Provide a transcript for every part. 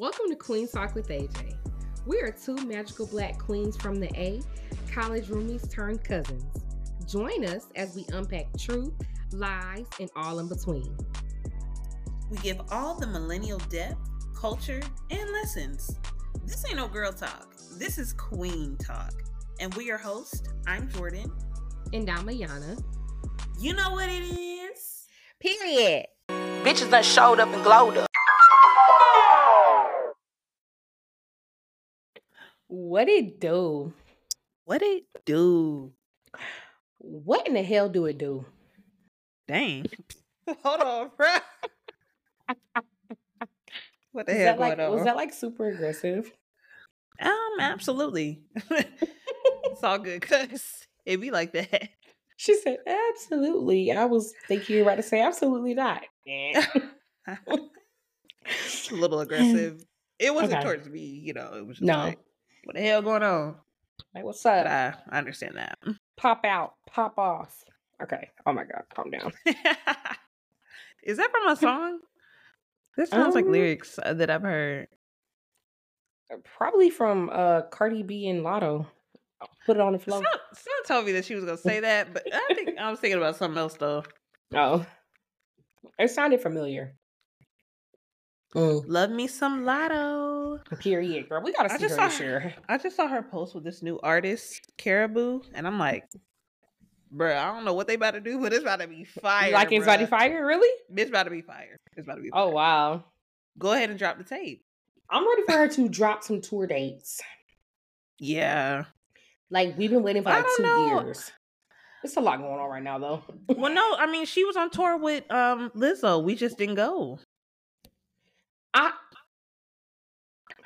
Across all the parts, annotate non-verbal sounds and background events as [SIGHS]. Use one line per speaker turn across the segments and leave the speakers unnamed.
Welcome to Queen Talk with AJ. We are two magical black queens from the A, college roomies turned cousins. Join us as we unpack truth, lies, and all in between.
We give all the millennial depth, culture, and lessons. This ain't no girl talk. This is queen talk. And we are hosts. I'm Jordyn.
And I'm Ayanna.
You know what it is.
Period.
Bitches done showed up and glowed up.
What it do?
What it do?
What in the hell do it do?
Dang. [LAUGHS] [LAUGHS] Hold on, bro. what the hell
like,
on?
Was that like super aggressive?
Um, absolutely. [LAUGHS] it's all good because it be like that.
She said, absolutely. I was thinking you were about to say, absolutely not.
a little aggressive. It wasn't
Okay.
towards me, you know. It was just
No.
like, what the hell going on?
Like, what's up?
I, I understand that.
Pop out, pop off. Okay. Oh my God, calm down. [LAUGHS]
Is that from a song? This sounds like
Um,
lyrics uh, that I've heard.
Probably from uh Cardi B and Latto. Put it on the floor.
Someone, someone told me that she was gonna say that, but I think I was thinking about something else though. [LAUGHS]
Oh. It sounded familiar. Mm,
Love me some Latto.
period, girl. We gotta
I
see
just
her this year.
I just saw her post with this new artist, Caribou, and I'm like, bro, I don't know what they about to do, but it's about to be fire.
You like Anxiety
bruh.
Fire, really?
It's about to be fire. It's about to be.
Oh wow.
Go ahead and drop the tape.
I'm ready for her to drop some tour dates.
Yeah.
Like we've been waiting for like two
know.
years. It's a lot going on right now though.
Well, no, I mean she was on tour with um Lizzo. We just didn't go.
I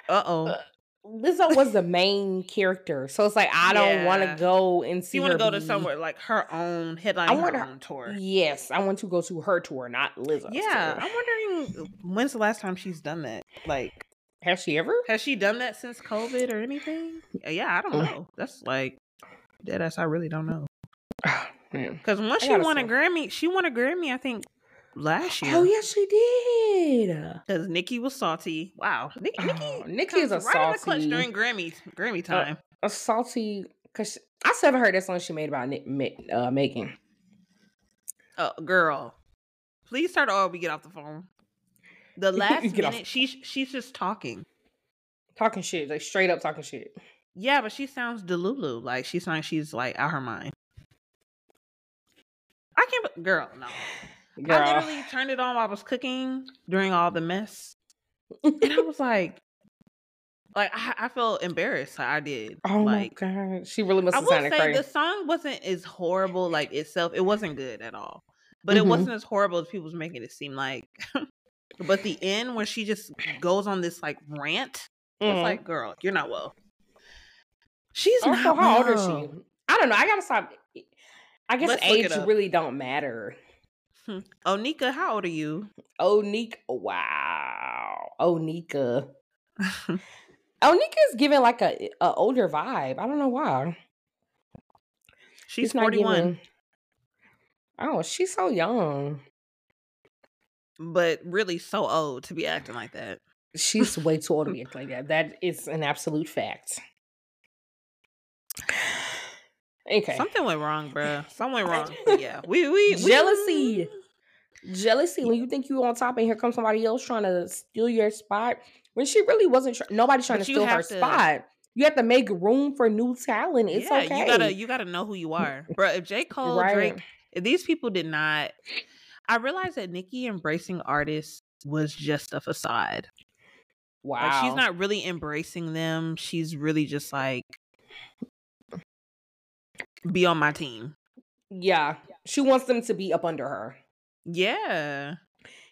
Uh oh.
Uh, Lizzo was the main character. So it's like I don't want to go and see
you want to go to somewhere like her own headline,
I
her
want her-
own tour.
Yes, I want to go to her tour, not Lizzo.
Yeah, I'm wondering when's the last time she's done that. Like,
Has she ever?
has she done that since COVID or anything? Uh, Yeah, I don't know. That's like dead ass. I really don't know. [SIGHS]
Man.
Because once she won a. Grammy, she won a Grammy. I think last year.
Oh yes, she did.
Because Nicki was salty. Wow, Nicki,
Oh, Nicki is a
right in the clutch during Grammy Grammy time.
A salty because I still haven't heard that song she made about Nick, uh, Megan.
Uh, girl, please start all we get off the phone. The [LAUGHS] last
Get off
minute, she's she's just talking.
Talking shit, like straight up talking shit.
Yeah, but she sounds delulu. Like she sounds she's like out her mind. I can't, girl. No, I literally turned it on while I was cooking during all the mess, and I was [LAUGHS] like, like I, I felt embarrassed. I did.
oh
like,
my god, she really must
I
sounded
say
crazy.
the song wasn't as horrible like itself. It wasn't good at all. But
Mhm.
it wasn't as horrible as people was making it seem like. [LAUGHS] but the end where she just goes on this like rant,
Mhm.
it's like, girl, you're not well. She's
Also,
not
how old is she? I don't know. I gotta stop. I guess
Let's
age really don't matter. [LAUGHS]
Hmm. Oh, how old are you?
Onika, Wow. Onika. [LAUGHS] Nika. Oh, Nika's giving like a, a older vibe. I don't know why.
She's
It's not
41,
giving- Oh, she's so young.
but really so old to be acting like that.
She's way too old to be [LAUGHS] acting like that. That is an absolute fact. Okay.
Something went wrong, bruh. [LAUGHS] Something went wrong. Yeah, we we, we [LAUGHS]
Jealousy. Jealousy when you think you on top and here comes somebody else trying to steal your spot when she really wasn't. Try- nobody's trying
But
to steal her
to-
spot. You have to make room for new talent. It's
yeah,
okay.
you gotta you gotta know who you [LAUGHS] are, bro. If J Cole, Drake, if these people did not, I realized that Nicki embracing artists was just a facade.
Wow.
Like she's not really embracing them. She's really just like be on my team.
Yeah, she wants them to be up under her.
Yeah.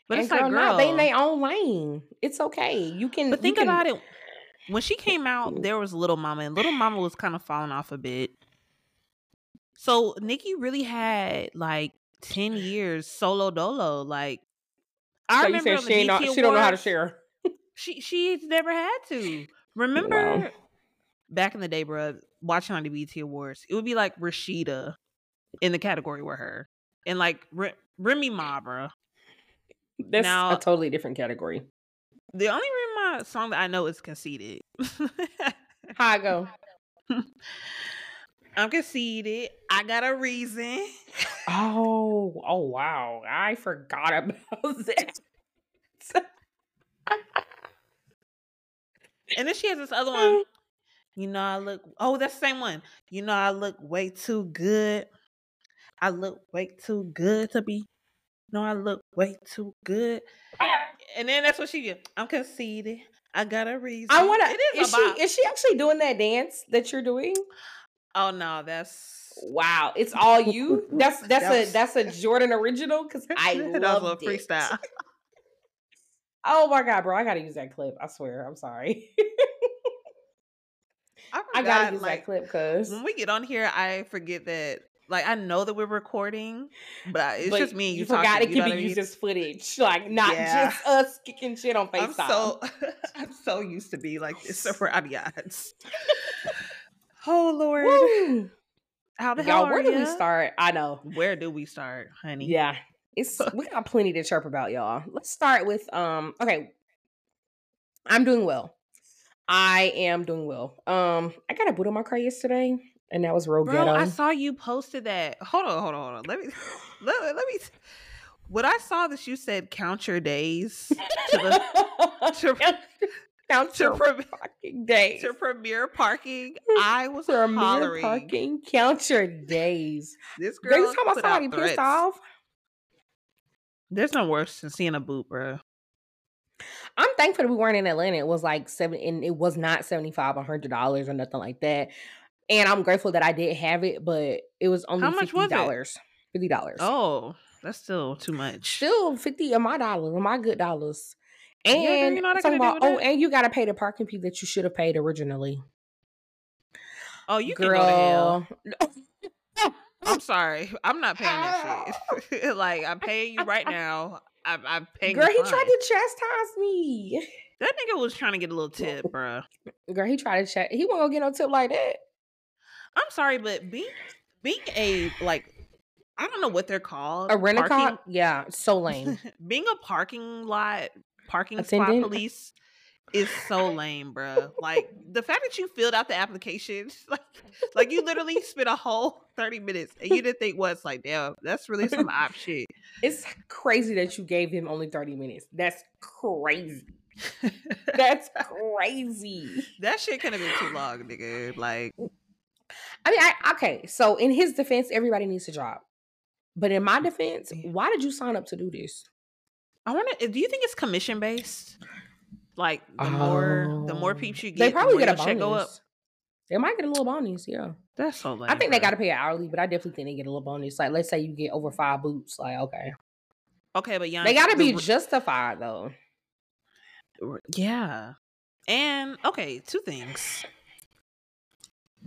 But
and
it's like,
girl,
girl,
nah, they in their own lane. It's okay. You can.
but think
can,
about it. When she came out, mm-hmm. there was Lil Mama, and Lil Mama was kind of falling off a bit. So Nicki really had like ten years solo dolo. Like I
So
remember
said she, ain't
BET
she don't know how to share. [LAUGHS]
She she's never had to. Remember
Wow.
back in the day, bro, watching on the BET Awards, it would be like Rasheeda in the category with her, and like Re- Remy Ma, bro.
That's
Now-
a totally different category.
The only Remy Ma song that I know is conceited.
How I go? [LAUGHS]
I'm conceited. I got a reason.
Oh, oh wow. I forgot about [LAUGHS] that.
And then she has this other one. [LAUGHS] You know, I look. Oh, that's the same one. You know, I look way too good. I look way too good to be. No, I look way too good. And then that's what she did. I'm conceited. I got a reason.
I wanna
is
Is she is she actually doing that dance that you're doing?
Oh no, that's
Wow, it's all you. [LAUGHS] That's that's
That
a that's a Jordyn original because I
that was [LAUGHS] a
love
little freestyle. [LAUGHS]
Oh my god, bro! I gotta use that clip. I swear. I'm sorry.
I,
I gotta
forgot,
use
like,
that clip because
when we get on here, I forget that. Like I know that we're recording, but it's just me and you.
forgot
talking,
it
you
can
what
be used as footage, like not
Yeah.
just us kicking shit on
I'm
FaceTime.
so [LAUGHS] I'm so used to be like this around [LAUGHS] odds. Oh Lord,
Woo.
how the hell
Y'all,
are
where do we start? I know.
Where do we start, honey?
Yeah, it's [LAUGHS] we got plenty to chirp about, y'all. Let's start with um. Okay, I'm doing well. I am doing well. Um, I got a boot on my car yesterday, and that was real
Bro,
ghetto.
I saw you posted that. Hold on, hold on, hold on. Let me [LAUGHS] let, let me. What I saw that you said count your days to the [LAUGHS] to,
count [LAUGHS]
to,
your
pre-
fucking days.
to premier parking. I was
Premier
hollering.
parking. Count your days.
This
Girl,
girl
you talking about somebody pissed off?
There's no worse than seeing a boot, bro.
I'm thankful that we weren't in Atlanta. It was like seven, and it was not seventy five, hundred dollars or nothing like that. And I'm grateful that I did have it, but it was only
How much was
dollars. Fifty dollars.
Oh, that's still too much.
still fifty of my dollars, of my good dollars.
Yeah,
And
you know
talking about, oh,
that?
and you gotta pay the parking fee that you should have paid originally.
Oh, you can go to hell. [LAUGHS] I'm sorry. I'm not paying that shit. [LAUGHS] [LAUGHS] like I'm paying you right now. I'm, I'm paying.
Girl, he
fine.
tried to chastise me. [LAUGHS]
That nigga was trying to get a little tip, bro.
Girl, he tried to chat. He won't go get no tip like that.
I'm sorry, but being being a like I don't know what they're called.
A rent a car? Yeah, so lame. [LAUGHS]
being a parking lot parking
Attendant?
spot police is so lame, bruh. Like the fact that you filled out the application, [LAUGHS] like like you literally spent a whole 30 minutes and you didn't think what's like, damn, that's really some [LAUGHS] op shit.
It's crazy that you gave him only 30 minutes. That's crazy. [LAUGHS] That's crazy.
that shit could have been too long, nigga. Like
I mean, I, okay, so in his defense, everybody needs a job. But in my defense, why did you sign up to do this?
I wonder do you think it's commission based? Like the more the more
Oh.
peeps you get,
They probably get a bonus.
go up.
They might get a little bonus, yeah.
That's so lame.
I think they got to pay hourly, but I definitely think they get a little bonus. Like, let's say you get over five boots, like, okay,
Okay, but yeah,
they got to be justified though.
yeah. And okay, two things.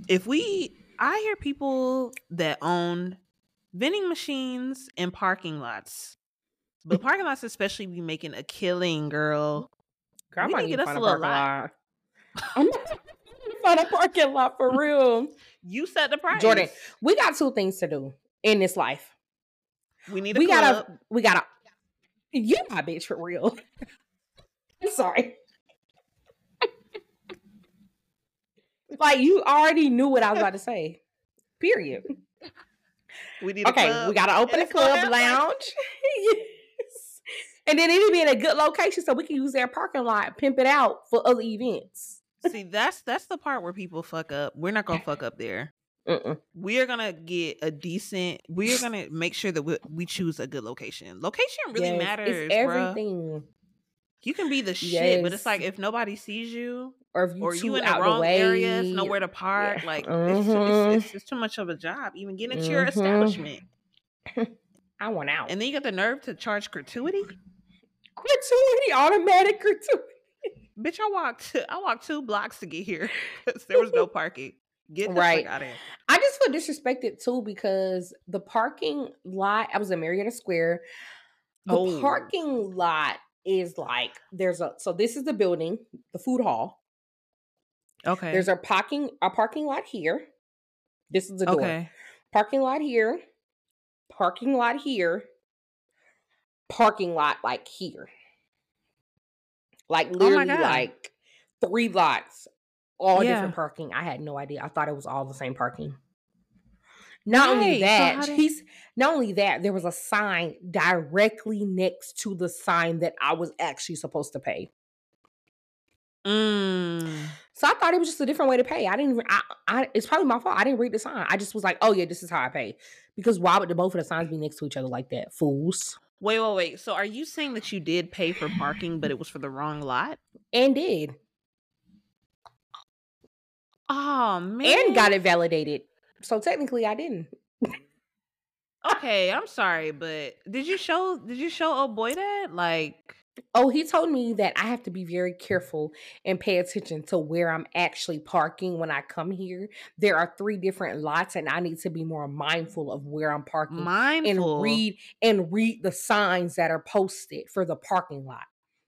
If we, I hear people that own vending machines and parking lots, but parking lots especially be making a killing, girl.
Girl, I might
need to
to
get us
find
a
parking
lot.
I'm gonna [LAUGHS] find a parking lot for [LAUGHS] real.
You set the price,
Jordyn, we got two things to do in this life.
We need a
We
club.
gotta, we gotta. You my bitch for real. [LAUGHS] I'm sorry. like you already knew what I was about to say. Period.
We need a
Okay,
club
we gotta open a club
like-
lounge. Yes. And then it'd be in a good location so we can use their parking lot, pimp it out for other events.
See, that's that's the part where people fuck up. We're not gonna fuck up there.
Mm-mm.
we are gonna get a decent we are gonna make sure that we, we choose a good location location really
Yes,
matters
It's
bruh.
everything.
you can be the shit but it's like if nobody sees you
Or if you
or you in the wrong
the way,
area nowhere to park
Yeah.
like it's,
Mhm.
it's, it's, it's too much of a job even getting into your
Mhm.
establishment [LAUGHS]
I want out.
and then you got the nerve to charge gratuity
gratuity, automatic gratuity.
bitch i walked [LAUGHS] i walked two blocks to get here because there was no [LAUGHS] parking get the
Right.
fuck out of here
I just feel disrespected too because the parking lot, I was in Marietta Square. The
Oh.
parking lot is like there's a so this is the building, the food hall.
okay
There's a parking a parking lot here. This is the door.
okay
Parking lot here. Parking lot here. Parking lot like here. Like
Oh
literally,
God.
like three lots, all
Yeah.
different parking. I had no idea. I thought it was all the same parking. Not only
Right, so
that,
how
he's not only that, there was a sign directly next to the sign that I was actually supposed to pay.
Mm.
So I thought it was just a different way to pay. I didn't even. I, I it's probably my fault. I didn't read the sign. I just was like, oh yeah, this is how I pay. Because why would the both of the signs be next to each other like that? Fools.
Wait, wait, wait. So are you saying that you did pay for parking, but it was for the wrong lot?
And did
Oh man.
and got it validated. So technically, I didn't.
Okay, I'm sorry, but did you show did you show oh boy that? Like
Oh, he told me that I have to be very careful and pay attention to where I'm actually parking when I come here. There are three different lots, and I need to be more mindful of where I'm parking
mindful.
and read and read the signs that are posted for the parking lot.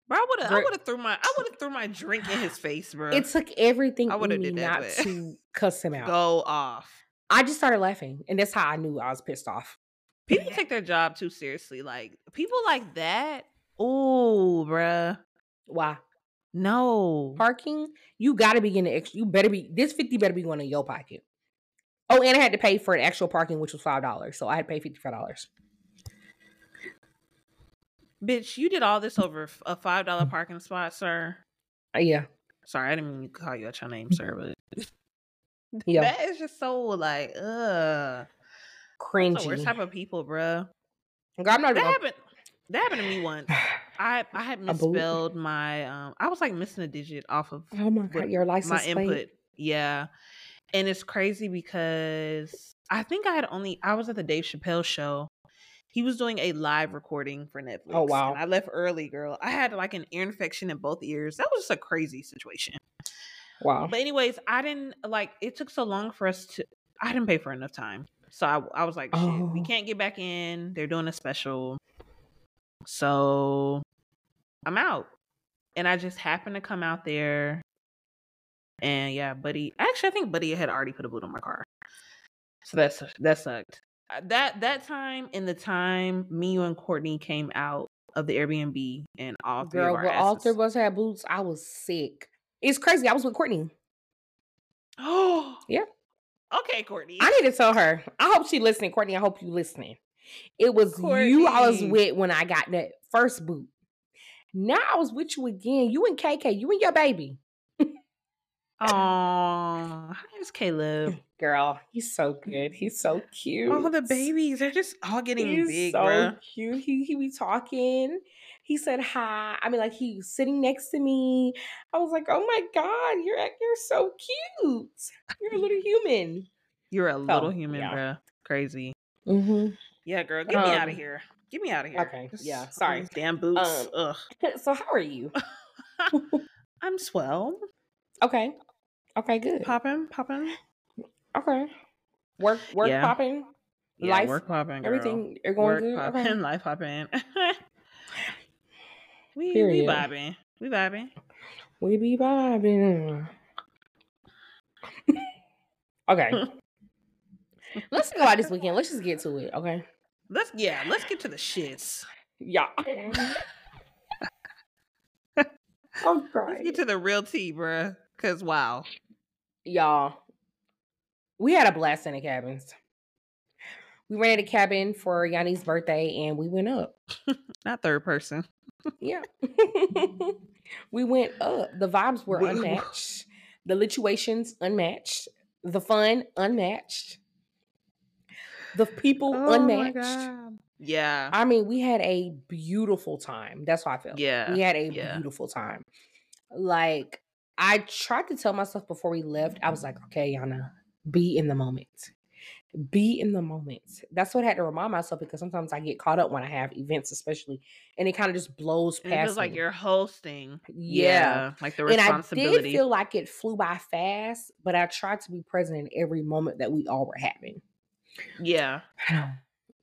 Bro, I would have I would have threw my I would have threw my drink in his face, bro.
It took everything
I would've
me not to cuss him [LAUGHS] out.
go off.
I just started laughing, and that's how I knew I was pissed off.
People take their job too seriously. Like people like that. Oh, bruh.
Why?
No.
Parking, you got to be getting extra. You better be this fifty better be going in your pocket. Oh, and I had to pay for an actual parking, which was five dollars. So I had to pay fifty five dollars.
Bitch, you did all this over a five dollar parking spot, sir.
Uh, yeah,
Sorry, I didn't mean to call you out your name, sir, but [LAUGHS]
yeah,
that is just so like ugh. That's the worst type of people, bruh.
Girl, I'm not
That
even.
happened. That happened to me once. I I had [SIGHS] misspelled my um. I was like missing a digit off of
Oh my god, your license
my
plate.
input. Yeah, and it's crazy because I think I had only I was at the Dave Chappelle show. He was doing a live recording for Netflix.
Oh, wow.
And I left early, girl. I had like an ear infection in both ears. That was just a crazy situation.
Wow.
But anyways, I didn't like. It took so long for us to. I didn't pay for enough time, so I, I was like, "Shit, we
Oh.
can't get back in. They're doing a special." So I'm out, and I just happened to come out there, and yeah, Buddy. Actually, I think Buddy had already put a boot on my car, so that's that sucked. Uh, That that time and the time me you and Courtney came out of the Airbnb and all three
Girl,
of our
when all three of us had boots, I was sick. It's crazy. I was with Courtney.
Oh [GASPS]
Yeah.
Okay, Courtney.
I need to tell her. I hope she listening, Courtney. I hope you listening. It was you I was
Courtney.
with when I got that first boot. Now I was with you again. You and KK. You and your baby.
Aw, how's Caleb? [LAUGHS]
Girl, he's so good. He's so cute.
Oh, the babies, they're just all getting
He's
big,
so
bruh.
cute. He he be talking. He said hi. I mean, like he was sitting next to me. I was like, oh my god, you're you're so cute. You're a little human.
You're a little
Oh,
human,
yeah.
bruh. Crazy.
Mm-hmm.
Yeah, girl, get me out of
Um,
here. Get me out of here.
okay, yeah, sorry.
these Damn boots.
Um,
Ugh. [LAUGHS]
So how are you? [LAUGHS]
I'm swell.
Okay. Okay, good.
Popping, popping.
Okay. Work work
Yeah.
popping.
Yeah,
Life,
work popping.
Everything you're going
work
good.
popping,
Okay. [LAUGHS]
life popping. we we
Period.
vibing. We vibing.
We be vibing. okay. Let's go out this weekend. Let's just get to it. Okay.
Let's yeah, let's get to the shits.
Yeah. I'm
mm-hmm. [LAUGHS]
oh, Let's
get to the real tea, bruh. Cause wow.
Y'all, we had a blast in the cabins. We rented a cabin for Yanni's birthday and we went up. [LAUGHS]
Not third person.
Yeah. [LAUGHS] we went up. The vibes were unmatched. The lituations unmatched. The fun unmatched. The people
Oh
unmatched.
Yeah.
I mean, we had a beautiful time. That's how I felt.
Yeah,
We had a
yeah.
beautiful time. Like, I tried to tell myself before we left, I was like, okay, Yana, be in the moment. Be in the moment. That's what I had to remind myself because sometimes I get caught up when I have events, especially, and it kind of just blows
And it
past
feels like you're hosting.
Yeah.
Like the
and I
responsibility.
did feel like it flew by fast, but I tried to be present in every moment that we all were having.
Yeah.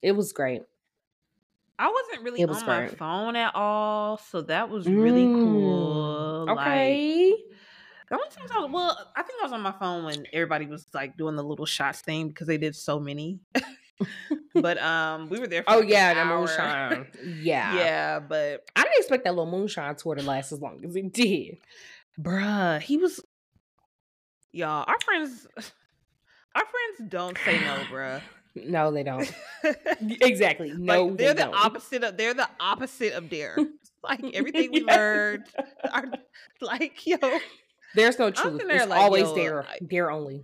It was great.
I wasn't really
was
on my phone at all, so that was really cool.
Mm,
Like,
Okay.
the only times I was, well, I think I was on my phone when everybody was like doing the little shots thing because they did so many. [LAUGHS] but um, we were there. for
Oh
like
yeah, the moonshine. [LAUGHS] Yeah.
yeah, but
I didn't expect that little moonshine tour to last as long as it did.
bruh, he was. Y'all, our friends, [LAUGHS] our friends don't say no, [SIGHS] bruh.
No, they don't. [LAUGHS] exactly. No,
like, they're
they
the
don't.
opposite of they're the opposite of dare. [LAUGHS] like everything we
Yes.
learned, are, like yo,
There's no truth.
there
It's
like,
always
yo,
dare. Dare only.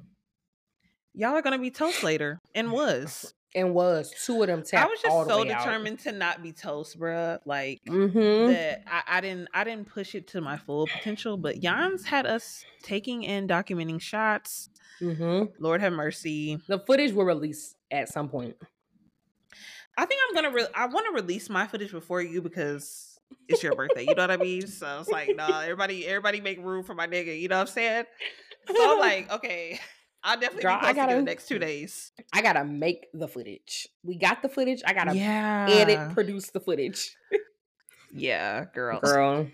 y'all are gonna be toast later, and was.
And was two of them tapped
I was just so
way out.
determined to not be toast, bruh. Like
Mm-hmm.
that, I, I didn't, I didn't push it to my full potential. But Jans had us taking and documenting shots.
Mm-hmm.
Lord have mercy.
The footage will release at some point.
I think I'm gonna. Re- I want to release my footage before you because it's your birthday. You know what I mean? So it's like, no, [LAUGHS] everybody, everybody make room for my nigga. You know what I'm saying? So I'm like, okay, I'll definitely
Girl, I
be posting in
gotta-
the next two days.
I gotta make the footage. We got the footage. I gotta
Yeah,
edit, produce the footage.
Yeah, [LAUGHS] girl.
Girl,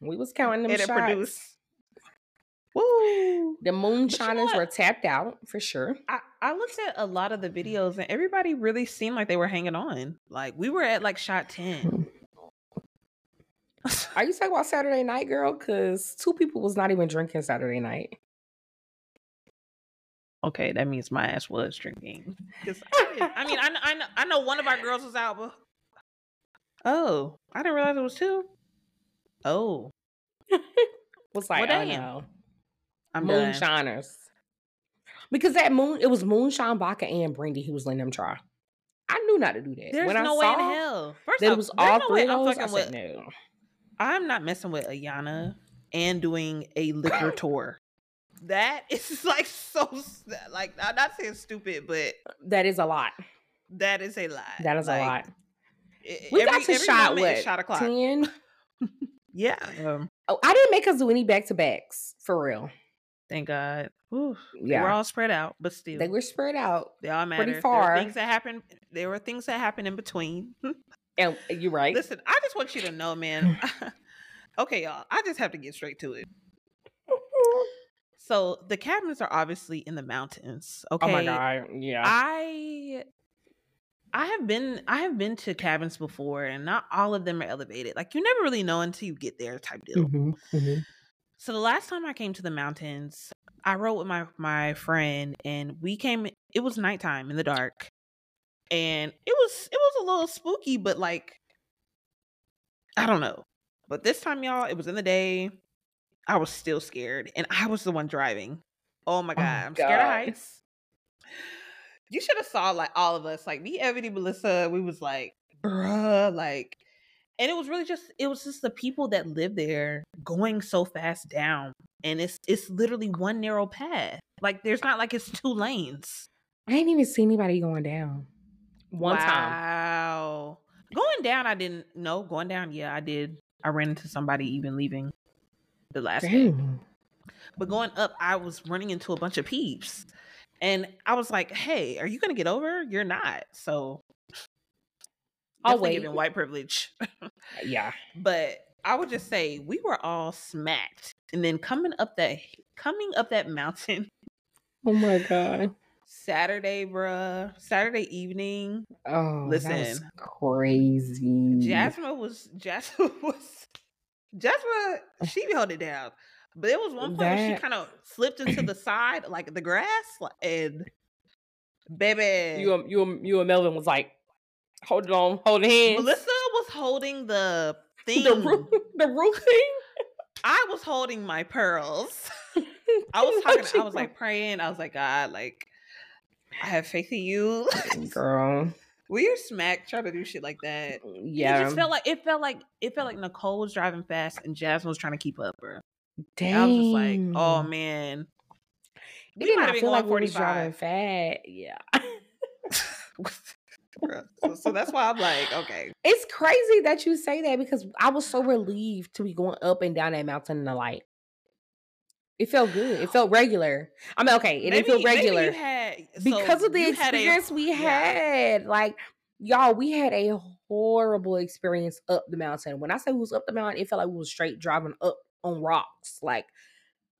we was counting them
Edit,
shots.
produce. Woo!
The moonshiners were tapped out for sure.
I, I looked at a lot of the mm. videos and everybody really seemed like they were hanging on. Like we were at like shot ten.
Are you talking about Saturday night, girl? Because two people was not even drinking Saturday night.
Okay, that means my ass was drinking. I, I mean, I, I know I know one of our girls was out, but oh, I didn't realize it was two. Oh, [LAUGHS]
Was like,
Well,
oh
damn.
no,
I'm done.
moonshiners. Because that moon, it was moonshine vodka and brandy. He was letting them try. I knew not to do that.
There's
when
no
I
way in hell. First
that
off,
was all
no
three
I'm
those. I said
with.
no.
I'm not messing with Ayanna and doing a liquor [COUGHS] tour. That [LAUGHS] is like so like I'm not saying stupid, but
That is a lot.
that is a lot.
That is
Like,
a lot. We
every-
got to shot what
shot o'clock.
ten. [LAUGHS] [LAUGHS]
Yeah. Um,
Oh, I didn't make us do any back to backs for real.
thank God. Whew.
Yeah,
were all spread out, but still,
they were spread out.
they all matter.
pretty far.
things that happened. There were things that happened in between.
And you're right.
Listen, I just want you to know, man. okay, y'all. I just have to get straight to it. So the cabins are obviously in the mountains. Okay.
Oh my god. Yeah.
I I have been I have been to cabins before and not all of them are elevated. Like you never really know until you get there type deal.
Mhm, mhm.
So the last time I came to the mountains, I rode with my my friend and we came it was nighttime in the dark. And it was it was a little spooky, but like I don't know. But this time, y'all, it was in the day. I was still scared, and I was the one driving. Oh my
Oh
god,
my
I'm scared of
God.
heights. You should have saw like all of us, like me, Ebony, Melissa. We was like, bruh, like, and it was really just it was just the people that live there going so fast down, and it's it's literally one narrow path. Like, there's not like it's two lanes.
I ain't even see anybody going down. One time.
Wow. Going down, I didn't know. Going down, yeah, I did. I ran into somebody even leaving the last day. But going up, I was running into a bunch of peeps. And I was like, hey, are you going to get over? You're not. So
I'll wait.
giving white privilege. [LAUGHS]
Yeah.
but I would just say we were all smacked. And then coming up that coming up that mountain
Oh my god.
Saturday, bruh, Saturday evening,
Oh,
Listen.
crazy.
Jasmine was [LAUGHS] Jasmine was Jasmine. She held it down, but there was one point where she kind of slipped into the [CLEARS THROAT] side, like the grass, and baby,
you, and- you, you and Melvin was like, hold it on, hold hands.
Melissa was holding the thing.
the roof, [LAUGHS] the roof thing.
I was holding my pearls. [LAUGHS] I was talking. I was like praying. I was like, God, like I have faith in you.
girl,
we are smacked trying to do shit like that. Mm, yeah. It
yeah.
just felt like it felt like it felt like Nicole was driving fast and Jasmine was trying to keep up, bro.
Dang.
I was just like, oh man.
it
we might
not
have been
like
going
we was driving
45.
fast. Yeah. [LAUGHS]
So, so that's why I'm like, okay.
It's crazy that you say that because I was so relieved to be going up and down that mountain in the light. It felt good. It felt regular. I mean, okay, it didn't feel
maybe
regular
had
because
so
of the
you had a-
experience we
yeah.
had. Like, y'all, we had a horrible experience up the mountain. When I say we was up the mountain, it felt like we was straight driving up on rocks, like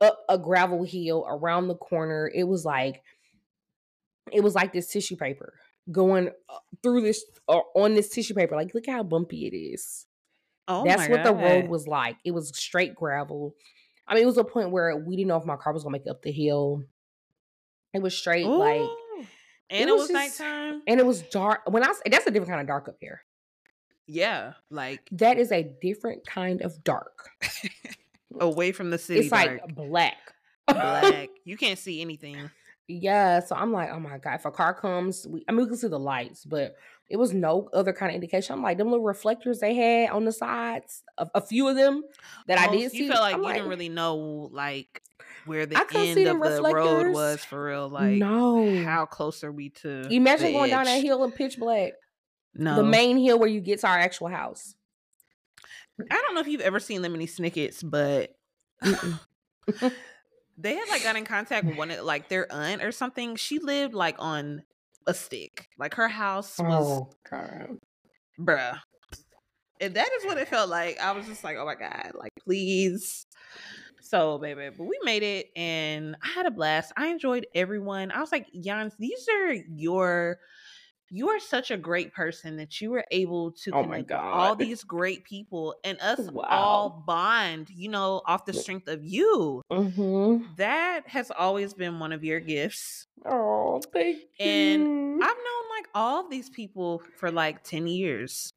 up a gravel hill around the corner. It was like, it was like this tissue paper. going uh, through this or on this tissue paper. Like, look how bumpy it is.
Oh
That's what the road was like. It was straight gravel. I mean, it was a point where we didn't know if my car was gonna make it up the hill. It was straight like,
and
it
it,
was
was,
just-
nighttime.
and it was dark. When I that's a different kind of dark up here.
Yeah, like
That is a different kind of dark.
away from the city.
it's
dark.
like black.
black. [LAUGHS] You can't see anything.
Yeah, so I'm like, oh my god, if a car comes, we, I mean, we can see the lights, but it was no other kind of indication. I'm like, them little reflectors they had on the sides, a, a few of them that I
Oh,
did
so
see.
You felt like
I'm
you didn't really know like where the end of the road was for real. Like
no.
how close are we to?
Imagine going down that hill in pitch black,
No,
the main hill where you get to our actual house.
I don't know if you've ever seen them, Lemony Snickets, but [LAUGHS] they had like got in contact with one of like their aunt or something. She lived like on a stick. Like her house was
oh
bruh. And that is what it felt like. I was just like, oh my God, like please. So, baby, but we made it and I had a blast. I enjoyed everyone. I was like, Jans, these are your you are such a great person that you were able to
Oh my
connect with all these great people and us
Wow.
all bond, you know, off the strength of you.
Mm-hmm.
That has always been one of your gifts.
Oh, thank you. And.
I've known like all of these people for like 10 years.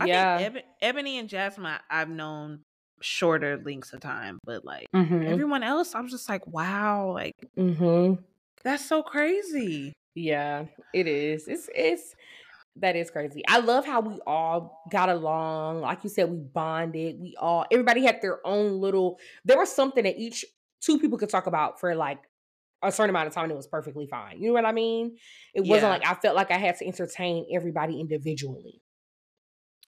I
yeah.
Ebony and Jasmine, I've known shorter lengths of time, but like
mm-hmm.
everyone else, I'm just like, wow, like
mm-hmm.
that's so crazy.
Yeah, it is. It's it's that is crazy. I love how we all got along. Like you said, we bonded. We all everybody had their own little there was something that each two people could talk about for like a certain amount of time and it was perfectly fine. You know what I mean? It wasn't like I felt like I had to entertain everybody individually.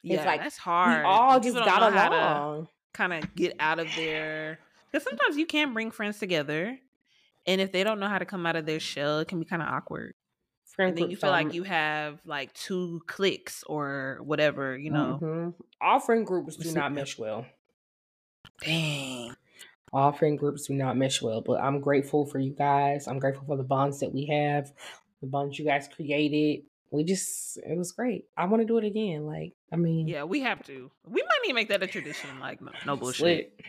Yeah,
It's like,
that's hard.
We all just got
know how to
along.
kind of get out of there. because sometimes you can't bring friends together, and if they don't know how to come out of their shell, it can be kind of awkward.
Friend
and then you feel like you have like two clicks or whatever, you know.
Mhm. all friend groups do not mesh well.
Dang.
All friend groups do not mesh well, but I'm grateful for you guys. I'm grateful for the bonds that we have, the bonds you guys created. We just, it was great. I want to do it again. Like, I mean,
Yeah, we have to. We might need to make that a tradition. Like, no, no [LAUGHS] bullshit.
slit,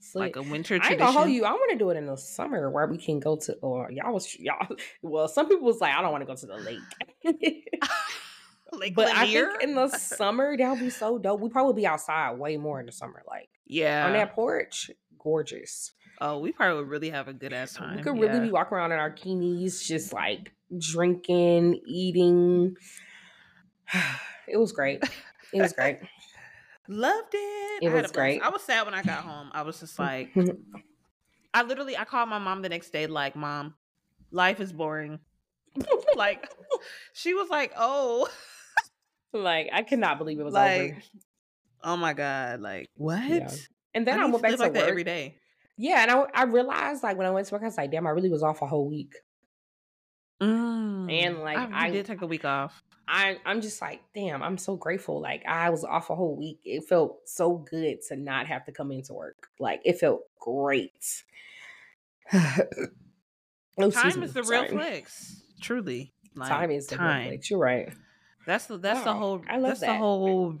slit.
Like a winter
I ain't
tradition.
gonna hold you. I want to do it in the summer where we can go to, or y'all was y'all. [LAUGHS] Well, some people was like, I don't want to go to the lake, [LAUGHS]
Lake
but I think in the summer that'll be so dope. We probably be outside way more in the summer, like
yeah.
on that porch, gorgeous.
oh, we probably would really have a good ass time.
We could really
yeah.
be walking around in our bikinis, just like drinking, eating. [SIGHS] It was great. It was great. [LAUGHS]
Loved it.
It
I
was great.
I was sad when I got home. I was just [LAUGHS] like, I literally, I called my mom the next day, like, Mom, life is boring. [LAUGHS] like, she was like, Oh,
like I cannot believe it was
like,
over.
oh my God, like, what?
And then I,
I,
went
to
back to
like
work.
every day.
Yeah, and I, I realized like when I went to work, I was like, damn, I really was off a whole week.
Mm.
And, like,
I,
I-
did take a week off.
I I'm just like, damn, I'm so grateful. Like I was off a whole week. It felt so good to not have to come into work. Like it felt great. [SIGHS] Oh,
Time
me,
is the real
sorry.
flex. Truly. Like,
time is the real
time.
flex. You're right.
That's the that's the whole
I love
that's the
that.
whole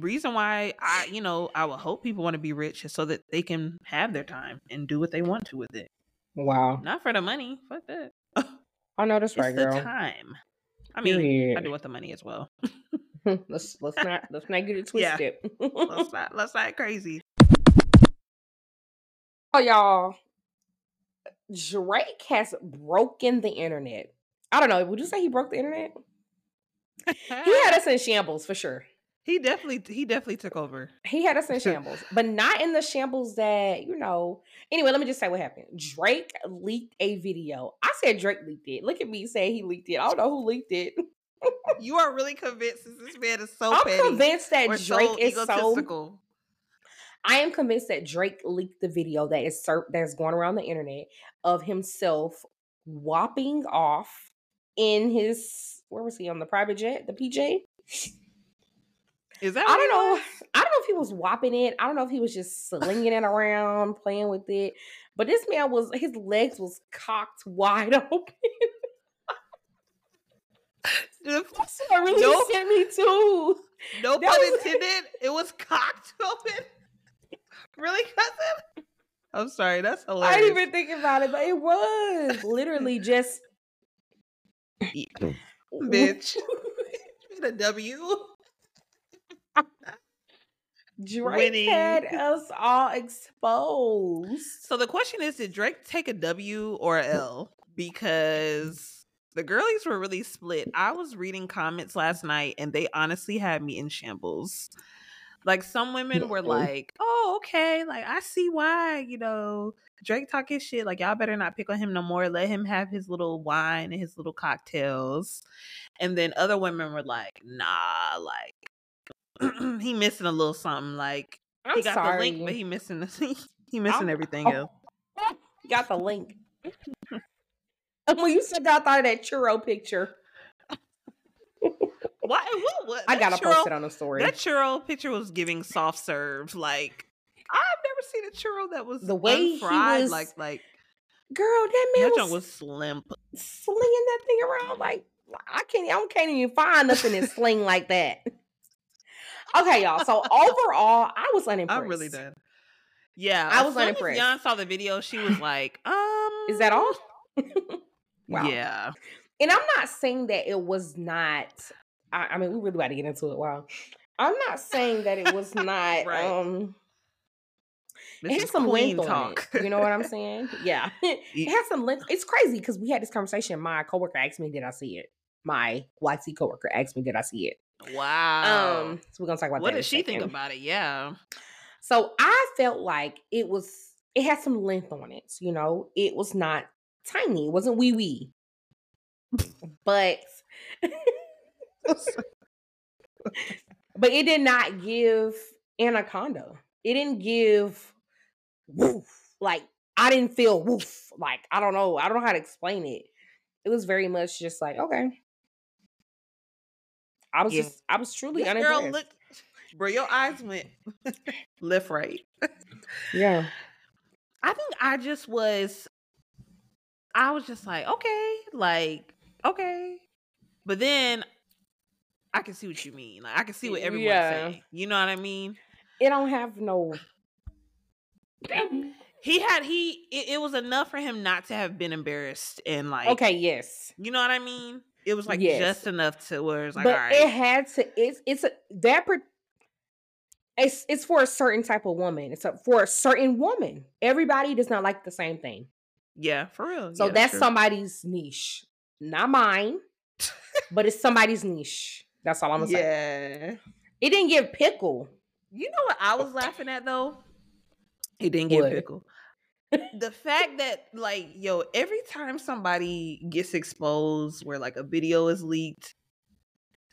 reason why I you know I would hope people want to be rich is so that they can have their time and do what they want to with it.
Wow.
Not for the money. Fuck that. [LAUGHS]
I know that's right,
the
girl.
time. I mean, I do want the money as well. [LAUGHS]
let's let's not let's not get it [LAUGHS]
Yeah.
twisted.
let's not let's not crazy.
oh y'all. Drake has broken the internet. I don't know. Would you say he broke the internet? He had us in shambles for sure.
He definitely he definitely took over.
He had us in [LAUGHS] shambles, but not in the shambles that, you know. Anyway, let me just say what happened. Drake leaked a video. I said Drake leaked it. Look at me saying he leaked it. I don't know who leaked it.
You are really convinced this man is so
I'm
petty
convinced that Drake
so
is so. I am convinced that Drake leaked the video that is cir- that's going around the internet of himself whopping off in his where was he on the private jet, the PJ? [LAUGHS]
Is that
I don't know.
was?
I don't know if he was whopping it. I don't know if he was just slinging it around, playing with it. But this man was his legs was cocked wide [LAUGHS] open. I really no, sent me too.
No that pun was... [LAUGHS] intended. It was cocked [LAUGHS] open. really, cousin? I'm sorry. That's hilarious.
I didn't even think about it, but it was literally just mm.
bitch. a W.
Drake Winning. had us all exposed.
So the question is, did Drake take a W or a L? Because the girlies were really split. I was reading comments last night and they honestly had me in shambles. Like some women were like, "Oh, okay, like I see why, you know, Drake talking shit. Like y'all better not pick on him no more. Let him have his little wine and his little cocktails." And then other women were like, "Nah, like [CLEARS THROAT] he missing a little something. Like I'm he got sorry. the link, but he missing the, [LAUGHS] he missing I'm, everything oh, else.
Oh, got the link. [LAUGHS] [LAUGHS] and when you said that, I thought of that churro picture.
Why? What, what,
I gotta churro, post it on the story.
That churro picture was giving soft serve. Like I've never seen a churro that was
the way
fried.
He was,
like like
girl, that man
that was, was slim,
slinging that thing around like I can't. I can't even find nothing in sling like that. Okay, y'all. So overall, I was unimpressed. [LAUGHS]
I'm really done. Yeah,
I was unimpressed.
Jan saw the video. She was like, "Um, [LAUGHS]
is that all?" [LAUGHS]
wow. Yeah.
And I'm not saying that it was not. I, I mean, we really about to get into it. Wow. I'm not saying that it was not. right. Um, this it has some length talk. it. You know what I'm saying? Yeah. it has some length. It's crazy because we had this conversation. My coworker asked me, "Did I see it?" My YT coworker asked me, "Did I see it?"
Wow.
Um, so we're gonna talk about
what did she think about it? Yeah.
So I felt like it was it had some length on it, you know. It was not tiny, it wasn't wee wee. but [LAUGHS] but it did not give anaconda. It didn't give woof. Like I didn't feel woof. Like I don't know. I don't know how to explain it. It was very much just like, okay, I was yeah. just, I was truly this unimpressed. Girl looked,
bro, your eyes went [LAUGHS] left, right.
yeah.
I think I just was, I was just like, okay, like, okay. But then I can see what you mean. Like, I can see what everyone's yeah. saying. You know what I mean?
It don't have no. [LAUGHS]
he had he it, it, was enough for him not to have been embarrassed and like
okay yes
you know what i mean it was like yes. just enough to where it's like,
but
right.
it had to. It's it's a, that. It's it's for a certain type of woman. It's a, for a certain woman. Everybody does not like the same thing.
Yeah, for real.
So
yeah,
that's somebody's niche, not mine, but it's somebody's niche. That's all I'm gonna
yeah.
say. It didn't get pickle.
You know what I was laughing at though? It didn't get what? pickle the fact that like yo every time somebody gets exposed where like a video is leaked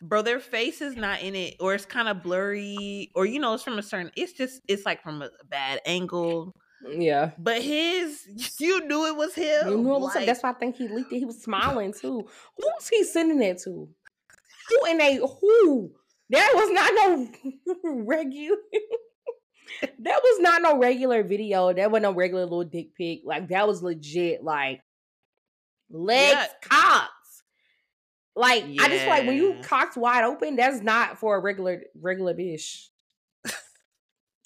bro their face is not in it or it's kind of blurry or you know it's from a certain it's just it's like from a bad angle.
Mm, yeah.
But his [LAUGHS] you knew it was him you knew it was
like, him. that's why i think he leaked it. He was smiling too. Who's he sending that to? Who in a who? That was not no [LAUGHS] regular [LAUGHS] that was not no regular video. That wasn't no regular little dick pic. Like that was legit. Like legs yeah. cocks. Like yeah. I just like when you cocked wide open. That's not for a regular regular bitch.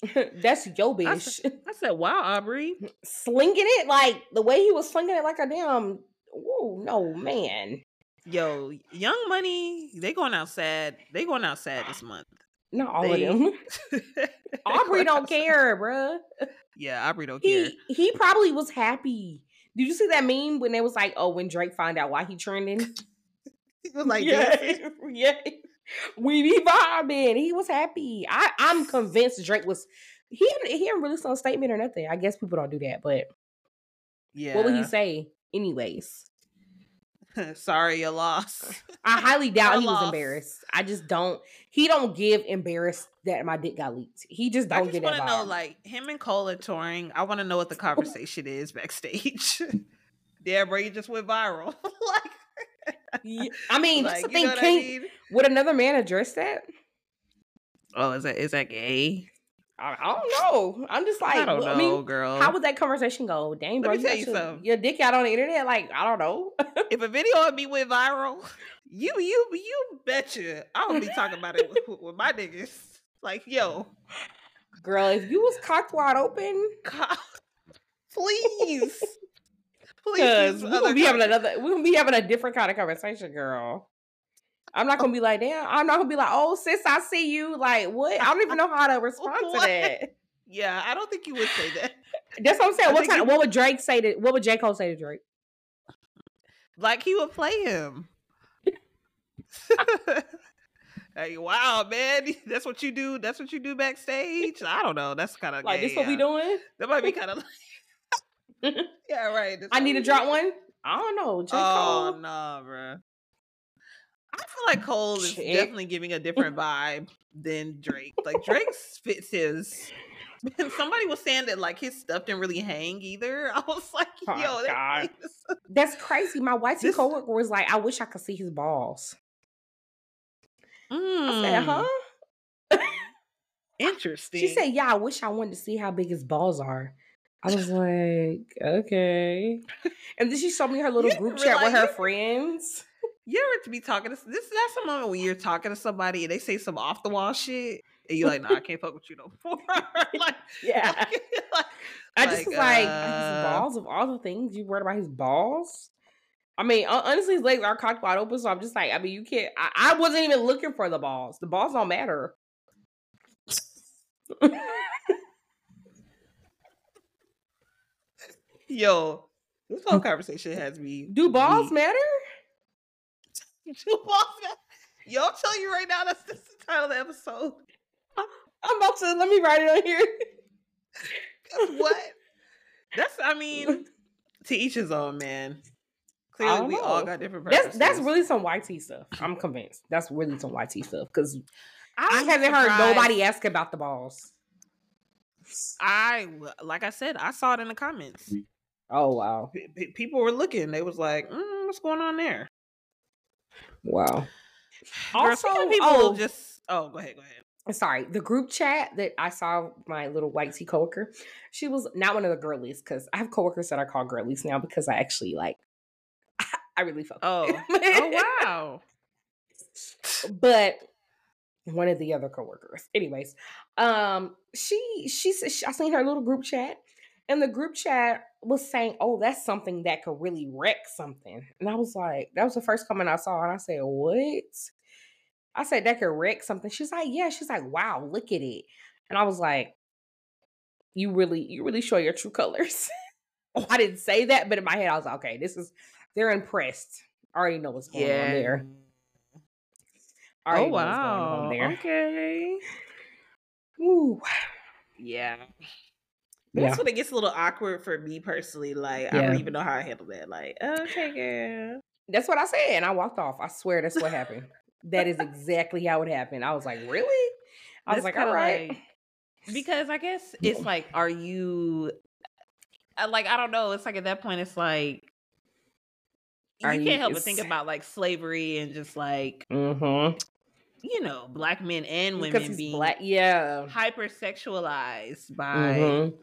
[LAUGHS] that's yo bitch. [LAUGHS] I
said, I said, "Wow, Aubrey, [LAUGHS]
slinging it like the way he was slinging it like a damn." Oh no, man.
Yo, Young Money, they going outside. They going outside this [SIGHS] month.
Not all they, of them. [LAUGHS] [LAUGHS] Aubrey don't care, bruh.
Yeah, Aubrey don't
he,
care.
He probably was happy. Did you see that meme when it was like, "Oh, when Drake found out why he trending?" [LAUGHS]
he was like, "Yeah,
yeah, we be vibing." He was happy. I, I'm convinced Drake was. He he didn't release no statement or nothing. I guess people don't do that, but
yeah,
what would he say, anyways? [LAUGHS]
Sorry, you lost. [LAUGHS]
I highly doubt he was embarrassed. I just don't. He don't give embarrassed that my dick got leaked. He just don't I just
want to know, like him and Cole are touring. I want to know what the conversation is backstage. [LAUGHS] yeah, bro, you just went viral. like,
yeah, I mean, like, that's the thing. Can, I mean? Would another man address that?
Oh, is that is that gay?
I, I don't know. I'm just like,
I don't know,
I mean,
girl.
how would that conversation go? Dang,
Let
bro,
me
you
tell you
your,
something.
your dick out on the internet. Like, I don't know. [LAUGHS]
if a video of me went viral, you you you betcha I'll be talking about it with, with my niggas. Like, yo,
Girl, if you was cocked wide open,
God, [LAUGHS] please, please,
we're gonna be having another, we're gonna be having a different kind of conversation, girl. I'm not gonna be like, damn. I'm not gonna be like, oh, sis, I see you. Like, what? I don't even know how to [LAUGHS] respond to that.
Yeah, I don't think you would say that.
That's what I'm saying.
I
What kind?
you-
What would Drake say to? What would J Cole say to Drake?
Like he would play him. [LAUGHS] hey, wow, man, [LAUGHS] that's what you do. That's what you do backstage. I don't know. That's kind of
Like, this what we doing?
That might be kind of. like... yeah, right. that's
I need to drop one. I don't know. J
Oh
Cole.
no, bro. I feel like Cole is
Chick.
definitely giving a [LAUGHS] different vibe than Drake. Like Drake fits his. [LAUGHS] Somebody was saying that like his stuff didn't really hang either. [LAUGHS] I was like,
Oh,
yo, that
God. That's crazy. My white
This-
coworker was like, I wish I could see his balls. I
Mm,
said, huh?
Interesting.
She said, Yeah, I wish I wanted to see how big his balls are. I was like, okay. And then she showed me her little group chat with her friends.
You ever to be talking to this? That's a moment when you're talking to somebody and they say some off the wall shit, and you're like, "Nah, I can't fuck with you no more." [LAUGHS] like, [LAUGHS]
Yeah. [LAUGHS]
like,
I just
like,
was like, his
uh,
balls of all the things you worried about his balls. I mean, honestly, his legs are cocked wide open, so I'm just like, I mean, you can't. I, I wasn't even looking for the balls. The balls don't matter.
Yo, this whole conversation has me.
Do balls
weak.
matter? [LAUGHS]
Do balls matter? [LAUGHS] Yo, tell you right now. That's, that's the title of the episode.
I'm about to let me write it on here.
what? [LAUGHS] That's. I mean, to each his own, man. Clearly, we all got different.
That's that's really some YT stuff. I'm convinced. That's really some YT stuff because I
I'm
haven't heard nobody ask about the balls.
I like I said, I saw it in the comments.
Oh wow,
p- people were looking. They was like, mm, "What's going on there?"
Wow.
Girl, speaking
Also,
of people
oh.
just oh, go ahead, go ahead.
Sorry, the group chat that I saw my little white tea coworker. She was not one of the girlies because I have coworkers that I call girlies now because I actually like. [LAUGHS] I really fuck.
Oh,
them.
oh wow. [LAUGHS]
but one of the other coworkers anyways um she she said she, i seen her little group chat and the group chat was saying oh that's something that could really wreck something and i was like that was the first comment i saw and i said what i said that could wreck something she's like yeah she's like wow look at it and i was like you really you really show your true colors [LAUGHS] oh, i didn't say that but in my head i was like okay this is they're impressed I already know what's going on there
Oh
already going on
wow.
there.
Okay.
Ooh.
Yeah.
Yeah.
That's when it gets a little awkward for me personally. Like I don't even know how I handle that. Like, okay, girl.
That's what I said, and I walked off. I swear that's what happened. that is exactly how it happened. I was like, really? I was
That's
like, all right.
like- because I guess it's [LAUGHS] like, are you like I don't know. It's like at that point, it's like you
Are
can't
you-
help but think about like slavery and just like
mm-hmm.
you know black men and women being
black. Yeah.
hypersexualized by
Mhm.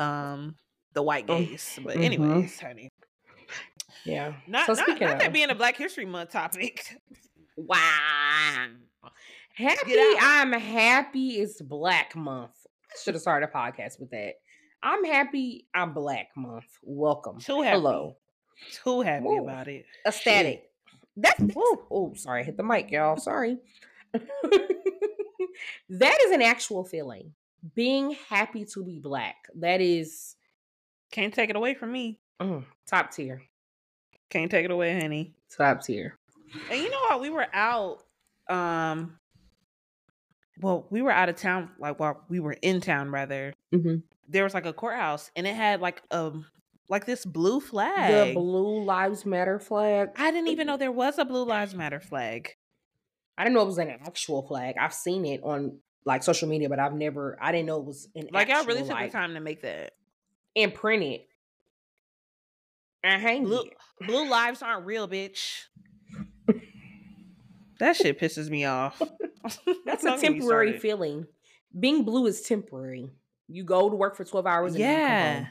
Um the white
Mm.
gays. But
Mhm.
anyways, honey,
Yeah.
not
So
not,
speaking
not that being a Black History Month topic. [LAUGHS]
Wow. Happy. I'm happy it's Black Month. I should have started a podcast with that. I'm happy I'm Black Month. Welcome.
Too happy.
Hello.
Too happy
Woo.
about it.
Ecstatic. That's, that's oh sorry, I hit the mic, y'all. Sorry. [LAUGHS] that is an actual feeling. Being happy to be black. That is
Can't take it away from me.
mm, top tier.
Can't take it away, honey.
Top tier.
And you know what? We were out. Um. Well, we were out of town. Like, well, we were in town rather.
Mm-hmm.
There was like a courthouse, and it had like um like this blue flag. The.
Blue Lives Matter flag.
I didn't even know there was a Blue Lives Matter flag.
I didn't know it was an actual flag. I've seen it on like social media, but I've never. I didn't know it was an
Like, I really took
like,
the time to make that.
and print it and hang
Blue,
it.
blue lives aren't real, bitch. That shit pisses me off. [LAUGHS]
That's a temporary feeling. being blue is temporary. You go to work for 12 hours
Yeah.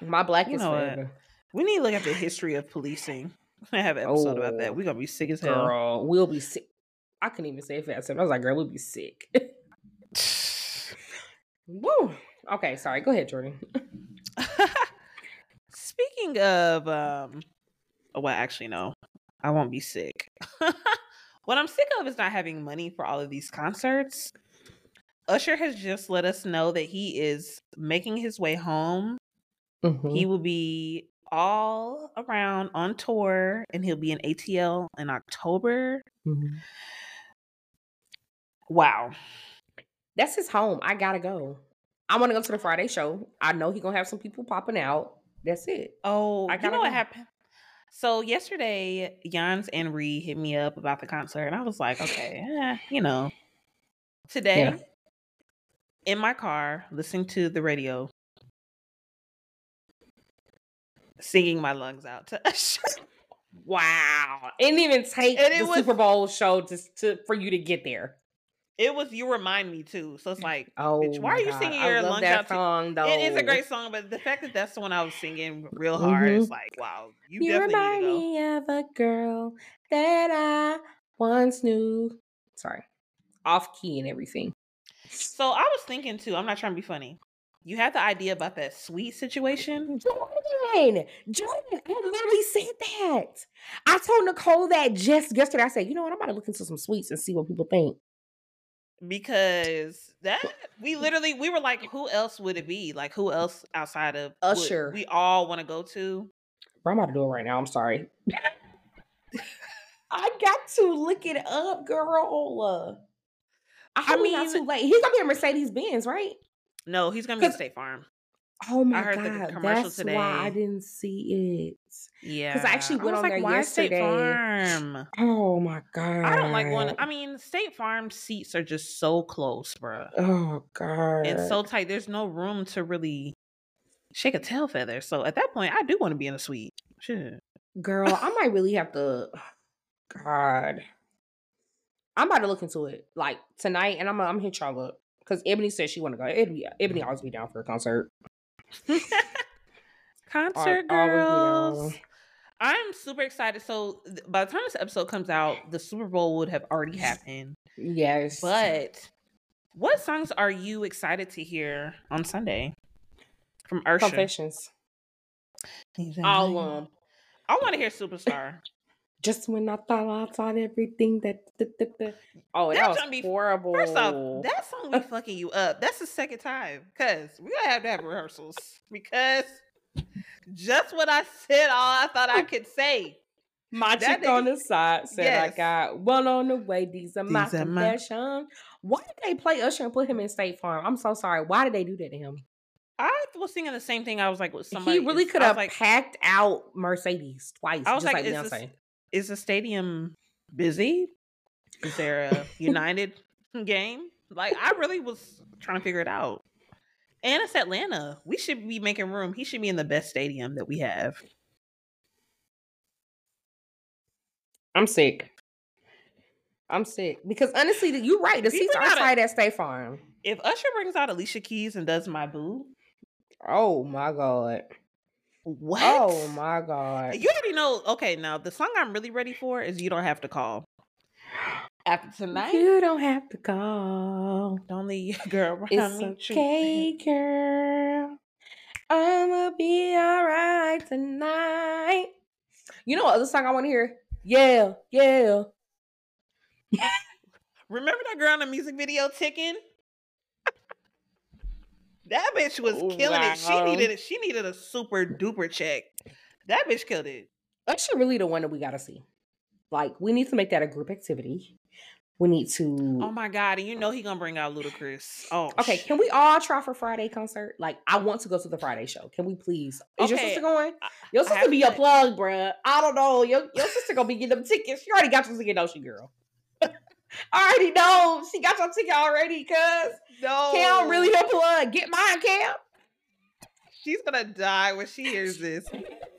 My black
You
is forever.
We need to look at the history of policing. I [LAUGHS] have an episode about
Oh,
that. We're gonna be sick as hell.
Girl, we'll be sick. I couldn't even say it fast enough. I was like, girl, we'll be sick. [LAUGHS] Woo. Okay, sorry. Go ahead, Jordyn. [LAUGHS]
Speaking of um oh, well actually no. I won't be sick. [LAUGHS] what I'm sick of is not having money for all of these concerts. Usher has just let us know that he is making his way home.
Mhm.
He will be all around on tour and he'll be in ATL in October.
Mhm.
Wow.
That's his home. I gotta go. I want to go to the Friday show. I know he gonna have some people popping out. That's it.
Oh,
I
you know
gotta
what happened? So yesterday, Jans and Ree hit me up about the concert, and I was like, okay, eh, you know. Today,
Yeah.
in my car, listening to the radio, singing my lungs out to [LAUGHS] Usher.
Wow. It didn't even take
it
the
was-
Super Bowl show to, to for you to get there.
It was you remind me too, so it's like
Oh,
Bitch, why are you
God.
singing your lungs
that
out
song, though.
it is a great song, but the fact that that's the one I was singing real hard,
Mhm.
it's like wow, you,
You,
definitely
remind
need to go.
me of a girl that I once knew. Sorry, off key and everything.
So I was thinking too. I'm not trying to be funny. You had the idea about that suite situation.
Jordyn, Jordyn, I literally said that. I told Nicole that just yesterday. I said, you know what? I'm about to look into some suites and see what people think.
Because that we literally we were like who else would it be like who else outside of
Usher.
we all want to go to
Bro, I'm about to do it right now. I'm sorry. [LAUGHS] I got to look it up, girl. I,
I
mean, not too late. He's gonna be a Mercedes Benz, right?
no he's gonna be at State Farm
Oh my
heard the
god,
commercial
that's
today.
why I didn't see it.
Yeah because I
actually went
was
on
like,
there
why State. Farm
Oh my god,
I don't like going I mean State Farm seats are just so close bruh
Oh god,
and so tight there's no room to really shake a tail feather so at that point I do want to be in a suite shit
girl, I might really have to. Oh god, I'm about to look into it like tonight, and I'm I'm hit y'all up because Ebony said she want to go. Ebony, Ebony always be down for a concert. [LAUGHS]
concert
Al- always be
girls. I'm super excited. So by the time this episode comes out, the Super Bowl would have already happened.
Yes,
But what songs are you excited to hear on Sunday from Usher?
confessions, all them.
I want to hear Superstar. [LAUGHS]
Just when I thought I thought everything that, oh, that,
That
was
be-
horrible.
First off, that song be [LAUGHS] fucking you up. That's the second time because we gonna have to have rehearsals because just what I said, all I thought I oh, could say.
My
That
chick on the side said,
Yes.
I got one on the way. These are my
These my-
confessions. Why did they play Usher and put him in State Farm? I'm so sorry. Why did they do that to him?
I was thinking the same thing. I was like, with somebody.
he really could have
like,
packed out Mercedes twice,
I was
just
like,
like,
is this- is the stadium busy? Is there a [LAUGHS] United game? Like, I really was trying to figure it out. And it's Atlanta. We should be making room. He should be in the best stadium that we have.
I'm sick. I'm sick because honestly, you're right. The seats are tight at State Farm.
If Usher brings out Alicia Keys and does my boo,
Oh my god.
what?
Oh my god.
You already know. Okay, now the song I'm really ready for is "You Don't Have to Call." After tonight,
You don't have to call.
don't leave your [LAUGHS] girl around
It's
me.
okay, girl. I'ma be alright tonight. You know what other song I want to hear? Yeah, yeah. [LAUGHS]
Remember that girl in the music video ticking? that bitch was killing it. She needed it. She needed a super duper check. That bitch killed it.
That's really the one that we gotta see. Like, we need to make that a group activity. We need to.
Oh my god! And you know he gonna bring out Ludacris. Oh,
okay,
shit.
can we all try for Friday concert? Like, I want to go to the Friday show. Can we please? Is your
Okay,
sister going? Your sister be a plug, bruh. I don't know. Your, your sister gonna be getting them tickets. She already got your ticket, don't she, girl? [LAUGHS] I already know. She got your ticket already, cuz.
No,
Cam really her plug. Get mine, Cam.
She's gonna die when she hears this. [LAUGHS]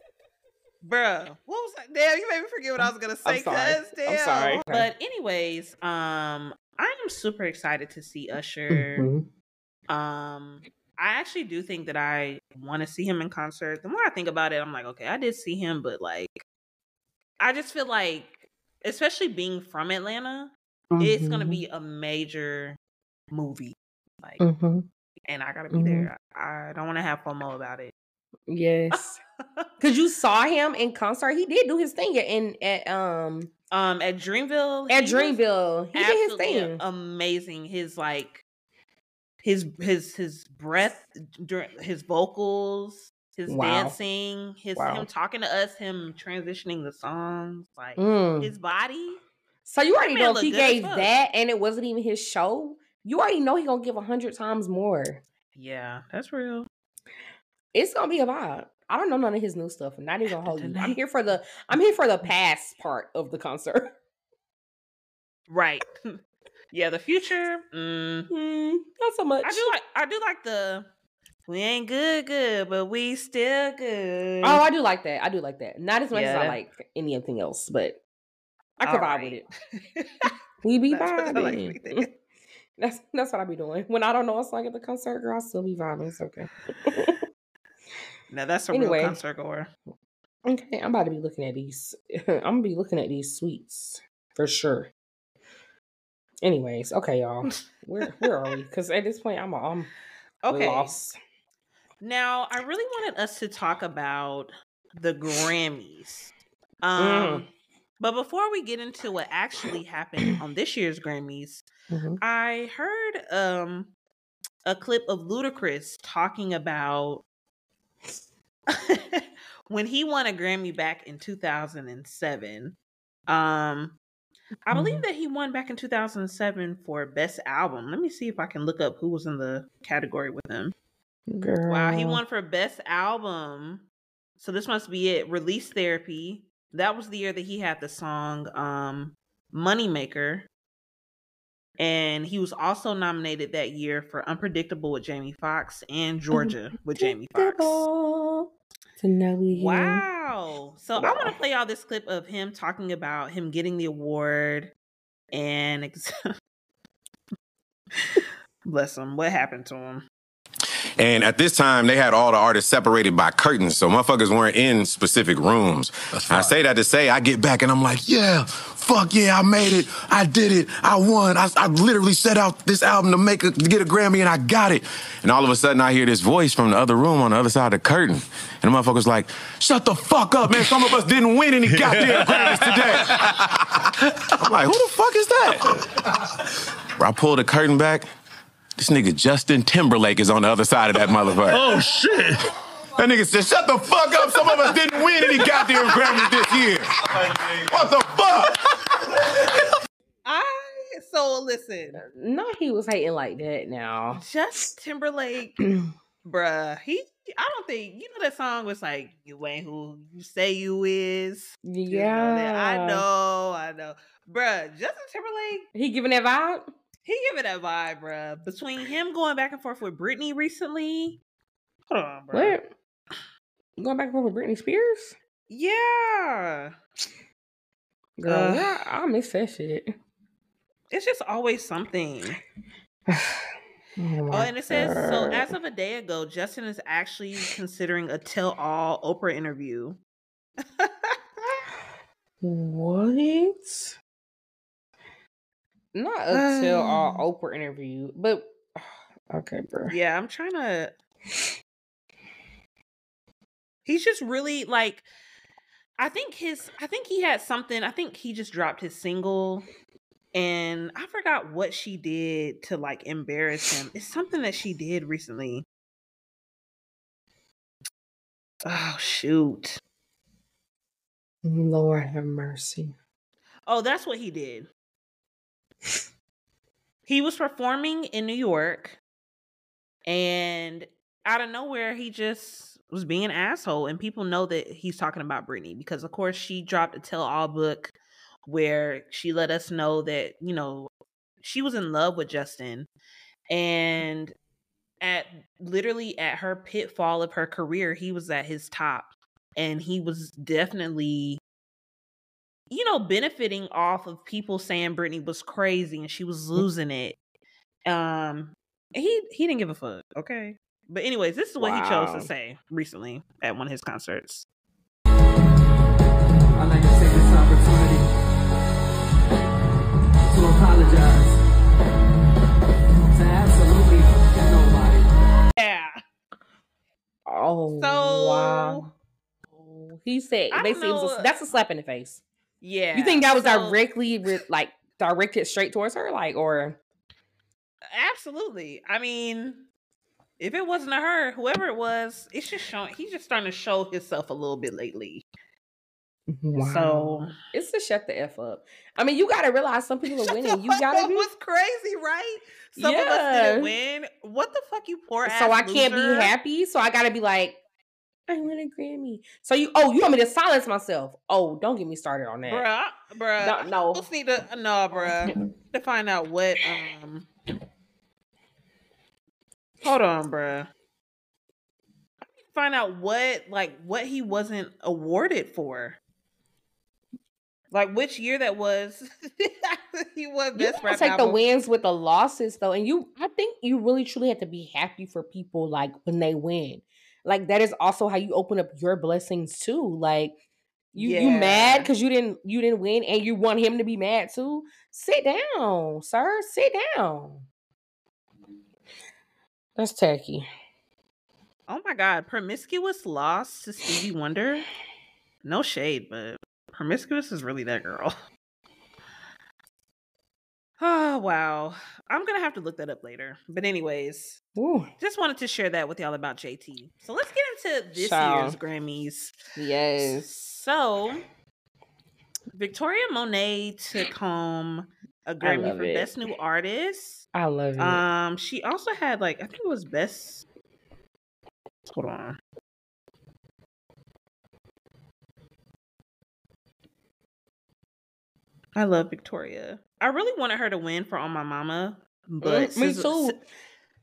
Bruh, what was that? Damn, you made me forget what I was gonna say.
I'm sorry.
Cuz,
I'm
damn.
sorry.
But anyways, um, I am super excited to see Usher. Mm-hmm. Um, I actually do think that I want to see him in concert. The more I think about it, I'm like, okay, I did see him, but like, I just feel like, especially being from Atlanta, mm-hmm. it's gonna mm-hmm. be a major movie. Like, mm-hmm. and I gotta be mm-hmm. there. I don't want to have FOMO about it.
Yes, [LAUGHS] because you saw him in concert. He did do his thing in at um
um at Dreamville.
At Dreamville, he did his thing.
Amazing. His like his his his breath, his vocals, his wow. dancing, his wow. him talking to us, him transitioning the songs, like mm. his body.
So you already know if he gave that and it wasn't even his show, you already know he gonna give a hundred times more.
Yeah, that's real.
It's gonna be a vibe. I don't know none of his new stuff. I'm not even gonna hold you. I'm here for the I'm here for the past part of the concert.
Right. [LAUGHS] Yeah, the future. Mm,
mm, not so much.
I do like. I do like the. We ain't good, good, but we still good.
Oh, I do like that. I do like that. Not as much yeah. as I like anything else, but I can vibe right. with it. [LAUGHS] we be that's vibing. Like [LAUGHS] that's that's what I be doing when I don't know a song at the concert. Girl, I still be vibing. It's okay.
Now that's a anyway, real concert goer.
Okay, I'm about to be looking at these. [LAUGHS] I'm gonna be looking at these suites for sure. Anyways, okay, y'all. [LAUGHS] Where where are we? Because at this point, I'm I'm okay. lost.
Now, I really wanted us to talk about the Grammys. Um, mm. but before we get into what actually happened on this year's Grammys, mm-hmm. I heard um a clip of Ludacris talking about [LAUGHS] when he won a Grammy back in 2007. Um, I believe mm-hmm. that he won back in 2007 for best album. Let me see if I can look up who was in the category with him. Girl. Wow, he won for best album. So this must be it. Release Therapy. That was the year that he had the song um Moneymaker. And he was also nominated that year for Unpredictable with Jamie Foxx and Georgia with Jamie Foxx.
So now we
Wow. So wow. I want to play y'all this clip of him talking about him getting the award and ex- [LAUGHS] bless him. What happened to him?
And at this time, they had all the artists separated by curtains, so motherfuckers weren't in specific rooms. I say that to say, I get back and I'm like, yeah, fuck yeah, I made it. I did it. I won. I, I literally set out this album to make a, to get a Grammy and I got it. And all of a sudden I hear this voice from the other room on the other side of the curtain. And the motherfucker's like, shut the fuck up, man. Some of us didn't win any goddamn Grammys today. [LAUGHS] I'm like, who the fuck is that? [LAUGHS] I pull the curtain back. This nigga Justin Timberlake is on the other side of that motherfucker. [LAUGHS]
Oh shit.
That nigga said, shut the fuck up. Some of us didn't win any goddamn Grammys this year. What the fuck?
I so listen.
No, he was hating like that now.
Just Timberlake, [CLEARS THROAT] bruh. He I don't think you know that song was like you ain't who you say you is.
Yeah. You
know I know, I know. Bruh, Justin Timberlake.
He giving that vibe?
He giving a vibe, bro. Between him going back and forth with Britney recently. Hold on, bro.
What? Going back and forth with Britney Spears?
Yeah.
Girl, uh, yeah, I miss that shit.
It's just always something. [SIGHS] [SIGHS] oh, oh, and it says so as of a day ago, Justin is actually considering a tell all Oprah interview. [LAUGHS]
what? Not until our um. Oprah interview, but [SIGHS] okay, bro.
Yeah, I'm trying to. He's just really like. I think his. I think he had something. I think he just dropped his single, and I forgot what she did to like embarrass him. It's something that she did recently. Oh shoot!
Lord have mercy.
Oh, that's what he did he was performing in New York and out of nowhere he just was being an asshole and people know that he's talking about Britney because of course she dropped a tell all book where she let us know that, you know, she was in love with Justin and at literally at her pitfall of her career, he was at his top and he was definitely you know, benefiting off of people saying Britney was crazy and she was
Mm.
losing it. Um, he he didn't give a fuck. Okay, but anyways, this is what he chose to say recently at one of his concerts.
I'd like to take this opportunity to apologize to absolutely nobody.
Yeah.
Oh,
So-
wow. He said basically it was a, that's a slap in the face.
Yeah.
You think that was
so-
directly with like directed straight towards her, like or
Absolutely. I mean, if it wasn't a her, whoever it was, it's just showing. He's just starting to show himself a little bit lately. Wow. So
it's to shut the f up. I mean, you got to realize some people are winning. You got to be.
was crazy, right? Some of us
Yeah.
didn't win. What the fuck, you poor ass
So I can't be happy. So I got to be like, I win a Grammy. So you, oh, you want me to silence myself? Oh, don't get me started on that.
bruh, bruh.
No,
I
no.
just need to no, bruh, to find out what. Um, hold on, bruh. I need to Find out what like what he wasn't awarded for. Like which year that was? [LAUGHS] he was
You
best rap
take the wins with the losses though, and you. I think you really truly have to be happy for people like when they win. Like that is also how you open up your blessings too. Like you you mad because you didn't you didn't win and you want him to be mad too. Sit down, sir. Sit down. That's tacky.
Oh my god, promiscuous lost to Stevie Wonder. No shade, but promiscuous is really that girl. [LAUGHS] Oh wow. I'm gonna have to look that up later. But anyways,
Ooh,
just wanted to share that with y'all about JT. So let's get into this
Child.
year's Grammys.
yes.
So Victoria Monet took home a Grammy for
it.
Best New Artist.
I love it.
Um, she also had like I think it was best. Hold on. I love Victoria. I really wanted her to win for On My Mama, but
Mm, me
SZA
too.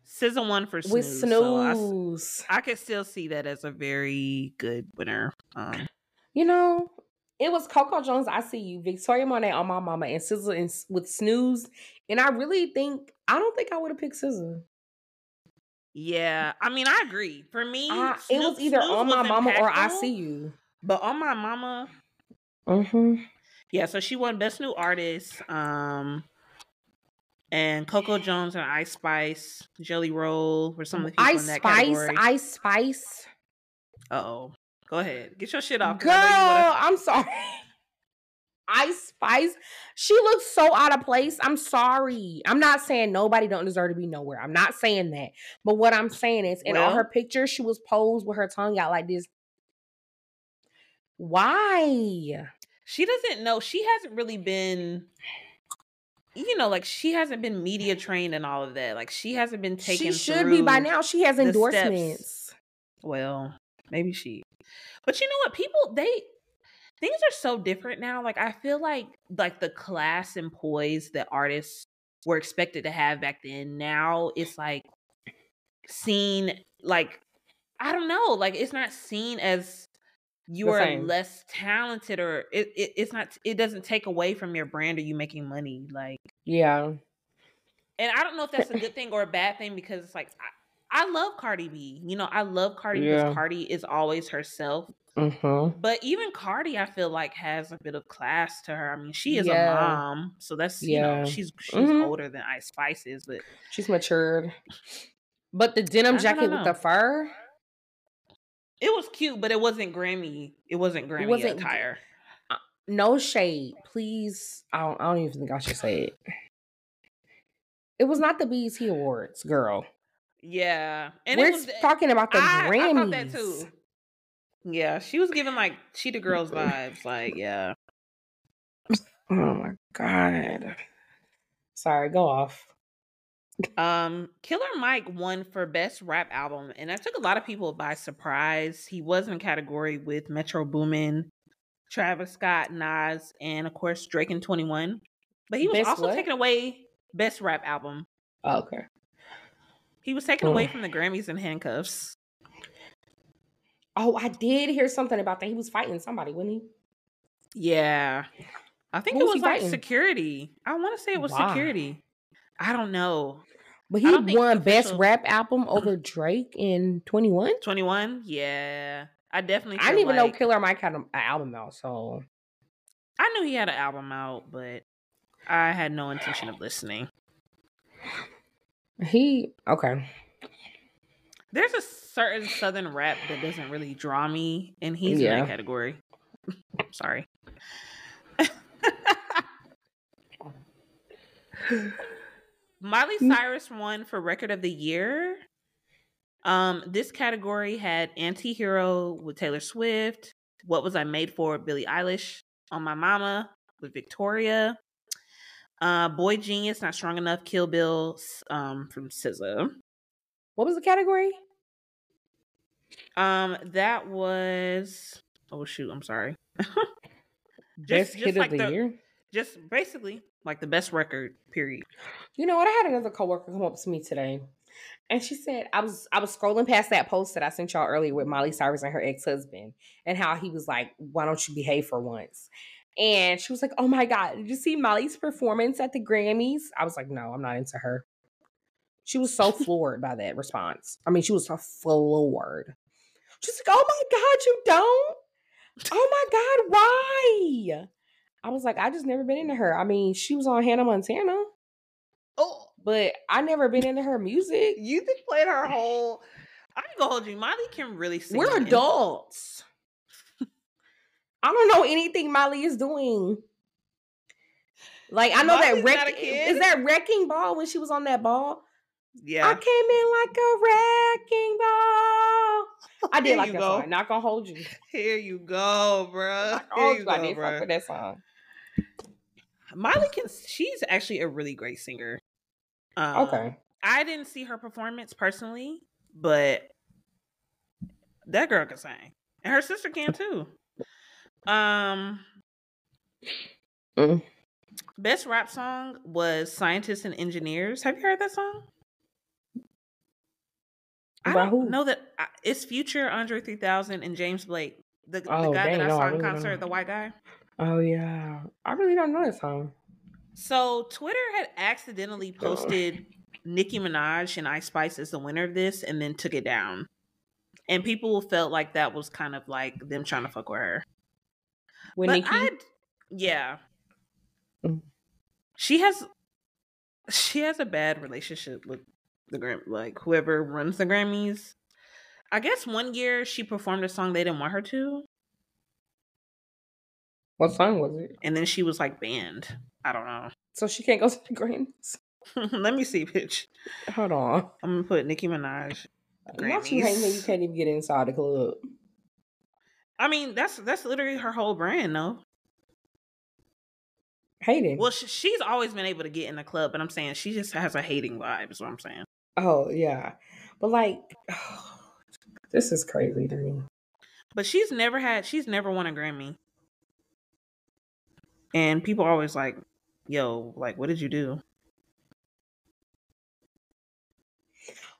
SZA won for
With
Snooze. so I
snooze.
I, could still see that as a very good winner. Um,
You know, it was Coco Jones. I see you, Victoria Monet on my mama, and SZA and with Snooze. And I really think I don't think I would have picked SZA.
yeah, I mean, I agree. For me,
I, it was either
Snooze
on my
was
mama or I see you.
But on my mama,
Mm-hmm.
Yeah, so she won Best New Artist. Um and Coco Jones and Ice Spice, Jelly Roll were some of the people
Ice
in that
Spice,
category.
Ice Spice.
Uh oh. Go ahead. Get your shit off.
Girl,
wanna...
I'm sorry. [LAUGHS] Ice Spice. She looks so out of place. I'm sorry. I'm not saying nobody don't deserve to be nowhere. I'm not saying that. But what I'm saying is, in all her pictures, she was posed with her tongue out like this. Why?
She doesn't know. She hasn't really been you know, like she hasn't been media trained and all of that. Like she hasn't been taken
She should be by now. She has
steps.
endorsements.
Well, maybe she. But you know what? People they things are so different now. Like I feel like like the class and poise that artists were expected to have back then. Now it's like seen like I don't know, like it's not seen as you
The
are
same.
less talented or it, it it's not it doesn't take away from your brand or you making money. Like
Yeah.
and I don't know if that's a [LAUGHS] good thing or a bad thing because it's like I, I love Cardi B. You know, I love Cardi
Yeah.
because Cardi is always herself.
Mm-hmm.
But even Cardi, I feel like has a bit of class to her. I mean, she is
Yeah.
a mom, so that's you know she's she's
Mhm.
older than Ice Spice is, but
She's matured. But the denim jacket with the fur,
it was cute. But it wasn't Grammy. It wasn't Grammy it
wasn't-
attire.
Uh, no shade, please. I don't, I don't even think I should say it. It was not the BET Awards, girl.
Yeah, and
We're
it was
talking about the
I,
Grammys.
I that too. Yeah, she was giving like Cheetah Girls [LAUGHS] vibes. Like, yeah. [LAUGHS]
Oh my god. Sorry, go off.
Um, Killer Mike won for best rap album, and that took a lot of people by surprise. He was in category with Metro Boomin, Travis Scott, Nas, and of course Drake and Twenty One. But he was
Best
also
what?
taking away best rap album.
Oh, okay.
He was taken away from the Grammys in handcuffs.
Oh, I did hear something about that. He was fighting somebody, wasn't he?
Yeah. I think
Who
it
was
was like
fighting?
security. I want to say it was security. I don't know.
But he won best
official-
rap album over Drake in 21.
21? Yeah. I definitely
I didn't
feel
even know Killer Mike had an album out, so
I knew he had an album out, but I had no intention of listening.
he okay.
There's a certain southern rap that doesn't really draw me, and he's in that category. Sorry. [LAUGHS] Miley Cyrus won for record of the year. Um, this category had Anti-Hero with Taylor Swift, What Was I Made For Billie Eilish, On My Mama with Victoria, uh, Boy Genius, Not Strong Enough, Kill Bill um, from SZA.
What was the category?
Um, that was oh shoot, I'm sorry. [LAUGHS]
Best
just
hit
like
of the,
the-
year.
Just basically like the best record, period.
You know what? I had another coworker come up to me today, and she said I was I was scrolling past that post that I sent y'all earlier with Miley Cyrus and her ex husband, and how he was like, "Why don't you behave for once?" And she was like, "Oh my god, did you see Miley's performance at the Grammys?" I was like, "No, I'm not into her." She was so [LAUGHS] floored by that response. I mean, she was so floored. She's like, "Oh my god, you don't? Oh my god, why?" I was like, "I just never been into her. I mean, she was on Hannah Montana."
Oh,
but I never been into her music.
you just played her whole. I ain't gonna hold you. Miley can really sing.
We're adults. I don't know anything Miley is doing. Like I know
Miley's
that wreck is that wrecking ball when she was on that ball.
Yeah.
I came in like a wrecking ball. I did
Here
like
you
that
go.
song. Not gonna hold you.
Here you go,
bro.
Here you
you. I
go,
did fuck with that song.
Miley can. She's actually a really great singer. Um,
Okay.
I didn't see her performance personally, but that girl can sing, and her sister can too. Um,
Mm.
best rap song was "Scientists and Engineers." Have you heard that song? I don't
who?
know that I- it's Future, Andre 3000, and James Blake, the, the
Oh,
guy
dang,
that I
no,
saw in
really don't
concert, the white guy.
Oh yeah. I really don't know that song.
So Twitter had accidentally posted Nicki Minaj and Ice Spice as the winner of this, and then took it down. And people felt like that was kind of like them trying to fuck with her.
With
but
Nicki.
I'd- yeah,
Mm.
she has she has a bad relationship with the Gram, like whoever runs the Grammys. I guess one year she performed a song they didn't want her to,
What song was it?
and then she was like banned. I don't know.
So she can't go to the Grammys. [LAUGHS] [LAUGHS]
Let me see, bitch.
Hold on.
I'm gonna put Nicki Minaj.
Not you that you can't even get inside the club.
I mean, that's that's literally her whole brand, though.
Hating.
Well, sh- she's always been able to get in the club, but I'm saying she just has a hating vibe. Is what I'm saying.
Oh yeah, but like, [SIGHS] this is crazy to me.
But she's never had. She's never won a Grammy. And people are always like, "Yo, like, what did you do?"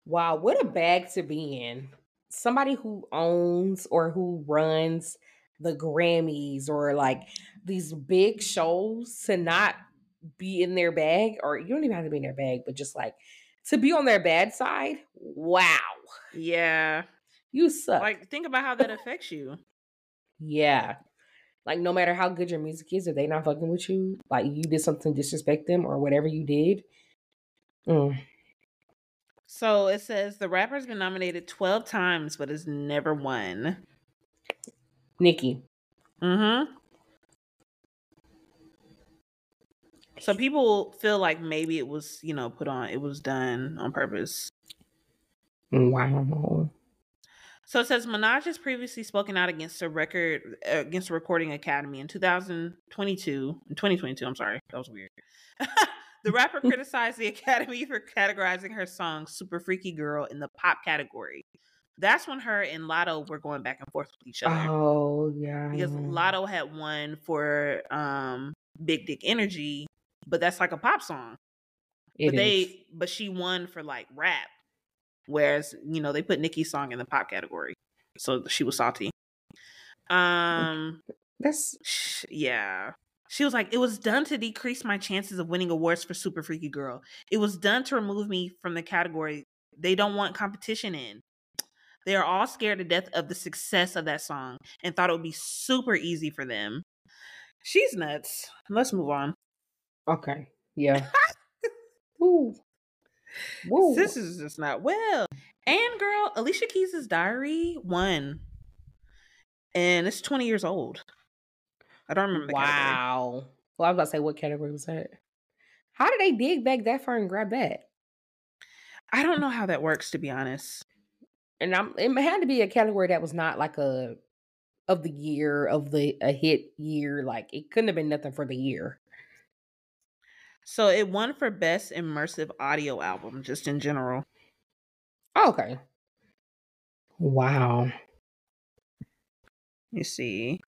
Wow, what a bag to be in. Somebody who owns or who runs the Grammys or like these big shows to not be in their bag, or you don't even have to be in their bag, but just like to be on their bad side. Wow,
Yeah,
you suck.
like think about how that affects you.
yeah. Like no matter how good your music is, if they not fucking with you, like you did something to disrespect them or whatever you did. mm,
So it says the rapper's been nominated 12 times, but has never won.
Nicki.
Mm-hmm. So people feel like maybe it was, you know, put on, it was done on purpose.
Wow.
So it says Minaj has previously spoken out against a record uh, against the Recording Academy in 2022. In 2022, I'm sorry, that was weird. [LAUGHS] the rapper [LAUGHS] criticized the Academy for categorizing her song "Super Freaky Girl" in the pop category. That's when her and Latto were going back and forth with each other
Oh yeah.
because Latto had won for um, "Big Dick Energy," but that's like a pop song.
It
but
is.
they but she won for like rap whereas you know they put Nicki's song in the pop category so she was salty um
That's
Sh- yeah. She was like, it was done to decrease my chances of winning awards for Super Freaky Girl. It was done to remove me from the category they don't want competition in. They are all scared to death of the success of that song and thought it would be super easy for them. She's nuts. Let's move on.
okay. Yeah. [LAUGHS] Woo. Woo.
This is just not well. And girl, Alicia Keys' Diary one. And it's 20 years old. I don't remember the category.
wow. Well, I was about to say, what category was that? How did they dig back that far and grab that?
I don't know how that works, to be honest.
And I'm it had to be a category that was not like a of the year of the a hit year. Like it couldn't have been nothing for the year.
So it won for best immersive audio album, just in general.
Oh, okay. Wow.
You see.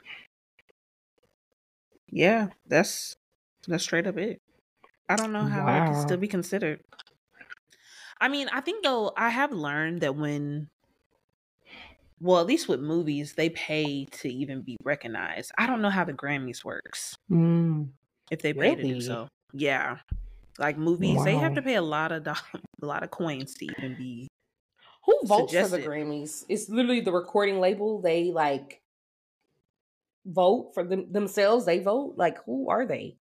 Yeah, that's that's straight up it. I don't know how it can still be considered. I mean, I think though I have learned that when well, at least with movies, they pay to even be recognized. I don't know how the Grammys works.
Mm.
If they pay to do so. Yeah. Like movies, they have to pay a lot of dollars, [LAUGHS] a lot of coins to even be
Who votes for the Grammys? It's literally the recording label. They like vote for them themselves. They vote. Like who are they?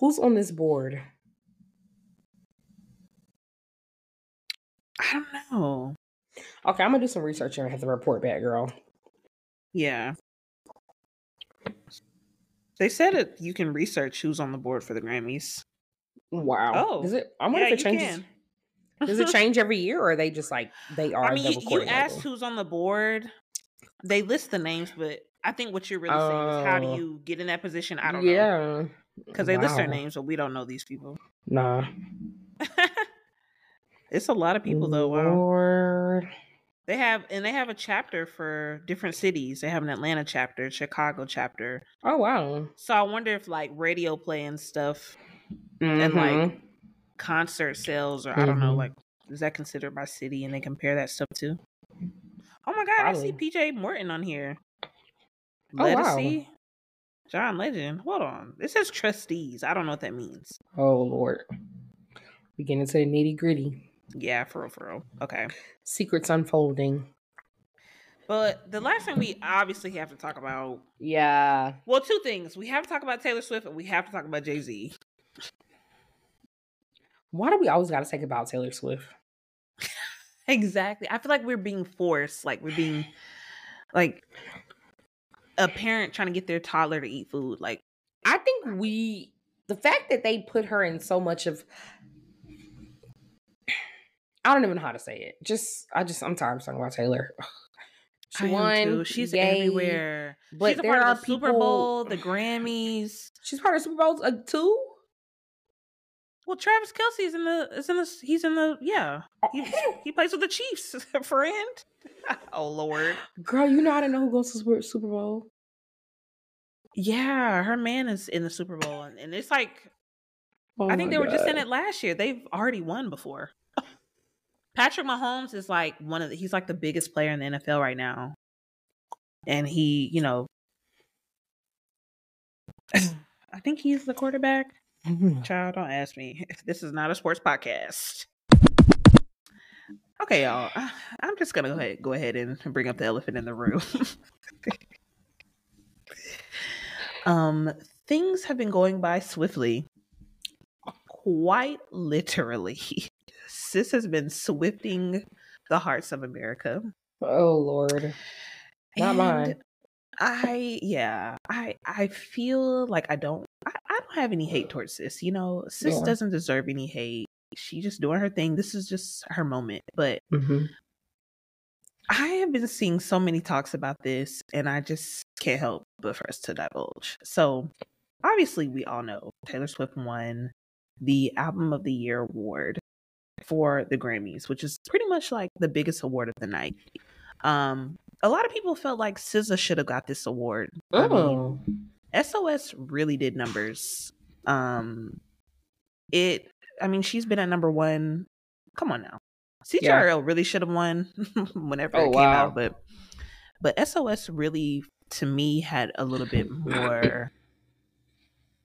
Who's on this board?
I don't know.
Okay, I'm gonna do some research and have to report back, girl.
Yeah. They said it you can research who's on the board for the Grammys.
Wow.
Oh,
Does it? I wonder
yeah,
if it changes. Does it change every [LAUGHS] year, or are they just like they are?
I mean, you, you asked who's on the board. They list the names, but I think what you're really saying is how do
Oh.
you get in that position? I don't know.
yeah,
Because they list their names, but we don't know these people.
Nah. [LAUGHS]
it's a lot of people though. Wow.
Lord.
They have and they have a chapter for different cities. They have an Atlanta chapter, Chicago chapter.
Oh wow.
So I wonder if like radio play and stuff and like
Mhm.
concert sales or I don't know,
Mhm.
like is that considered by city and they compare that stuff too? Oh my god, I see PJ Morton on here.
Oh, wow.
Legacy. John Legend. Hold on. It says trustees. I don't know what that means.
oh Lord. We get into the nitty gritty.
Yeah, for real, for real. Okay.
Secrets unfolding.
But the last thing we obviously have to talk about
Yeah.
well, two things. We have to talk about Taylor Swift and we have to talk about Jay Z.
Why do we always got to talk about Taylor Swift? [LAUGHS]
Exactly. I feel like we're being forced, like we're being like a parent trying to get their toddler to eat food. Like,
I think we the fact that they put her in so much of I don't even know how to say it. Just I just I'm tired of talking about Taylor. She
I
won.
She's
yay.
everywhere.
But
She's a
there
part
are
of the Super Bowl, the Grammys.
She's part of Super Bowl uh, too.
Well, Travis Kelce's in the is in the he's in the yeah. He, he plays with the Chiefs, [LAUGHS] friend. [LAUGHS] oh Lord.
Girl, you know how to know who goes to Super, Super Bowl.
Yeah, her man is in the Super Bowl, and, and it's like
Oh
I think they were just in it last year. They've already won before. Patrick Mahomes is like one of the, he's like the biggest player in the NFL right now. And he, you know, [CLEARS THROAT] I think he's the quarterback. Child, don't ask me. [LAUGHS] This is not a sports podcast. Okay, y'all. [SIGHS] I'm just gonna go ahead, go ahead and bring up the elephant in the room. [LAUGHS] um, things have been going by swiftly, quite literally. [LAUGHS] Sis has been swifting the hearts of America.
Oh Lord. Not mine.
I yeah, I I feel like I don't I, I don't have any hate towards sis. You know, sis
Yeah.
doesn't deserve any hate. She just doing her thing. This is just her moment. But
Mhm.
I have been seeing so many talks about this, and I just can't help but for us to divulge. So, obviously, we all know Taylor Swift won the Album of the Year award for the Grammys, which is pretty much like the biggest award of the night. Um, a lot of people felt like SZA should have got this award. I mean,
Oh.
SOS really did numbers. Um, it. I mean, she's been at number one. Come on now, CTRL really should have won [LAUGHS] whenever
Oh,
it came
wow.
out, but but SOS really to me had a little bit more.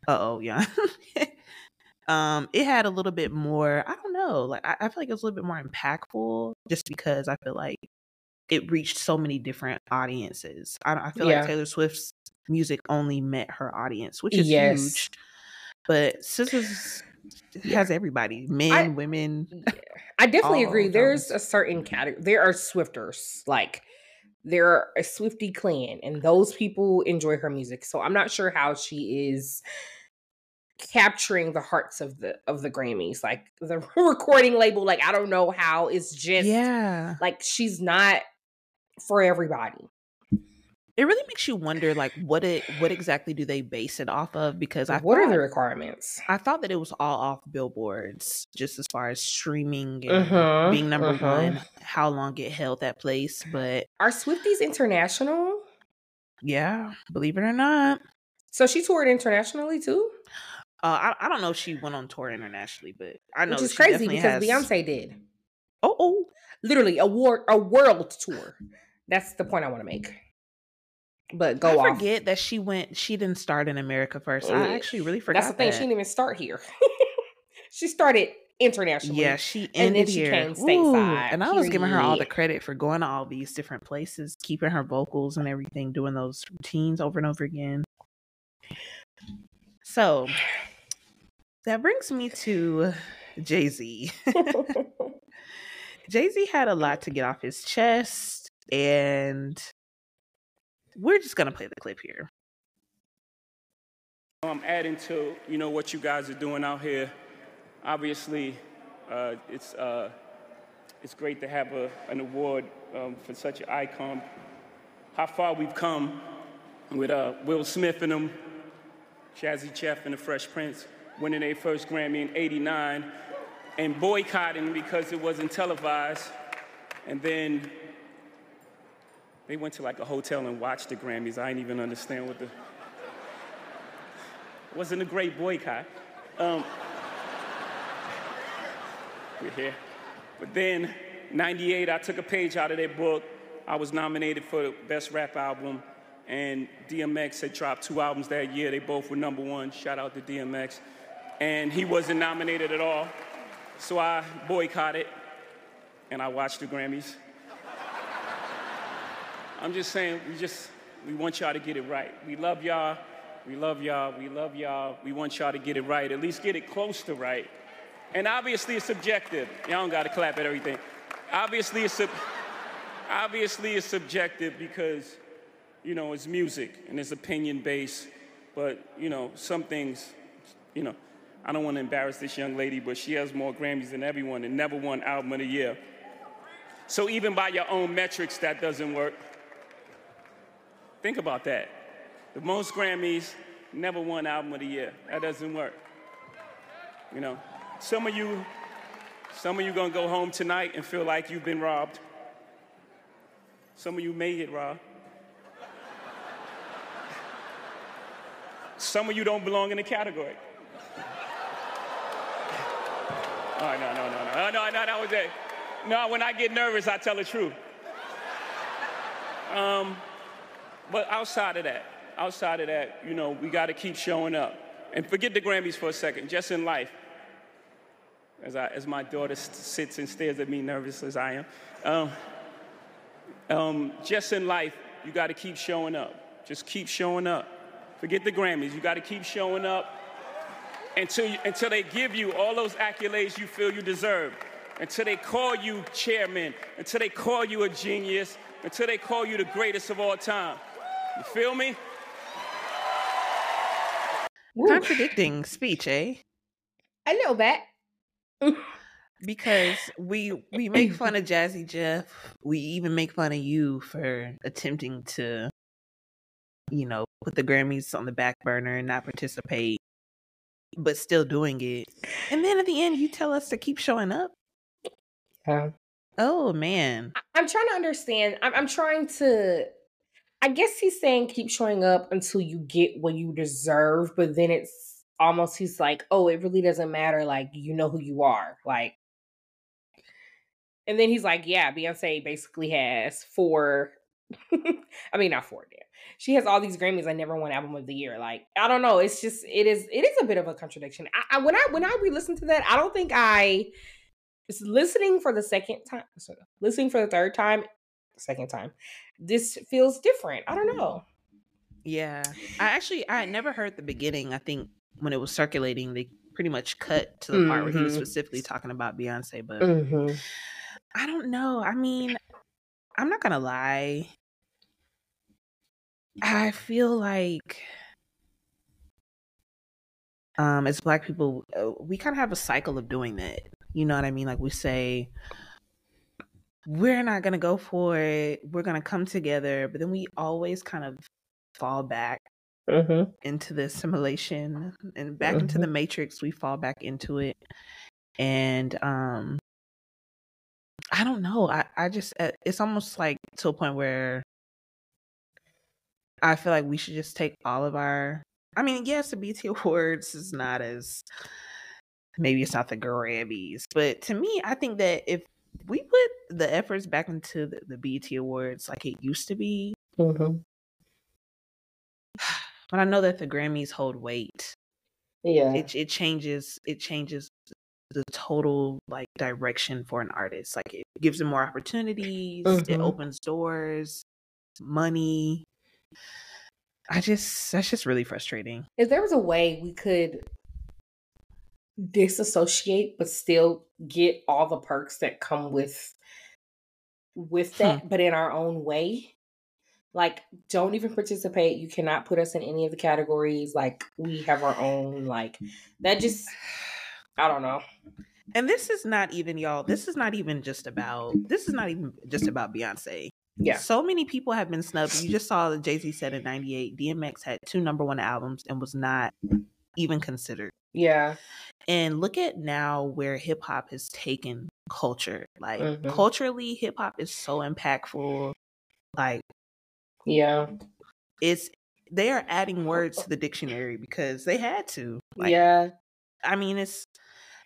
Uh oh, yeah. [LAUGHS] um, it had a little bit more. I don't know. Like I, I feel like it was a little bit more impactful, just because I feel like it reached so many different audiences. I, I feel
Yeah.
like Taylor Swift's music only met her audience, which is
Yes.
huge. But SZA's [SIGHS] has everybody, men,
I-
women.
I definitely agree. There's a certain category. There are Swifters, like there are a Swifty clan, and those people enjoy her music. So I'm not sure how she is capturing the hearts of the of the Grammys, like the [LAUGHS] recording label. Like I don't know how it's just
yeah.
like she's not for everybody.
It really makes you wonder, like, what it, what exactly do they base it off of? Because I
what are the requirements?
I thought that it was all off billboards, just as far as streaming and
Mhm,
being number
mhm.
one, how long it held that place. But
Are Swifties international?
yeah, believe it or not,
So she toured internationally too,
uh, I, I don't know if she went on tour internationally, but I know
which is crazy because
has-
Beyonce did
Oh, oh,
literally a war a world tour. That's the point I want to make. But go
I
off.
forget that she went. She didn't start in America first. I actually really forgot.
That's the thing.
that.
She didn't even start here. [LAUGHS] she started internationally.
Yeah, she
and
ended
then she
here.
came stateside,
and I was giving her all the credit for going to all these different places, keeping her vocals and everything, doing those routines over and over again. So that brings me to Jay Z. Jay Z had a lot to get off his chest, and we're just gonna play the clip here.
I'm adding to you know what you guys are doing out here. Obviously, uh, it's uh, it's great to have a, an award um, for such an icon. How far we've come with uh, Will Smith and them, Jazzy Jeff and the Fresh Prince winning their first Grammy in '89 and boycotting because it wasn't televised, and then they went to like a hotel and watched the Grammys. I didn't even understand what the wasn't a great boycott. Um, we're here. But then, 98, I took a page out of their book. I was nominated for the Best Rap Album, and DMX had dropped two albums that year. They both were number one. Shout out to DMX. And he wasn't nominated at all. So I boycotted, and I watched the Grammys. I'm just saying, we just, we want y'all to get it right. We love y'all. We love y'all. We love y'all. We want y'all to get it right. At least get it close to right. And obviously, it's subjective. Y'all don't got to clap at everything. Obviously, it's sub- obviously it's subjective because, you know, it's music and it's opinion based. But you know, some things, you know, I don't want to embarrass this young lady, but she has more Grammys than everyone and never won Album of the Year. So even by your own metrics, that doesn't work. Think about that. The most Grammys, never won Album of the Year. That doesn't work. You know, some of you, some of you gonna go home tonight and feel like you've been robbed. Some of you may get robbed. Some of you don't belong in the category. Oh, no, no, no, no. Oh, no, no, that was it. No, when I get nervous, I tell the truth. Um, but outside of that, outside of that, you know, we got to keep showing up. And forget the Grammys for a second, just in life. As, I, as my daughter sits and stares at me, nervous as I am. Um, um, just in life, you got to keep showing up. Just keep showing up. Forget the Grammys. You got to keep showing up until, you, until they give you all those accolades you feel you deserve. Until they call you chairman. Until they call you a genius. Until they call you the greatest of all time. You feel me?
Woo.
Contradicting speech, eh?
A little bit.
because we we make fun of Jazzy Jeff. We even make fun of you for attempting to, you know, put the Grammys on the back burner and not participate, but still doing it. And then at the end, you tell us to keep showing up.
Yeah.
Oh man,
I- I'm trying to understand. I'm, I'm trying to. I guess he's saying keep showing up until you get what you deserve, but then it's almost he's like, oh, it really doesn't matter. Like you know who you are. Like, and then he's like, yeah, Beyonce basically has four [LAUGHS] I mean, not four. She has all these Grammys. I never won album of the year. Like I don't know. It's just it is it is a bit of a contradiction. I, I when I when I re-listen to that, I don't think I. It's listening for the second time. sorry, Listening for the third time, second time. This feels different. I don't know.
Yeah. I actually I had never heard the beginning. I think when it was circulating, they pretty much cut to the part where he was
Mhm.
specifically talking about Beyonce, but
Mm-hmm.
I don't know. I mean, I'm not gonna lie. I feel like um as black people uh, we kind of have a cycle of doing that you know what i mean like we say we're not gonna go for it we're gonna come together but then we always kind of fall back
Mm-hmm.
into the simulation and back into the matrix we fall back into it and um i don't know i i just uh, it's almost like to a point where i feel like we should just take all of our i mean yes the BET [LAUGHS] awards is not as maybe it's not the grammys but to me i think that if we put the efforts back into the, the BET awards like it used to be
Mm-hmm. [SIGHS]
but i know that the grammys hold weight
Yeah.
it it changes it changes the total like direction for an artist. Like it gives them more opportunities, it
Mhm.
opens doors, money. I just that's just really frustrating.
if there was a way we could disassociate but still get all the perks that come with with hmm. that but in our own way like don't even participate you cannot put us in any of the categories like we have our own like that just i don't know
And this is not even y'all, this is not even just about this is not even just about Beyonce.
Yeah
So many people have been snubbed. You just saw that Jay-Z said in 98 DMX had two number 1 albums and was not even considered.
yeah
and look at now where hip hop has taken culture. Like
Mhm.
culturally, hip hop is so impactful. Like
yeah
it's they are adding words to the dictionary because they had to. Like
yeah
I mean it's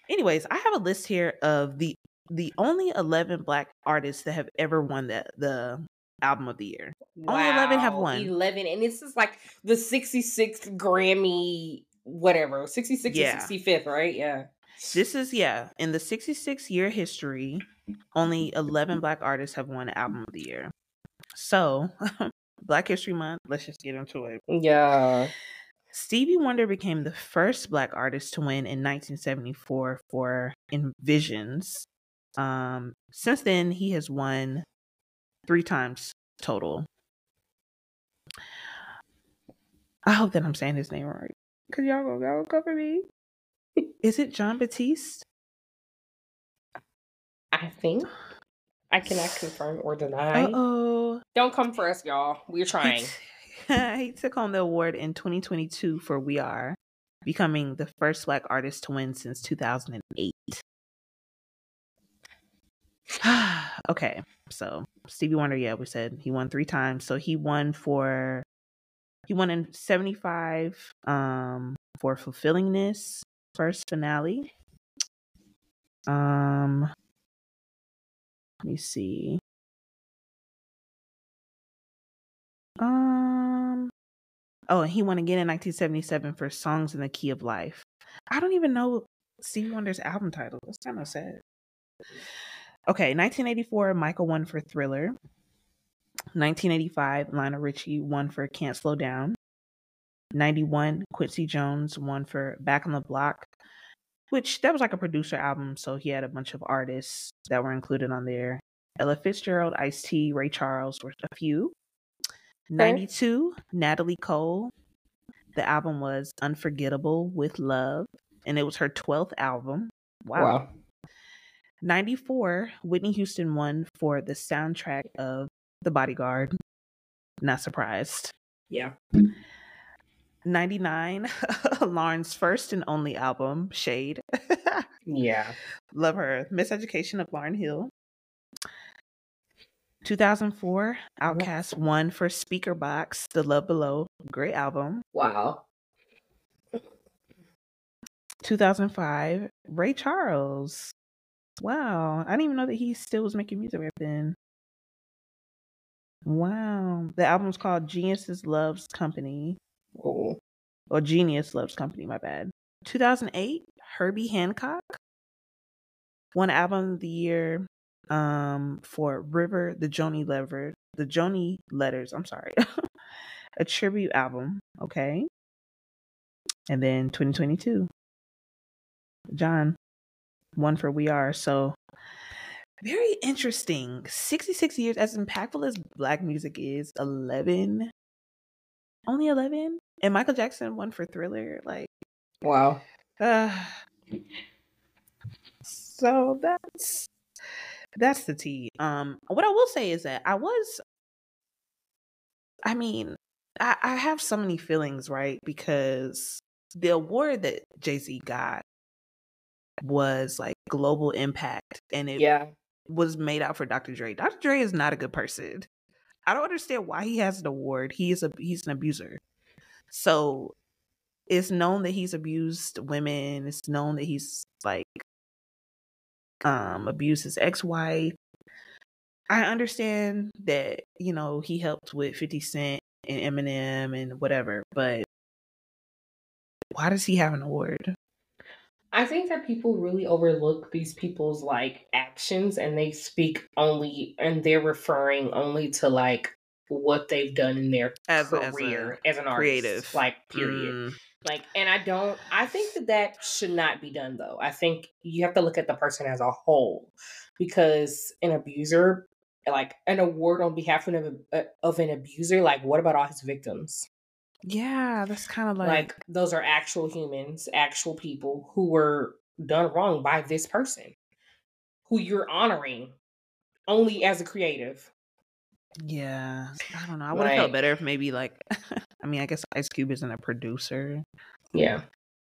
anyways, I have a list here of the the only 11 black artists that have ever won the the album of the year. Only 11 have won.
11 and this is like the 66th grammy whatever 66th
Yeah.
or 65th right yeah
This is yeah, in the 66 year history, only 11 black artists have won album of the year. So, [LAUGHS] Black History Month, let's just get into it.
yeah
Stevie Wonder became the first black artist to win in 1974 for Innervisions. Um, since then, he has won three times total. I hope that I'm saying his name right. Cause y'all go, y'all go cover me. Is it Jon Batiste?
i think i cannot confirm or deny
oh.
don't come for us y'all we're trying [LAUGHS]
he took home the award in 2022 for We Are, becoming the first black artist to win since 2008. [SIGHS] okay, so Stevie Wonder, yeah, we said he won three times. So he won for he won in 75 um for fulfillingness first finale. Um let me see. Um. Oh, and he won again in 1977 for "Songs in the Key of Life." I don't even know Stevie Wonder's album title. That's kind of sad. Okay, 1984, Michael won for "Thriller." 1985, Lionel Richie won for "Can't Slow Down." 91, Quincy Jones won for "Back on the Block," which that was like a producer album, so he had a bunch of artists that were included on there. Ella Fitzgerald, Ice T, Ray Charles were a few. 92, Natalie Cole. The album was Unforgettable with Love, and it was her 12th album. Wow. Wow. 94, Whitney Houston won for the soundtrack of The Bodyguard. Not surprised.
yeah
99, [LAUGHS] Lauryn's first and only album, Shade. [LAUGHS]
yeah
Love her. Miseducation of Lauryn Hill. 2004, OutKast won for Speakerboxxx, The Love Below. Great album.
wow
2005, Ray Charles. Wow. I didn't even know that he still was making music back then. Wow. The album's called Geniuses Loves Company.
Oh.
Or Genius Loves Company, my bad. 2008, Herbie Hancock won album of the year um for River the Joni Lever the Joni Letters, I'm sorry. [LAUGHS] a tribute album, okay? And then 2022. John won for We Are. So very interesting. 66 years as impactful as black music is, 11 only 11 and Michael Jackson won for Thriller like
Wow.
uh, [SIGHS] so that's that's the tea. Um, what I will say is that I was, I mean, I, I have so many feelings, right? Because the award that Jay Z got was like global impact, and it
Yeah.
was made out for Dr. Dre. Dr. Dre is not a good person. I don't understand why he has an award. He is a he's an abuser. So it's known that he's abused women. It's known that he's like um abused his ex-wife. I understand that, you know, he helped with 50 Cent and Eminem and whatever, but why does he have an award?
I think that people really overlook these people's like actions and they speak only and they're referring only to like what they've done in their
As- as a
career as, an
creative.
artist. Like, period.
Mm,
Like, and I don't, I think that that should not be done though. I think you have to look at the person as a whole because an abuser, like an award on behalf of an, of an abuser, like, what about all his victims?
Yeah, that's kind of like,
like those are actual humans, actual people who were done wrong by this person who you're honoring only as a creative.
yeah, I don't know. I would have felt better if maybe like, [LAUGHS] I mean, I guess Ice Cube isn't a producer.
Yeah.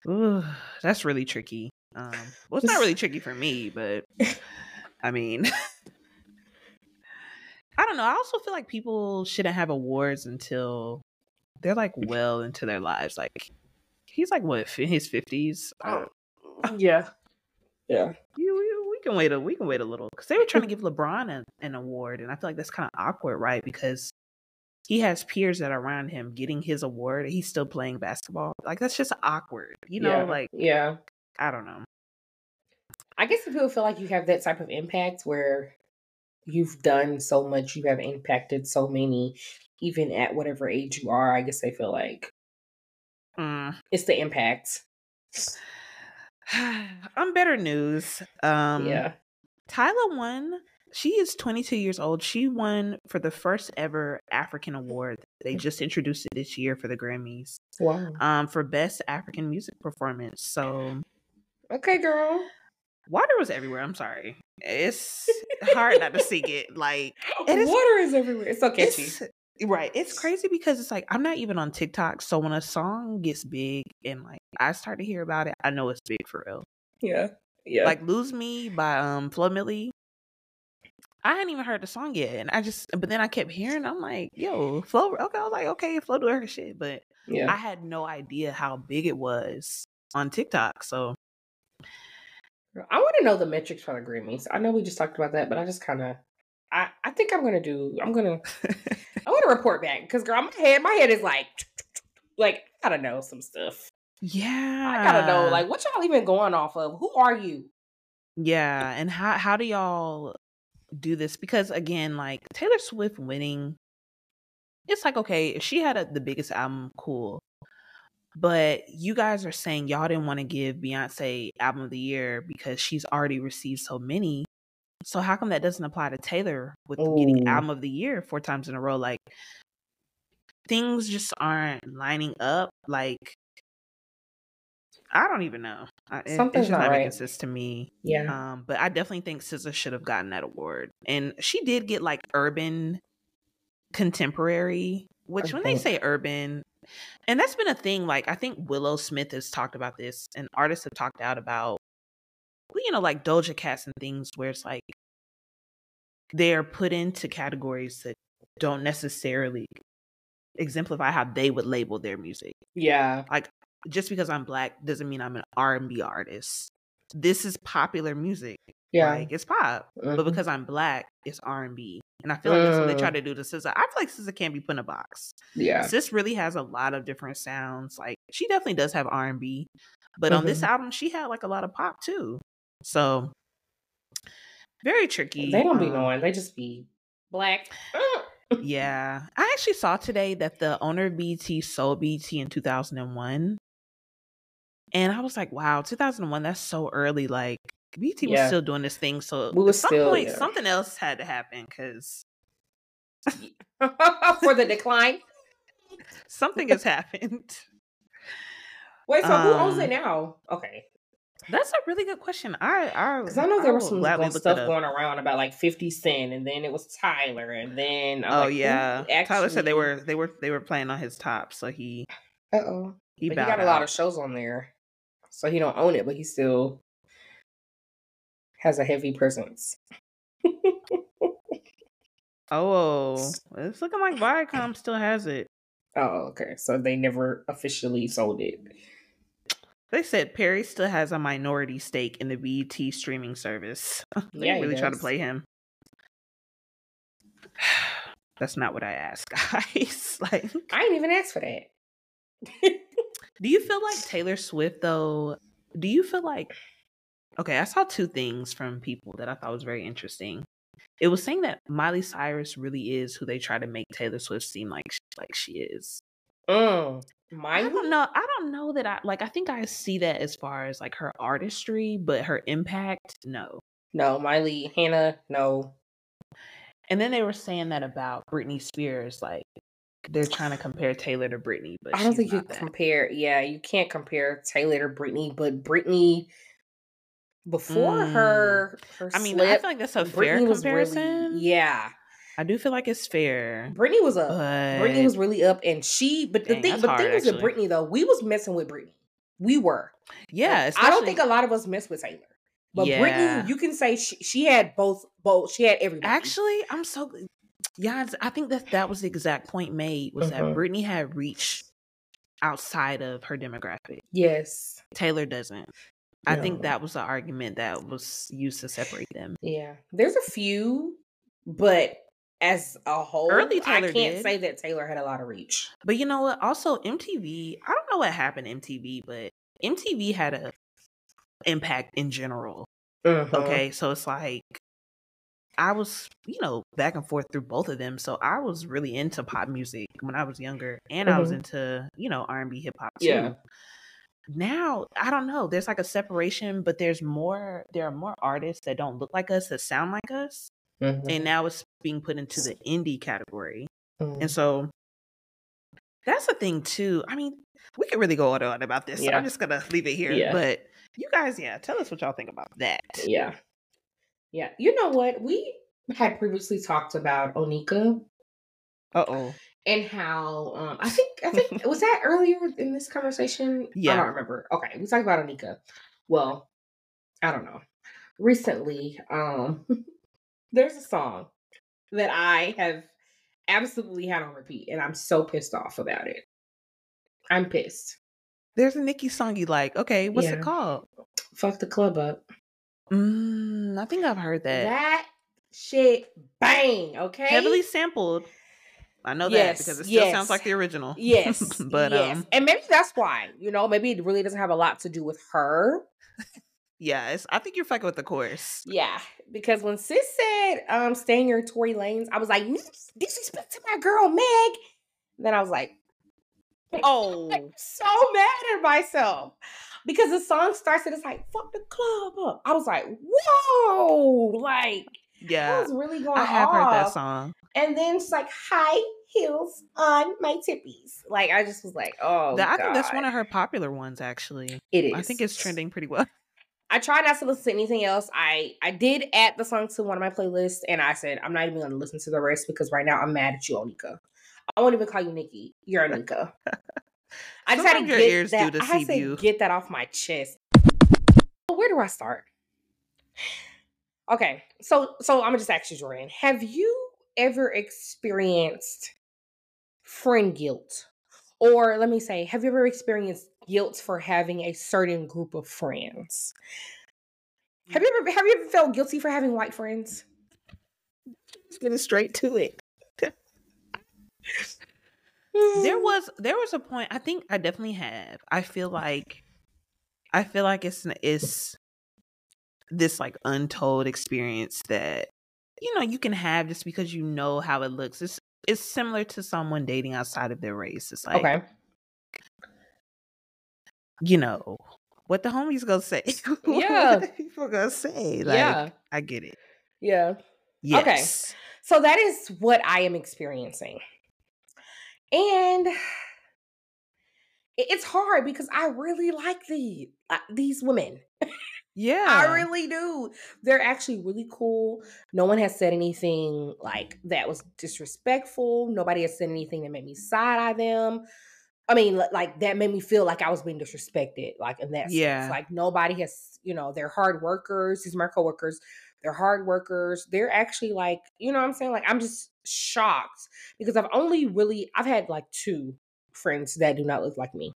Ooh, that's really tricky. Um, well, it's not really [LAUGHS] tricky for me, but [LAUGHS] I mean, I don't know. I also feel like people shouldn't have awards until they're like well into their lives. Like he's like what in his fifties.
Oh, yeah. Yeah.
You, we, we can wait a we can wait a little because they were trying to give LeBron an, an award, and I feel like that's kind of awkward, right? Because he has peers that are around him getting his award, and he's still playing basketball. Like that's just awkward, you know?
yeah.
Like
yeah.
I don't know.
I guess if people feel like you have that type of impact where you've done so much, you have impacted so many, even at whatever age you are, I guess I feel like
Mm.
it's the impact. [SIGHS]
On better news, um,
yeah.
Tyla won. She is 22 years old. She won for the first ever African award. They just introduced it this year for the Grammys.
Wow.
Um, for best African music performance. So
Okay, girl.
Water was everywhere. I'm sorry. It's hard not to sing [LAUGHS] it. Like It is-
Water is everywhere. It's so catchy.
it's right. It's crazy because it's like I'm not even on TikTok. So when a song gets big and like I start to hear about it, I know it's big for real.
Yeah. Yeah.
Like "Lose Me" by um Flo Milli. I hadn't even heard the song yet, and I just but then I kept hearing. I'm like, "Yo, Flo." Okay, I was like, "Okay, Flo doing her shit," but
yeah.
I had no idea how big it was on TikTok. So
I want to know the metrics for the Grammys. I know we just talked about that, but I just kind of, I, I think I'm gonna do. I'm gonna. I want to report back because girl, my head, my head is like, [TSK] like I gotta know some stuff.
yeah,
I gotta know like what y'all even going off of. Who are you?
Yeah, and how how do y'all do this? Because again, like Taylor Swift winning, it's like okay, if she had a, the biggest album, cool. But you guys are saying y'all didn't want to give Beyonce album of the year because she's already received so many. So how come that doesn't apply to Taylor with getting album of the year four times in a row? Like things just aren't lining up. Like I don't even know. It-
Something's
it's just
not
not making sense to me.
Yeah.
Um, but I definitely think SZA should have gotten that award, and she did get like urban contemporary. Which, when they say urban, and that's been a thing. Like I think Willow Smith has talked about this, and artists have talked out about, you know, like Doja Cats and things where it's like they're put into categories that don't necessarily exemplify how they would label their music
yeah.
Like, just because I'm black doesn't mean I'm an R&B artist. This is popular music.
Yeah.
Like it's pop. But
Mhm.
because I'm black, it's R&B. And I feel like that's what they try
Mm.
to do to SZA. I feel like SZA can't be put in a box.
Yeah.
Sis really has a lot of different sounds. Like she definitely does have R and B, but on this
Mhm.
album she had like a lot of pop too. So very tricky.
They don't be
um,
knowing. They just be black. [LAUGHS]
Yeah, I actually saw today that the owner of BET sold BET in 2001, and I was like, "Wow, 2001. That's so early." Like BET was still doing this thing, so
We
at some
still,
point
yeah.
something else had to happen because [LAUGHS]
For the decline.
something has happened. [LAUGHS]
Wait, so who owns
Um,
it now? Okay.
That's a really good question. I I
Because I know there was some
gladly
going-
look
stuff going around about like 50 Cent, and then it was Tyler, and then I'm
Oh
like,
yeah, Tyler said they were they were they were playing on his top, so he he
But he
bowed
got a lot of shows on there, so he don't own it, but he still has a heavy presence. [LAUGHS]
Oh, it's looking like Viacom still has it.
Oh, okay. So they never officially sold it.
They said Perry still has a minority stake in the BET streaming service. [LAUGHS] they
Yeah,
really try to play him. [SIGHS] That's not what I asked, [LAUGHS] guys. like,
I ain't even asked for that.
do you feel like Taylor Swift though? Do you feel like Okay, I saw two things from people that I thought was very interesting. It was saying that Miley Cyrus really is who they try to make Taylor Swift seem like like she is.
Mm.
I don't know. I don't know that I like. I think I see that as far as like her artistry, but her impact, no.
No, Miley, Hannah, no.
And then they were saying that about Britney Spears, like they're trying to compare Taylor to Britney, but
I don't think you compare. Yeah, you can't compare Taylor to Britney, but Britney before her, her
Mm. I mean,
slip,
I feel like that's a fair
Britney
comparison.
Really, yeah,
I do feel like it's fair,
Britney was up.
but
Britney was really up, and she. But the
Dang,
thing,
that's
but the
hard,
thing was with Britney though, we was messing with Britney. We were.
yeah.
I don't think a lot of us mess with Taylor, but
Yeah.
Britney, you can say she, she had both. Both she had everybody.
Actually, I'm so yeah. I think that that was the exact point made was that Britney had reached outside of her demographic.
yes,
Taylor doesn't. I think that was the argument that was used to separate them.
yeah. There's a few, but as a whole,
Early Taylor I
can't
did.
say that Taylor had a lot of reach.
But you know what? Also, MTV. I don't know what happened to MTV, but MTV had a impact in general.
Mhm.
Okay, so it's like I was, you know, back and forth through both of them. So I was really into pop music when I was younger, and I was
Mhm.
into, you know, R and B, hip hop too.
Yeah.
Now I don't know. There's like a separation, but there's more. There are more artists that don't look like us that sound like us,
Mhm.
and now it's being put into the indie category.
Mhm.
And so that's the thing too. I mean, we could really go on and on about this. So I'm just gonna leave it here.
Yeah.
But you guys, yeah, tell us what y'all think about that.
Yeah. Yeah. You know what? We had previously talked about Onika
Uh oh.
And how um I think I think was that earlier in this conversation?
Yeah.
I don't remember. Okay, we talked about Onika. Well, I don't know. Recently, um [LAUGHS] there's a song that I have absolutely had on repeat and I'm so pissed off about it. I'm pissed.
There's a Nicki song you like. Okay, what's
Yeah.
it called?
Fuck the club up.
Mm, I think I've heard that.
That shit bang, okay?
Heavily sampled. I know
Yes,
that because it still
yes.
sounds like the original. [LAUGHS]
Yes. [LAUGHS]
but
yes.
um
and maybe that's why, you know, maybe it really doesn't have a lot to do with her.
Yes, I think you're fucking with the course.
Yeah. Because when sis said, um, stay in your Tory Lanez, I was like, disrespect to my girl Meg. Then I was like,
Oh, [LAUGHS]
so mad at myself. Because the song starts and it's like, fuck the club up. I was like, whoa, like I
yeah.
was really going
I have heard that song.
And then it's like high heels on my tippies. Like I just was like, oh,
That- I think that's one of her popular ones, actually.
It is.
I think it's trending pretty well. [LAUGHS]
I try not to listen to anything else. I I did add the song to one of my playlists, and I said I'm not even going to listen to the rest because right now I'm mad at you, Onika. I won't even call you Nicki. You're [LAUGHS] Onika. I just had to get that. I had to
you.
get that off my chest. Where do I start? Okay, so so I'm gonna just ask you, Jordyn. Have you ever experienced friend guilt, or let me say, have you ever experienced guilt for having a certain group of friends? Have you ever have you ever felt guilty for having white friends?
Just getting straight to it. [LAUGHS]
there [LAUGHS] was there was a point i think i definitely have i feel like i feel like it's it's this like untold experience that you know you can have just because you know how it looks it's it's similar to someone dating outside of their race it's like
okay.
you know what the homies gonna say [LAUGHS]
Yeah.
what people gonna say like
Yeah.
i get it
Yeah.
yes Okay.
So that is what I am experiencing. And [SIGHS] it's hard because I really like the uh, these women. [LAUGHS]
yeah
I really do. They're actually really cool. No one has said anything like that was disrespectful. Nobody has said anything that made me side eye them. I mean, like that made me feel like I was being disrespected. Like in that sense.
Yeah.
Like nobody has, you know, they're hard workers. These are my coworkers. They're hard workers. They're actually like, you know what I'm saying? Like I'm just shocked because I've only really I've had like two friends that do not look like me.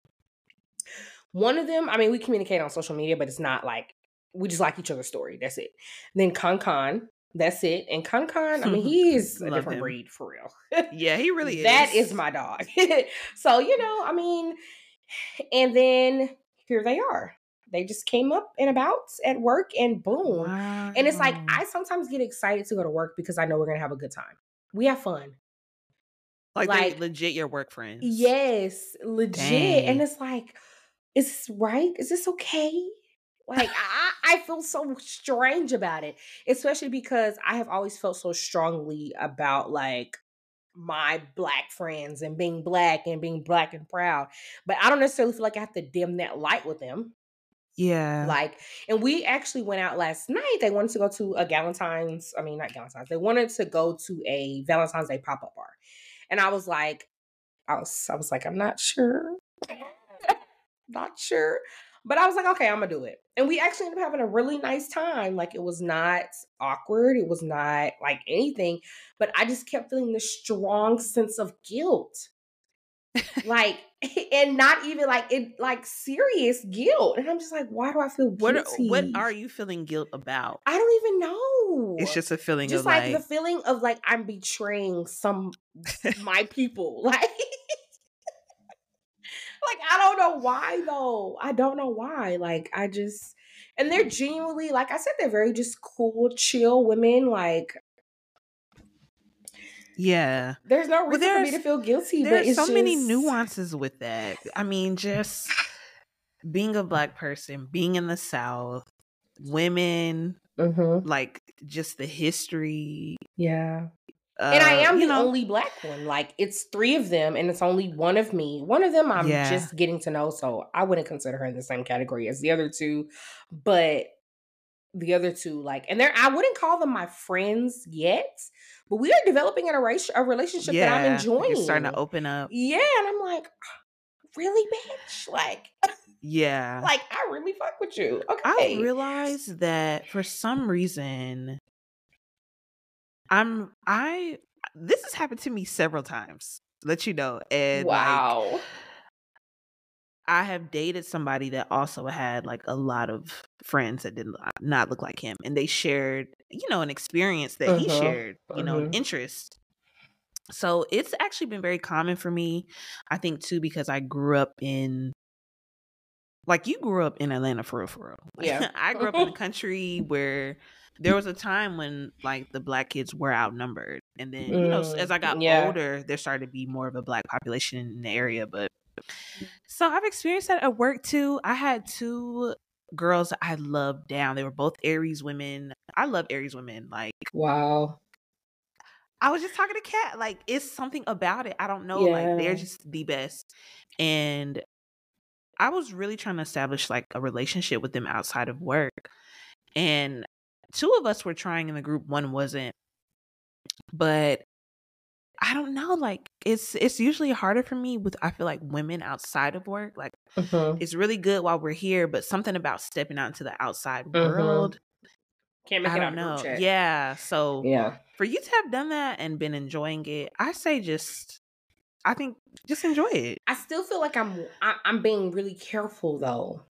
One of them, I mean, we communicate on social media, but it's not like we just like each other's story. That's it. Then Con Con, that's it. And Con Con, I mean, [LAUGHS] he is a different
him.
breed for real.
yeah he [LAUGHS] really is
That is my dog. [LAUGHS] so, you know, I mean, [SIGHS] and then here they are. They just came up and about at work and boom. And it's like I sometimes get excited to go to work because I know we're gonna have a good time. We have fun.
like,
like-
legit your work friends
Yes, legit. And it's like, is this right? Is this okay? Like I, I feel so strange about it, especially because I have always felt so strongly about like my black friends and being black and being black and proud. But I don't necessarily feel like I have to dim that light with them.
yeah
Like, and we actually went out last night. They wanted to go to a Galentine's. I mean, not Galentine's. They wanted to go to a Valentine's Day pop up bar, and I was like, I was, I was like, I'm not sure, [LAUGHS] not sure, but I was like, okay, I'm gonna do it. And we actually ended up having a really nice time. Like, it was not awkward. It was not like anything, but I just kept feeling this strong sense of guilt [LAUGHS] like [LAUGHS] and not even like it like serious guilt and i'm just like why do i feel
what are-
guilty
what are you feeling guilt about
i don't even know
it's just a feeling
just
of
like,
like,
the feeling of like i'm betraying some [LAUGHS] my people like like i don't know why though. I don't know why. Like i just and they're genuinely like i said they're very just cool chill women like
yeah.
There's no
Well,
reason for me to feel guilty but
there's so many nuances with that. I mean just being a black person being in the south women
Mhm.
like just the history
yeah
uh,
and I am the
know,
only black one. Like it's three of them, and it's only one of me. One of them I'm
Yeah.
just getting to know, so I wouldn't consider her in the same category as the other two. But the other two, like, and they're I wouldn't call them my friends yet, but we are developing a, rela- a relationship that I'm enjoying.
you're starting to open up
Yeah, and I'm like, really, bitch? Like, [LAUGHS]
yeah
like I really fuck with you.
I
Okay.
realized that for some reason, I'm I this has happened to me several times. Let you know, and like
wow.
I have dated somebody that also had like a lot of friends that did not- not look like him, and they shared, you know, an experience that he
Mhm,
shared, you know, an
mhm.
interest. So it's actually been very common for me. I think too because I grew up in like you grew up in Atlanta for real, for real.
Yeah. [LAUGHS]
I grew up in a [LAUGHS] country where there was a time when like the black kids were outnumbered, and then you know
Mm,
as I got
yeah.
older, there started to be more of a black population in the area. But so I've experienced that at work too. I had two girls I loved down. They were both Aries women. I love Aries women. Like
Wow.
I was just talking to Kat. Like it's something about it. I don't know. Like they're just the best. And I was really trying to establish like a relationship with them outside of work. And two of us were trying in the group, one wasn't. But I don't know, like it's it's usually harder for me with I feel like women outside of work. Like
Mhm.
it's really good while we're here, but something about stepping out into the outside
Mhm.
world.
Can't make
I
it
don't
out
know.
of.
Yeah. So
Yeah.
for you to have done that and been enjoying it, I say just I think just enjoy it.
I still feel like I'm I, I'm being really careful though.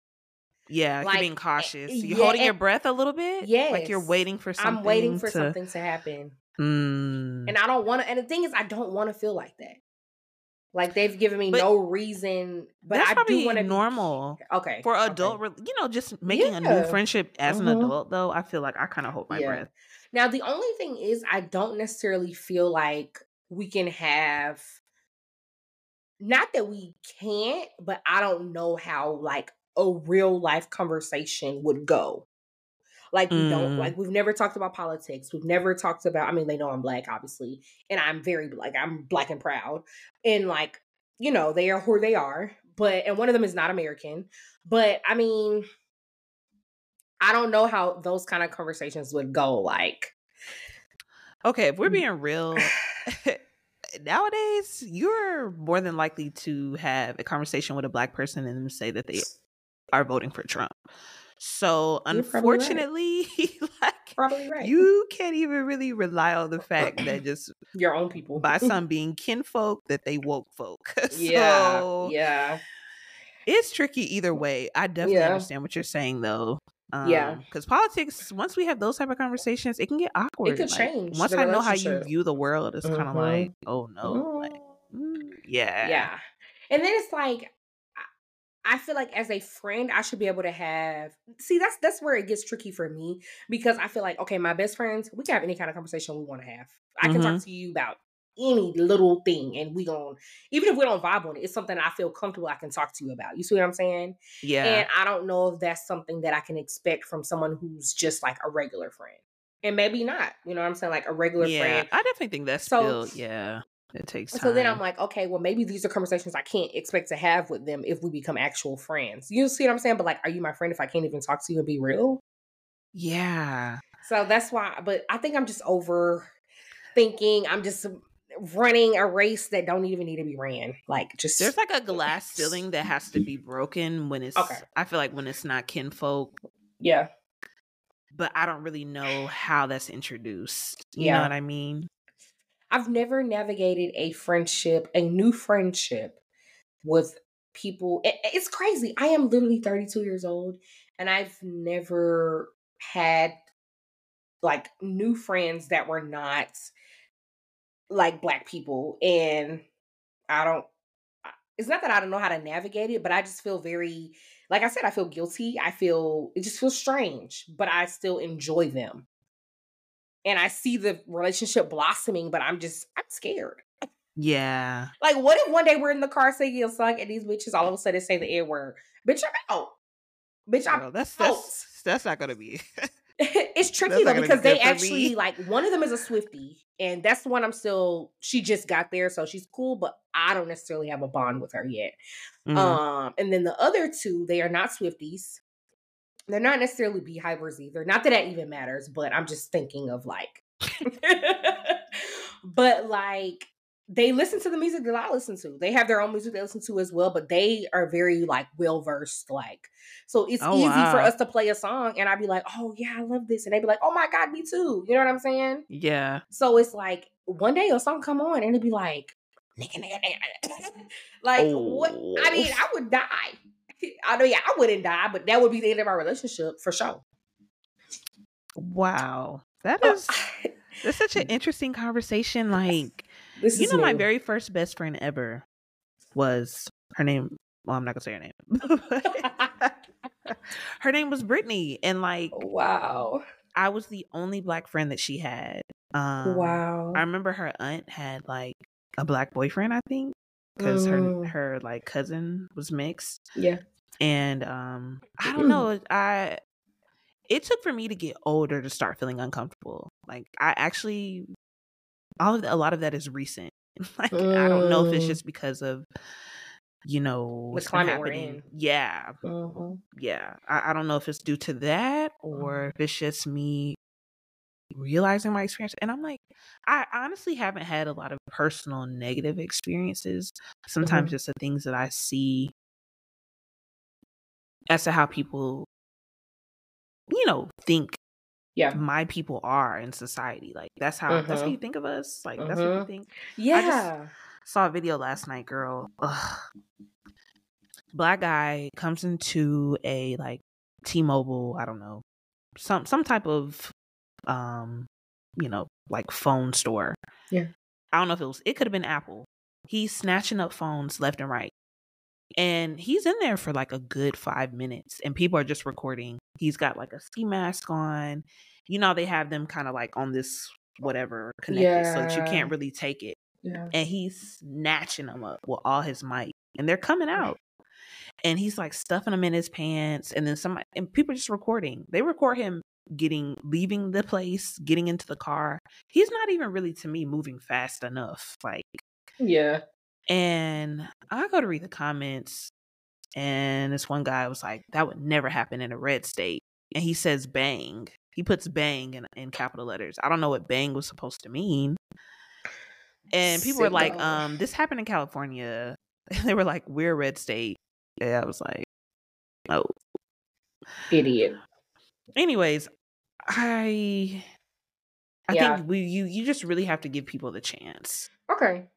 Yeah,
Like,
you're being
eh,
cautious. You're
yeah,
holding your breath a little bit. Yeah, Like you're waiting for something.
I'm waiting for
to,
something to happen.
Mm.
And I don't want to. And the thing is, I don't want to feel like that. Like they've given me
But
no reason, but
That's
I
probably
do want to
normal
Okay,
for adult. re- You know, just making a new friendship as
Mhm.
an adult, though. I feel like I kind of hold my
Yeah.
breath.
Now, the only thing is, I don't necessarily feel like we can have, not that we can't, but I don't know how like a real life conversation would go. Like, we don't,
Mm.
like, we've never talked about politics. We've never talked about, I mean, they know I'm black, obviously, and I'm very, like, I'm black and proud. And, like, you know, they are who they are, but, and one of them is not American. But, I mean, I don't know how those kind of conversations would go. Like,
Okay, if we're
Mm.
being real, [LAUGHS] nowadays you're more than likely to have a conversation with a black person and them say that they are voting for Trump. So
You're probably right.
unfortunately, [LAUGHS] like
probably right.
you can't even really rely on the fact that just [CLEARS THROAT]
your own people.
by [LAUGHS] some being kinfolk that they woke folk. [LAUGHS]
yeah,
so
yeah,
it's tricky either way. I definitely
Yeah.
understand what you're saying though. Um,
Yeah.
because politics, once we have those type of conversations, it can get awkward.
It could
Like,
change
Once I know how you view the world, it's kind of like, oh no, like,
Mm.
mm, yeah,
yeah. And then it's like, I- feel like as a friend, I should be able to have. See, that's that's where it gets tricky for me because I feel like, okay, my best friends, we can have any kind of conversation we want to have. I can
Mm-hmm.
talk to you about any little thing, and we gon' even if we don't vibe on it, it's something I feel comfortable. I can talk to you about. You see what I'm saying?
yeah.
And I don't know if that's something that I can expect from someone who's just like a regular friend. And maybe not. You know what I'm saying? Like a regular
yeah,
friend.
I definitely think that's
So-
still yeah. It takes time.
So then I'm like, okay, well, maybe these are conversations I can't expect to have with them if we become actual friends. You see what I'm saying? But like, are you my friend if I can't even talk to you and be real?
yeah,
So that's why, but I think I'm just overthinking. I'm just running a race that don't even need to be ran. Like, just
there's like a glass ceiling that has to be broken when it's.
Okay.
I feel like when it's not kinfolk,
yeah,
but I don't really know how that's introduced. You know what I mean?
I've never navigated a friendship, a new friendship with people. it- it's crazy. I am literally 32 years old and I've never had like new friends that were not like black people. And I don't, it's not that I don't know how to navigate it, but I just feel very, like I said, I feel guilty. I feel, it just feels strange, but I still enjoy them and I see the relationship blossoming, but I'm just I'm scared.
Yeah.
Like, what if one day we're in the car singing a song and these bitches all of a sudden say the N word? Bitch, I'm out. Bitch, I'm
Girl, that's
out.
that's that's not gonna be. [LAUGHS] [LAUGHS]
it's tricky
That's
though
gonna be
because they actually like one of them is a Swifty, and that's the one I'm still. She just got there, so she's cool, but I don't necessarily have a bond with her yet.
Mm.
Um, and then the other two, they are not Swifties. They're not necessarily beehives either. Not that that even matters, but I'm just thinking of like, [LAUGHS] but like they listen to the music that I listen to. They have their own music they listen to as well, but they are very like well versed. Like, so it's
Oh,
easy for us to play a song, and I'd be like, "Oh yeah, I love this," and they'd be like, "Oh my god, me too." You know what I'm saying?
yeah.
So it's like one day a song come on, and it'd be like, "Nigga, nigga, nigga," like what? I oh. mean, I would die. I mean, I wouldn't die, but that would be the end of our relationship for sure.
Wow. That
So, [SIGHS]
that's such an interesting conversation. Like
this
you
is
know, my very first best friend ever was her name. Well, I'm not gonna say her name. [LAUGHS] [LAUGHS] her name was Brittany, and like
wow,
I was the only black friend that she had. Um,
wow.
I remember her aunt had like a black boyfriend, I think, because
Mm.
her her like cousin was mixed,
yeah,
and um, I don't [CLEARS THROAT] know. I it took for me to get older to start feeling uncomfortable. Like I actually, all of the, a lot of that is recent. [LAUGHS] like I don't know if it's
Mm.
just because of you know
The
what's
climate we're in.
Yeah,
Mhm.
yeah. I, I don't know if it's due to that or if it's just me realizing my experience. And I'm like, I honestly haven't had a lot of personal negative experiences. Sometimes just the things that I see as to how people, you know, think
yeah,
my people are in society. Like that's how that's how
Mhm.
you think of us. Like that's what you
Mhm.
think.
yeah.
Saw a video last night, girl. Ugh. Black guy comes into a like T-Mobile, I don't know, some some type of um, you know, like phone store.
Yeah.
I don't know if it was it could have been Apple. He's snatching up phones left and right. And he's in there for like a good five minutes and people are just recording. He's got like a ski mask on. You know, they have them kind of like on this whatever connected so that you can't really take it.
Yeah.
And he's snatching them up with all his might. And they're coming out. And he's like stuffing them in his pants. And then somebody and people are just recording. They record him getting leaving the place, getting into the car. He's not even really to me moving fast enough. Like
Yeah.
and I go to read the comments, and this one guy was like, "That would never happen in a red state," and he says "bang." He puts "bang" in in capital letters. I don't know what "bang" was supposed to mean. And people were like, "Um, this happened in California." [LAUGHS] they were like, "We're a red state." Yeah, I was like, "Oh."
Idiot.
Anyways, I, I
Yeah.
think we you you just really have to give people the chance.
Okay.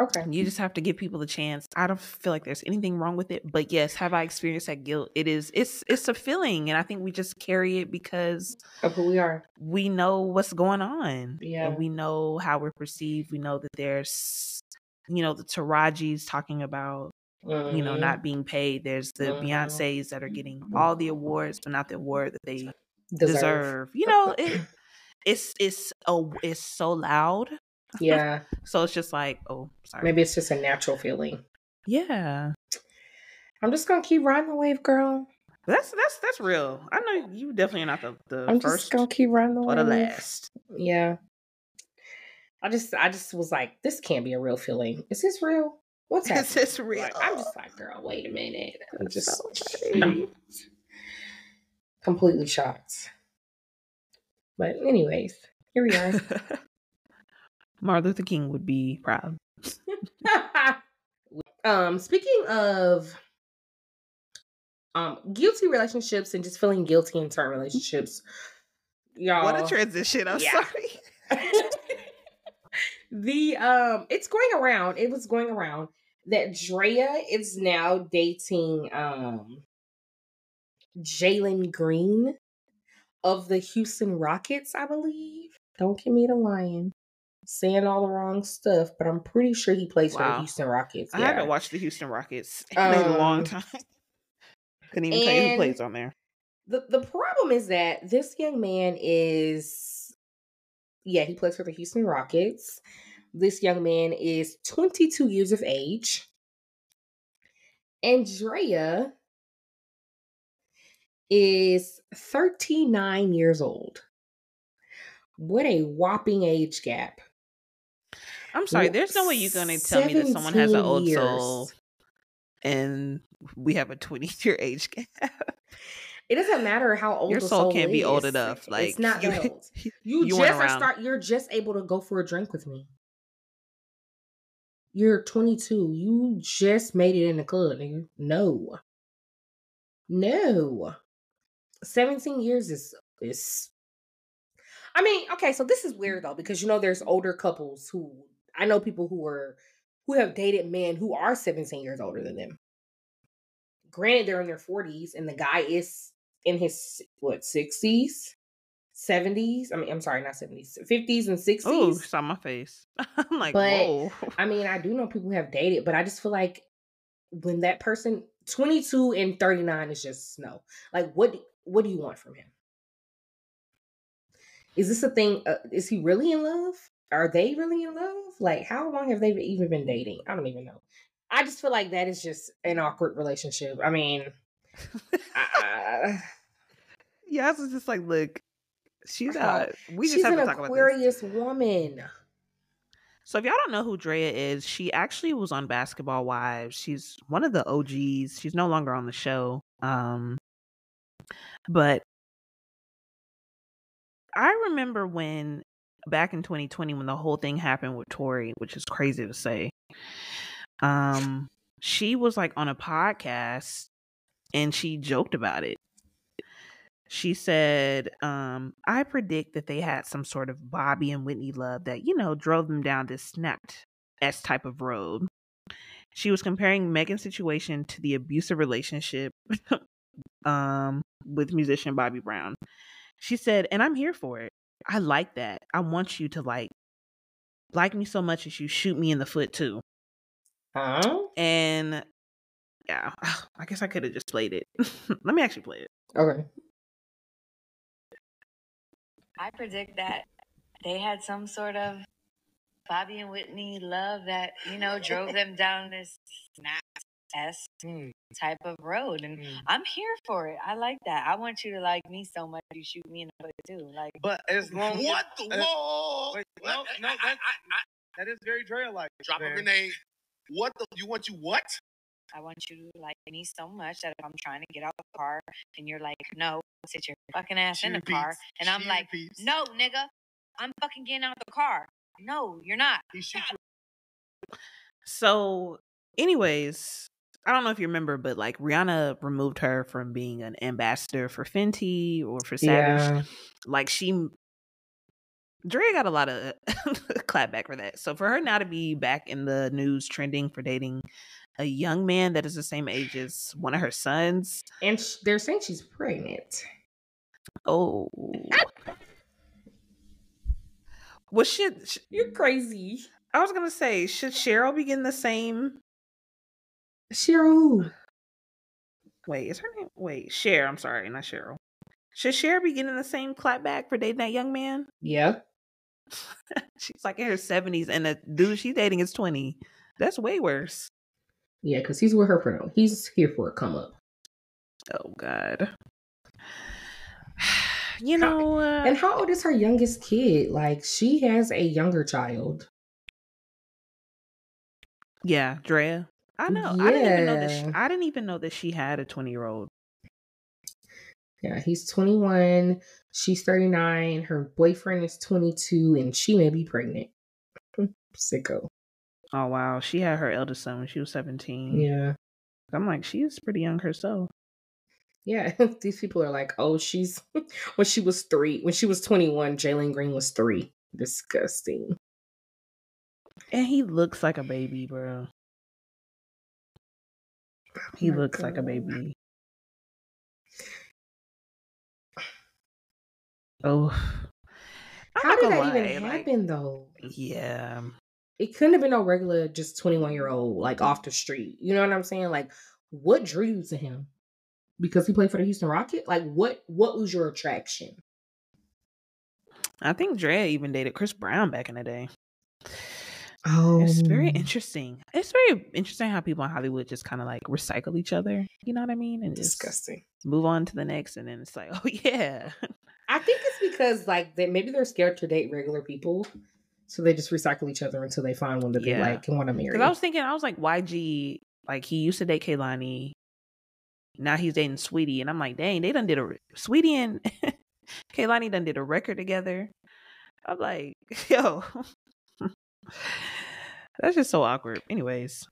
Okay.
You just have to give people the chance. I don't feel like there's anything wrong with it, but yes, have I experienced that guilt? It is it's it's a feeling and I think we just carry it because
Of who we are.
we know what's going on.
Yeah.
And we know how we're perceived. We know that there's you know the Taraji's talking about you know
Mhm.
not being paid. There's the
Mhm.
Beyonces that are getting all the awards but not the award that they
deserve.
deserve. You know, it it's it's oh it's so loud.
Yeah. [LAUGHS]
So it's just like, oh, sorry.
Maybe it's just a natural feeling.
Yeah.
I'm just gonna keep riding the wave, girl.
That's that's that's real. I know you definitely are not the, the
I'm
first
just gonna keep riding the
or
wave.
the last.
Yeah. I just I just was like, this can't be a real feeling. Is this real? What's [LAUGHS] happening?
Is this real?
Like, I'm just like, girl, wait a minute. I'm just
so. [LAUGHS]
completely shocked. But anyways, here we are. [LAUGHS]
Martin Luther King would be proud. [LAUGHS]
um, speaking of um guilty relationships and just feeling guilty in certain relationships, y'all.
What a transition! I'm
Yeah.
sorry. [LAUGHS]
the um it's going around it was going around that Drea is now dating um Jalen Green of the Houston Rockets, I believe. Don't give me the lion. Saying all the wrong stuff, but I'm pretty sure he plays for the Houston Rockets.
I haven't watched the Houston Rockets [LAUGHS] in a long
Um,
time. [LAUGHS] Couldn't even tell you who plays on there.
the the problem is that this young man is yeah he plays for the houston rockets this young man is 22 years of age and Drea is 39 years old what a whopping age gap
I'm sorry. There's no way you're gonna tell me that someone has an old
years.
soul and we have a 20 year [LAUGHS] age gap.
it doesn't matter how old
Your
the
soul can't be old enough. Like
it's not
you,
that old. [LAUGHS] You,
you
just are start. You're just able to go for a drink with me. You're 22. You just made it in the club, nigga. No, no. 17 years is is. I mean, okay. So this is weird though because you know there's older couples who I know people who are who have dated men who are 17 years older than them. Granted, they're in their 40s and the guy is in his what 60s 70s i mean i'm sorry not 70s 50s and 60s
Oh, saw my face. [LAUGHS] I'm like,
But-
whoa.
i mean i do know people who have dated but i just feel like when that person 22 and 39 is just no like what what do you want from him is this a thing uh, is he really in love are they really in love like how long have they even been dating i don't even know i just feel like that is just an awkward relationship i mean I- [LAUGHS]
Yeah, I was just like, look, she's not. We just
she's
have to talk about this.
aquarius woman
So if y'all don't know who Drea is, she actually was on Basketball Wives. She's one of the OGs. She's no longer on the show. Um but I remember when back in 2020 when the whole thing happened with Tory, which is crazy to say. Um she was like on a podcast and she joked about it. She said, um, I predict that they had some sort of Bobby and Whitney love that, you know, drove them down this snapped S type of road. She was comparing Megan's situation to the abusive relationship [LAUGHS] um, with musician Bobby Brown. She said, and I'm here for it. I like that. I want you to like like me so much as you shoot me in the foot too.
Huh?
And yeah, [SIGHS] I guess I could have just played it. [LAUGHS] Let me actually play it.
Okay.
I predict that they had some sort of Bobby and Whitney love that, you know, drove them down this snap S type of road. And I'm here for it. I like that. I want you to like me so much you shoot me in the foot too. Like
But as [LAUGHS] long
What
as,
the
uh,
whoa?
wait,
What?
no, no,
I- I-
that,
I-
that is very Dre like.
Drop a
man.
grenade. What the? You want you what?
I want you to like me so much that if I'm trying to get out of the car and you're like, no, sit your fucking ass
She
in the
repeats.
car. And I'm like,
repeats.
no, nigga, I'm fucking getting out of the car. No, you're not.
He shoots you.
So, anyways, I don't know if you remember, but like Rihanna removed her from being an ambassador for Fenty or for Savage.
Yeah.
Like she Dre got a lot of [LAUGHS] clapback for that. So for her now to be back in the news trending for dating a young man that is the same age as one of her sons.
And sh- they're saying she's pregnant.
Oh. [LAUGHS] Well, should sh-
You're crazy.
I was gonna say, should Cheryl be getting the same?
Cheryl.
Wait, is her name? Wait, Cher. I'm sorry, not Cheryl. Should Cher be getting the same clapback for dating that young man?
Yeah. [LAUGHS]
She's like in her 70s, and the dude she's dating is 20. That's way worse.
Yeah, because he's with her for no. He's here for a come up.
Oh God. [SIGHS] You know, uh,
And how old is her youngest kid? Like she has a younger child.
yeah, Drea. I know. I didn't even know that. She, I didn't even know that she had a 20 year old.
Yeah, he's 21. She's 39. Her boyfriend is 22, and she may be pregnant. Hmm, sicko.
Oh wow, she had her eldest son when she was 17.
Yeah.
I'm like, she's pretty young herself.
Yeah. [LAUGHS] These people are like, oh, she's [LAUGHS] when she was three. When she was 21, Jalen Green was three. Disgusting.
And he looks like a baby, bro. Oh he
Oh my
looks like a baby. Oh. I'm
How did that even
lie, like,
happen though?
yeah.
It couldn't have been no regular, just 21 year old, like off the street. You know what I'm saying? Like, what drew you to him? Because he played for the Houston Rocket? Like, what what was your attraction?
I think Drea even dated Chris Brown back in the day.
Oh,
It's very oh. interesting. It's very interesting how people in Hollywood just kind of like recycle each other. You know what I mean? And just
disgusting.
move on to the next, and then it's like, oh [LAUGHS] yeah,
I think it's because like they maybe they're scared to date regular people, so they just recycle each other until they find one that they like and want to marry.
Because I was thinking, I was like, YG, like he used to date Kehlani. Now he's dating Saweetie, and I'm like, dang, they done did a Saweetie and [LAUGHS] Kehlani done did a record together. I'm like, [LAUGHS] yo, that's just so awkward. Anyways,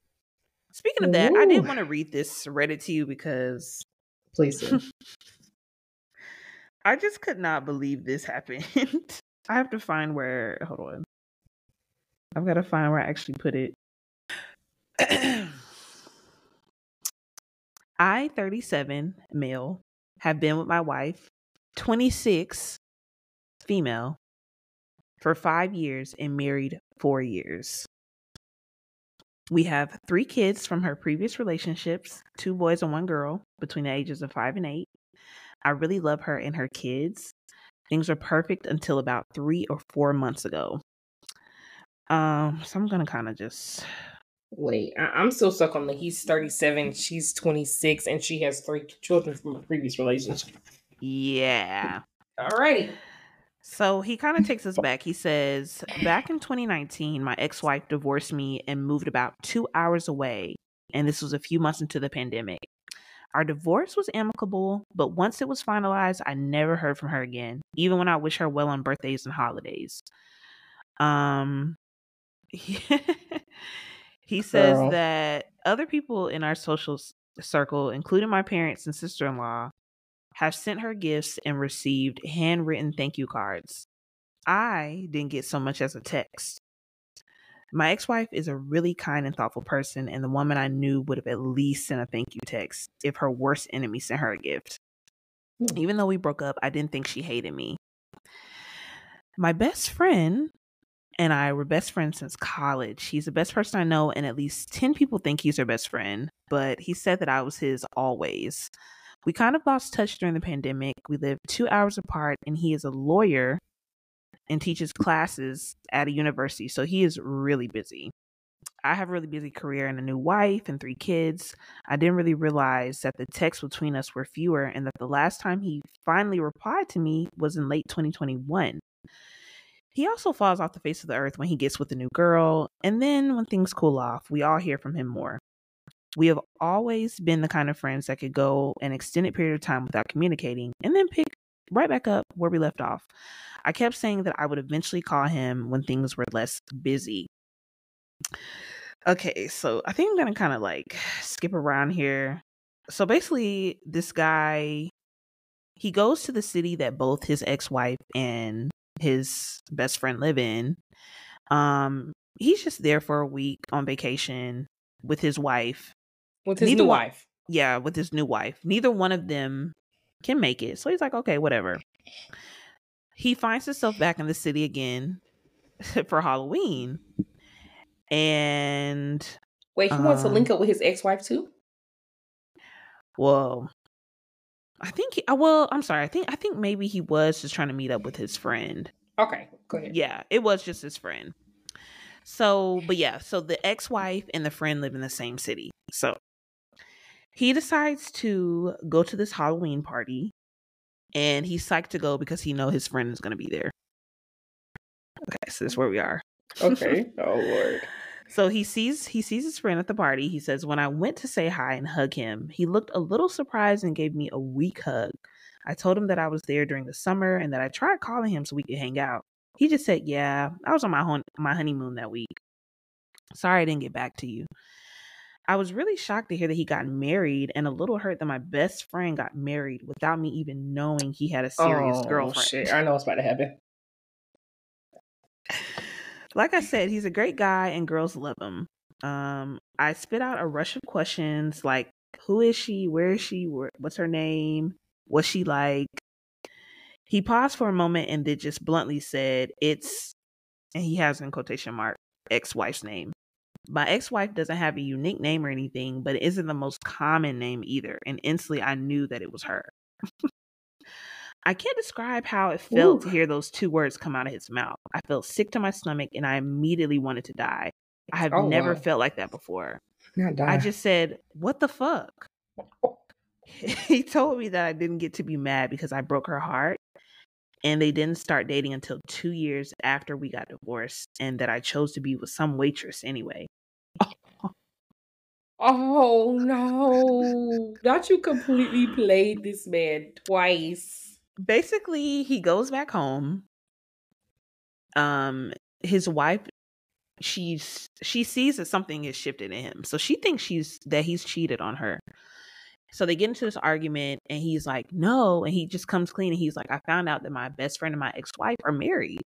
speaking of that, I did
Ooh.
want to read this, read it to you because
Please. [LAUGHS]
I just could not believe this happened. [LAUGHS] I have to find where. Hold on. I've got to find where I actually put it. [CLEARS THROAT] I, 37, male, have been with my wife, 26, female, for five years and married four years. We have three kids from her previous relationships two boys and one girl between the ages of five and eight. I really love her and her kids. Things were perfect until about three or four months ago. Um, so I'm gonna kind of just
Wait, I- I'm still stuck on the he's 37, she's 26, and she has three children from a previous relationship.
yeah.
Alrighty.
So he kind of takes us back. He says, Back in 2019, my ex wife divorced me and moved about two hours away. And this was a few months into the pandemic. Our divorce was amicable, but once it was finalized, I never heard from her again, even when I wish her well on birthdays and holidays. Um, [LAUGHS] he says
Girl.
that other people in our social circle, including my parents and sister in law, have sent her gifts and received handwritten thank you cards. I didn't get so much as a text. My ex wife is a really kind and thoughtful person, and the woman I knew would have at least sent a thank you text if her worst enemy sent her a gift.
Hmm.
Even though we broke up, I didn't think she hated me. My best friend and I were best friends since college. He's the best person I know, and at least 10 people think he's her best friend, but he said that I was his always. We kind of lost touch during the pandemic. We live two hours apart, and he is a lawyer and teaches classes at a university, so he is really busy. I have a really busy career and a new wife and three kids. I didn't really realize that the texts between us were fewer and that the last time he finally replied to me was in late 2021. He also falls off the face of the earth when he gets with a new girl, and then when things cool off, we all hear from him more. We have always been the kind of friends that could go an extended period of time without communicating and then pick right back up where we left off. I kept saying that I would eventually call him when things were less busy. Okay, so I think I'm gonna kind of like skip around here. So basically, this guy he goes to the city that both his ex-wife and his best friend live in. Um, he's just there for a week on vacation with his wife.
With his
Neither
new
one-
wife.
Yeah, with his new wife. Neither one of them can make it. So he's like, okay, whatever. He finds himself back in the city again [LAUGHS] for Halloween. And
Wait, he wants to
Um,
link up with his ex-wife too?
well, I think he, uh, well, I'm sorry. I think I think maybe he was just trying to meet up with his friend.
Okay, go ahead.
Yeah, it was just his friend. So, but yeah, so the ex-wife and the friend live in the same city. So he decides to go to this Halloween party and he's psyched to go because he know his friend is going to be there. Okay, so this is where we are. [LAUGHS]
Okay. oh Lord.
So he sees he sees his friend at the party. He says, "When I went to say hi and hug him, he looked a little surprised and gave me a weak hug. I told him that I was there during the summer and that I tried calling him so we could hang out. He just said, "Yeah, I was on my hon- my honeymoon that week. Sorry I didn't get back to you." I was really shocked to hear that he got married and a little hurt that my best friend got married without me even knowing he had a serious
oh,
girlfriend.
Shit. I know what's about to happen.
like I said, he's a great guy and girls love him. Um, I spit out a rush of questions like, who is she? Where is she? What's her name? What's she like? He paused for a moment and then just bluntly said, it's, and he has in quotation mark, ex wife's name. My ex wife doesn't have a unique name or anything, but it isn't the most common name either. And instantly I knew that it was her. I can't describe how it felt to hear those two words come out of his mouth. I felt sick to my stomach and I immediately wanted to die. I have
Oh,
never
wow.
felt like that before. I just said, What the fuck? [LAUGHS] [LAUGHS] he told me that I didn't get to be mad because I broke her heart and they didn't start dating until two years after we got divorced and that I chose to be with some waitress anyway. [LAUGHS]
Oh no. Not you completely played this man twice.
Basically, he goes back home. Um, his wife she's she sees that something is shifted in him. So she thinks she's that he's cheated on her. So they get into this argument and he's like, "No," and he just comes clean and he's like, "I found out that my best friend and my ex-wife are married."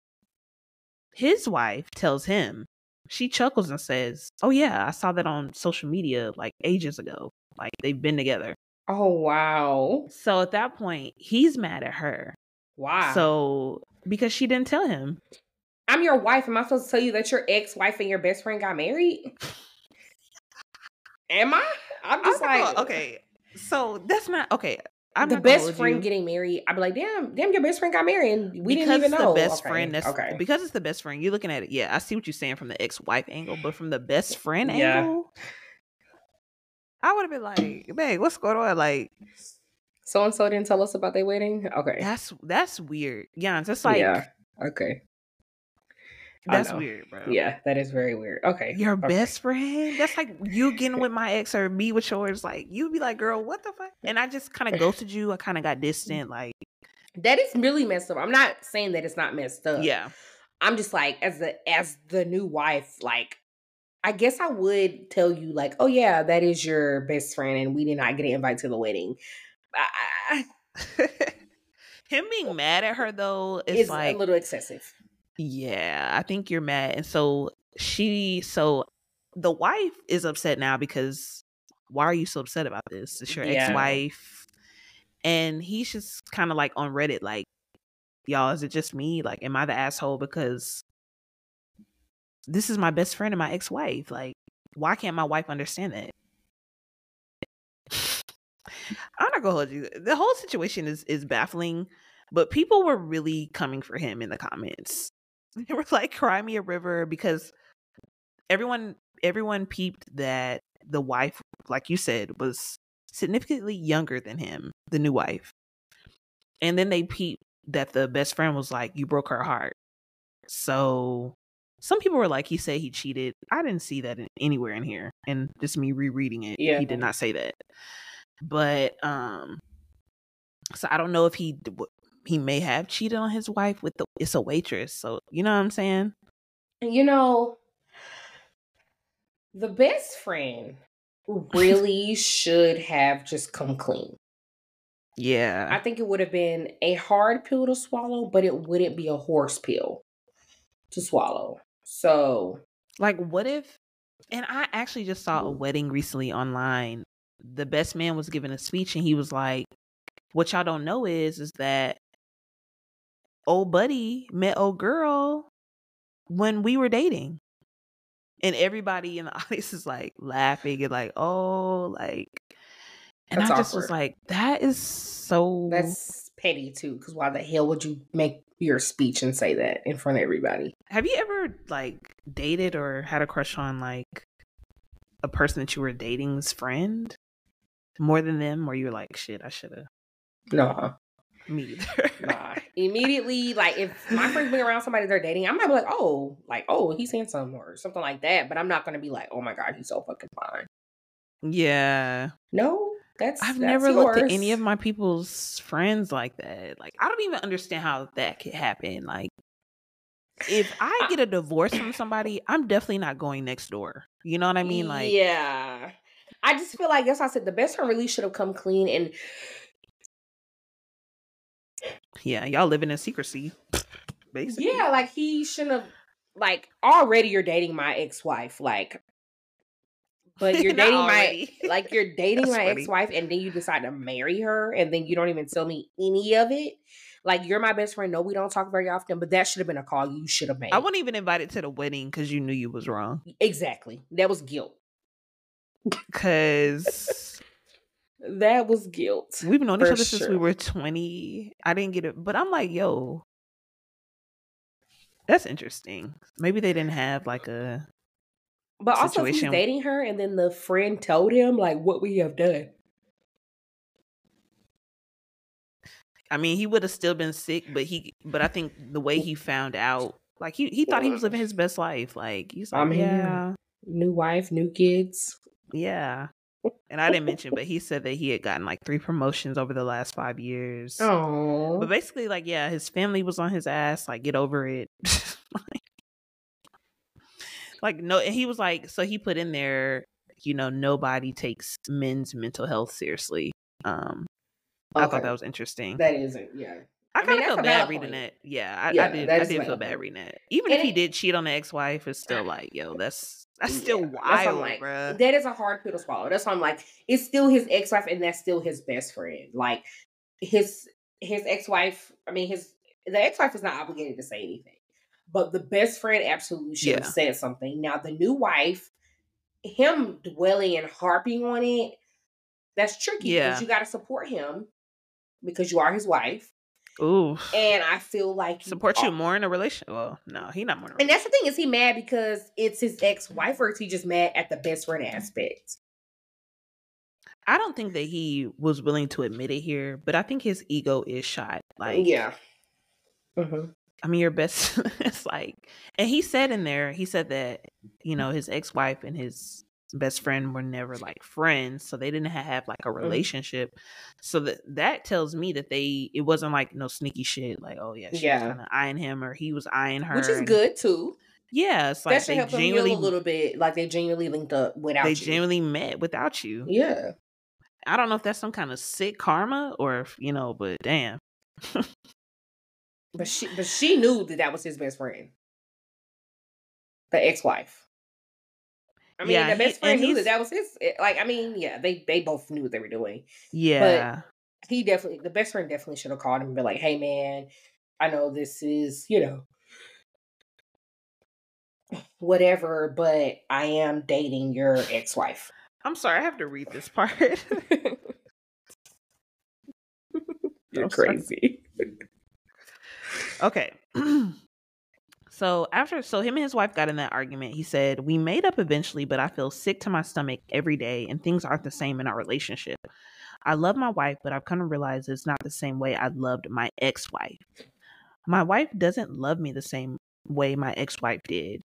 His wife tells him. She chuckles and says, "Oh yeah, I saw that on social media like ages ago. Like they've been together."
Oh wow.
So at that point, he's mad at her.
Wow.
So because she didn't tell him.
I'm your wife. Am I supposed to tell you that your ex-wife and your best friend got married? [LAUGHS] Am I? I'm just like
like, okay. So that's not okay. I'm
the best friend
you.
getting married. I'd be like, damn, damn, your best friend got married, and we
because
didn't even know.
the best
Okay,
friend. That's
okay.
because it's the best friend. You're looking at it. Yeah, I see what you're saying from the ex-wife angle, but from the best friend
Yeah.
angle, I would have been like, "Babe, what's going on?" Like
So and so didn't tell us about their wedding. Okay.
that's that's weird. Yeah, it's like
yeah. Okay.
That's weird, bro.
Yeah, that is very weird. Okay.
Your
okay.
best friend? That's like you getting with my ex or me with yours. Like you'd be like, girl, what the fuck? And I just kind of [LAUGHS] ghosted you. I kind of got distant. Like,
That is really messed up. I'm not saying that it's not messed up.
yeah,
I'm just like as the as the new wife, like I guess I would tell you like, oh yeah, that is your best friend, and we did not get an invite to the wedding. I, I, [LAUGHS]
him being mad at her though is
it's
like,
a little excessive.
Yeah, I think you're mad. And so she, so the wife is upset now because why are you so upset about this? It's your
Yeah.
ex-wife, and he's just kind of like on Reddit, like, y'all, is it just me? Like, am I the asshole because this is my best friend and my ex-wife? Like, why can't my wife understand that? I'm not gonna hold you. The whole situation is is baffling, but people were really coming for him in the comments. [LAUGHS] They were like, "Cry me a river," because everyone everyone peeped that the wife, like you said, was significantly younger than him, the new wife, and then they peeped that the best friend was like, "You broke her heart." So some people were like, "He said he cheated." I didn't see that in, anywhere in here, and just me rereading it,
Yeah.
he did not say that. But um, so I don't know if he he may have cheated on his wife with the it's a waitress. So you know what I'm saying?
You know, the best friend really [LAUGHS] should have just come clean.
Yeah.
I think it would have been a hard pill to swallow, but it wouldn't be a horse pill to swallow. So,
Like, what if? And I actually just saw a mm-hmm. wedding recently online. The best man was giving a speech, and he was like, "What y'all don't know is, is that old buddy met old girl when we were dating." And everybody in the [LAUGHS] audience is like laughing and like, "Oh, like," and
That's
I just was like, "That is so."
that's petty too, because why the hell would you make your speech and say that in front of everybody?
Have you ever like dated or had a crush on like a person that you were dating's friend more than them, or you were like, shit, I should have.
No.
Me either. [LAUGHS]
Nah. Immediately, like if my friends been around somebody they're dating, I might be like, oh, like, oh, he's handsome or something like that. But I'm not gonna be like, oh my god, he's so fucking fine.
yeah,
No, that's
I've
that's
never looked at any of my people's friends like that. Like, I don't even understand how that could happen. Like, if I get a divorce from somebody, I'm definitely not going next door. You know what I mean? Like,
yeah. I just feel like that's why I said the best friend really should have come clean and
yeah, y'all living in secrecy, basically.
yeah, like he shouldn't have like already you're dating my ex-wife, like but you're [LAUGHS] dating my [LAUGHS] like you're dating my
funny.
ex-wife and then you decide to marry her and then you don't even tell me any of it. Like you're my best friend. No, we don't talk very often, but that should have been a call you should have made.
I wasn't even invited to the wedding because you knew you was wrong.
exactly. That was guilt. [LAUGHS]
Because
That was guilt.
we've known each other since we were 20. I didn't get it, but I'm like, yo, that's interesting. Maybe they didn't have like a.
But also, if he's dating her, and then the friend told him like what we have done.
I mean, he would have still been sick, but he, but I think the way he found out, like he, he thought he was living his best life. Like he's like,
I mean,
yeah,
New wife, new kids.
yeah. And I didn't mention, but he said that he had gotten like three promotions over the last five years.
Oh,
But basically, like, yeah, his family was on his ass. Like, get over it. [LAUGHS] like, like, no, and he was like, so he put in there, you know, nobody takes men's mental health seriously. Um, I thought that was interesting.
that isn't. Yeah,
I
I
kind of felt bad reading
point.
that. Yeah, I,
Yeah,
I did. I did feel bad reading that. Even
And
if he
it-
did cheat on the ex-wife, it's still like, yo, that's that's still
Yeah, that's
wild,
like,
bruh.
That is a hard pill to swallow. That's why I'm like, it's still his ex wife, and that's still his best friend. Like his his ex wife. I mean, his the ex wife is not obligated to say anything, but the best friend absolutely should
Yeah.
have said something. Now the new wife, him dwelling and harping on it, that's tricky.
Yeah.
because you got to support him because you are his wife,
Ooh,
and I feel like
support you more in a relationship. Well, no, he not more.
And that's the thing is he mad because it's his ex wife, or is he just mad at the best friend aspect?
I don't think that he was willing to admit it here, but I think his ego is shot. Like,
yeah. Mm-hmm.
I mean, your best. [LAUGHS] it's like, and he said in there, he said that you know his ex wife and his best friend were never like friends, so they didn't have like a
Mm.
relationship. So that that tells me that they it wasn't like no sneaky shit. Like, oh yeah, she was
Yeah.
kind of eyeing him, or he was eyeing her,
Which is
and-
good too.
Yeah, it's like they genuinely
a little bit. Like they genuinely linked up without you.
they
you.
genuinely met without you.
yeah.
I don't know if that's some kind of sick karma or if you know, but damn. [LAUGHS]
But she but she knew that that was his best friend. The ex-wife. I mean,
Yeah,
the
he-
best friend knew that that was his. eh, Like, I mean, yeah, they they both knew what they were doing.
Yeah.
but He definitely, the best friend definitely should have called him and been like, "Hey, man, I know this is, you know, whatever, but I am dating your ex wife.
I'm sorry, I have to read this part. [LAUGHS]
You're
I'm
crazy. [LAUGHS]
Okay. [CLEARS THROAT] so after so him and his wife got in that argument, he said, We made up eventually, but I feel sick to my stomach every day and things aren't the same in our relationship. I love my wife, but I've come to realize it's not the same way I loved my ex wife. My wife doesn't love me the same way my ex wife did.